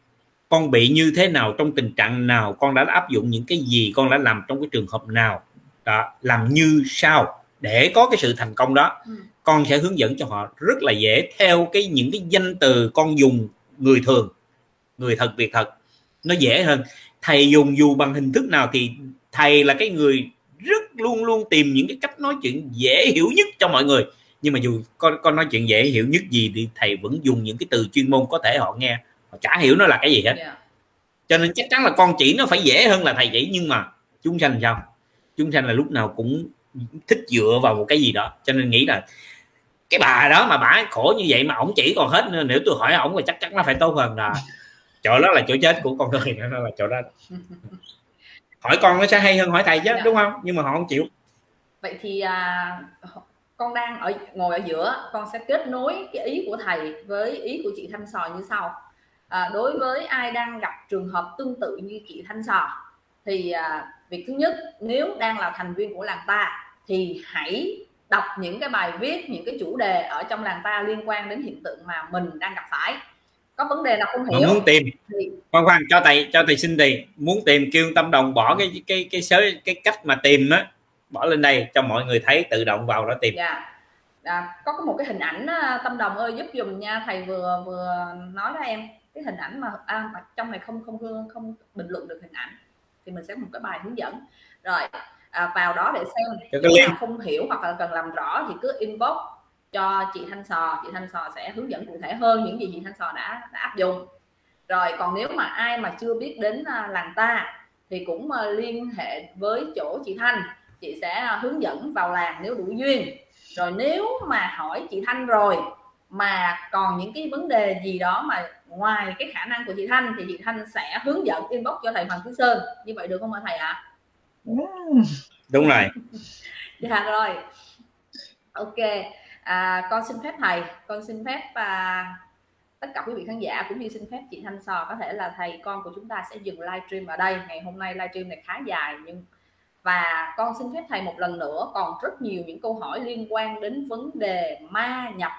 con bị như thế nào trong tình trạng nào con đã áp dụng những cái gì con đã làm trong cái trường hợp nào đó làm như sao để có cái sự thành công đó. Ừ. con sẽ hướng dẫn cho họ rất là dễ theo cái những cái danh từ con dùng người thường người thật việc thật nó dễ hơn. Thầy dùng dù bằng hình thức nào thì thầy là cái người rất luôn luôn tìm những cái cách nói chuyện dễ hiểu nhất cho mọi người. Nhưng mà dù con con nói chuyện dễ hiểu nhất gì thì thầy vẫn dùng những cái từ chuyên môn có thể họ nghe. Họ chả hiểu nó là cái gì hết. Yeah. cho nên chắc chắn là con chỉ nó phải dễ hơn là thầy chỉ nhưng mà chúng sanh sao? Chúng sanh là lúc nào cũng thích dựa vào một cái gì đó. Cho nên nghĩ là cái bà đó mà bà khổ như vậy mà ổng chỉ còn hết nữa nếu tôi hỏi ổng thì chắc chắn nó phải tốt hơn là chỗ đó là chỗ chết của con người nó là chỗ đó hỏi con nó sẽ hay hơn hỏi thầy chứ dạ. đúng không? Nhưng mà họ không chịu. Vậy thì à, con đang ở ngồi ở giữa con sẽ kết nối cái ý của thầy với ý của chị thanh sò như sau. À, đối với ai đang gặp trường hợp tương tự như chị thanh sò thì à, việc thứ nhất nếu đang là thành viên của làng ta thì hãy đọc những cái bài viết những cái chủ đề ở trong làng ta liên quan đến hiện tượng mà mình đang gặp phải có vấn đề nào không hiểu. muốn tìm. Khoan khoan cho thầy cho thầy xin thì muốn tìm kêu tâm đồng bỏ cái cái cái số cái cách mà tìm á. Bỏ lên đây cho mọi người thấy tự động vào đó tìm. Yeah. Dạ. à, có một cái hình ảnh tâm đồng ơi giúp dùm nha. Thầy vừa vừa nói đó em. Cái hình ảnh mà à, trong này không không không bình luận được hình ảnh. Thì mình sẽ một cái bài hướng dẫn. Rồi à, vào đó để xem. Nếu nào không hiểu hoặc là cần làm rõ thì cứ inbox cho chị Thanh Sò. Chị Thanh Sò sẽ hướng dẫn cụ thể hơn những gì chị Thanh Sò đã, đã áp dụng. Rồi còn nếu mà ai mà chưa biết đến à, làng ta thì cũng à, liên hệ với chỗ chị Thanh. Chị sẽ à, hướng dẫn vào làng nếu đủ duyên. Rồi nếu mà hỏi chị Thanh rồi mà còn những cái vấn đề gì đó mà ngoài cái khả năng của chị Thanh thì chị Thanh sẽ hướng dẫn inbox cho thầy Hoàng Phú Sơn. Như vậy được không ạ thầy ạ? À? đúng rồi. Dạ rồi. Ok à, con xin phép thầy con xin phép và tất cả quý vị khán giả cũng như xin phép chị Thanh Sò có thể là thầy con của chúng ta sẽ dừng livestream ở đây. Ngày hôm nay livestream này khá dài nhưng và con xin phép thầy một lần nữa còn rất nhiều những câu hỏi liên quan đến vấn đề ma nhập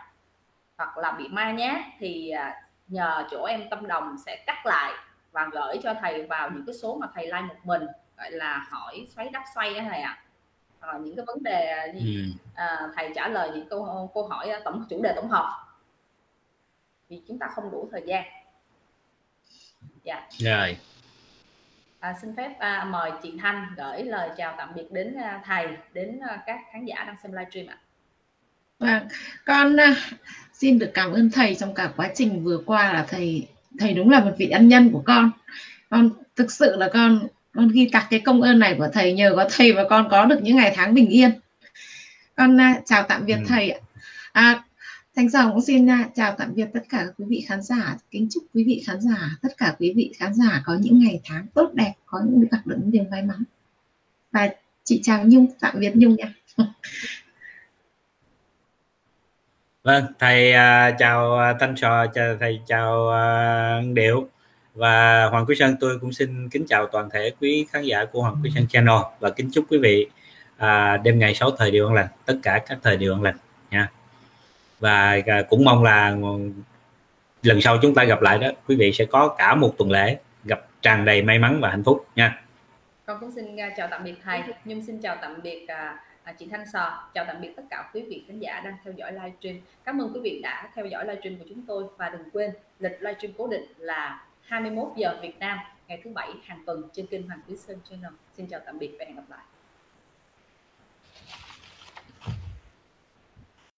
hoặc là bị ma nhát thì à, nhờ chỗ em tâm đồng sẽ cắt lại và gửi cho thầy vào những cái số mà thầy like một mình gọi là hỏi xoáy đắp xoay đó thầy ạ. à à, những cái vấn đề gì ừ. à, thầy trả lời những câu câu hỏi tổng chủ đề tổng hợp. Vì chúng ta không đủ thời gian. Dạ. Rồi. À, xin phép à, mời chị Thanh gửi lời chào tạm biệt đến à, thầy đến à, các khán giả đang xem livestream ạ. Vâng. Con à, xin được cảm ơn thầy trong cả quá trình vừa qua là thầy thầy đúng là một vị ân nhân của con. Con thực sự là con con ghi tặc cái công ơn này của thầy nhờ có thầy và con có được những ngày tháng bình yên. Con uh, chào tạm biệt ừ. thầy ạ. À, Thanh Sòng cũng xin uh, chào tạm biệt tất cả quý vị khán giả. Kính chúc quý vị khán giả tất cả quý vị khán giả có những ngày tháng tốt đẹp có những gặp được những điều may mắn. Và chị chào Nhung tạm biệt Nhung nha. Vâng thầy uh, chào Thanh Sò chào thầy chào uh, Điệu và Hoàng Quý Sơn tôi cũng xin kính chào toàn thể quý khán giả của Hoàng Quý Sơn Channel. Và kính chúc quý vị à, đêm ngày 6 thời điều an lành tất cả các thời điều an lành nha. Và à, cũng mong là lần sau chúng ta gặp lại đó quý vị sẽ có cả một tuần lễ gặp tràn đầy may mắn và hạnh phúc nha. Con cũng xin à, chào tạm biệt thầy nhưng xin chào tạm biệt à, à, chị Thanh Sò. Chào tạm biệt tất cả quý vị khán giả đang theo dõi livestream. Cảm ơn quý vị đã theo dõi livestream của chúng tôi. Và đừng quên lịch livestream cố định là 21 giờ Việt Nam, ngày thứ bảy hàng tuần trên kênh Hoàng Quý Sơn Channel. Xin chào tạm biệt và hẹn gặp lại.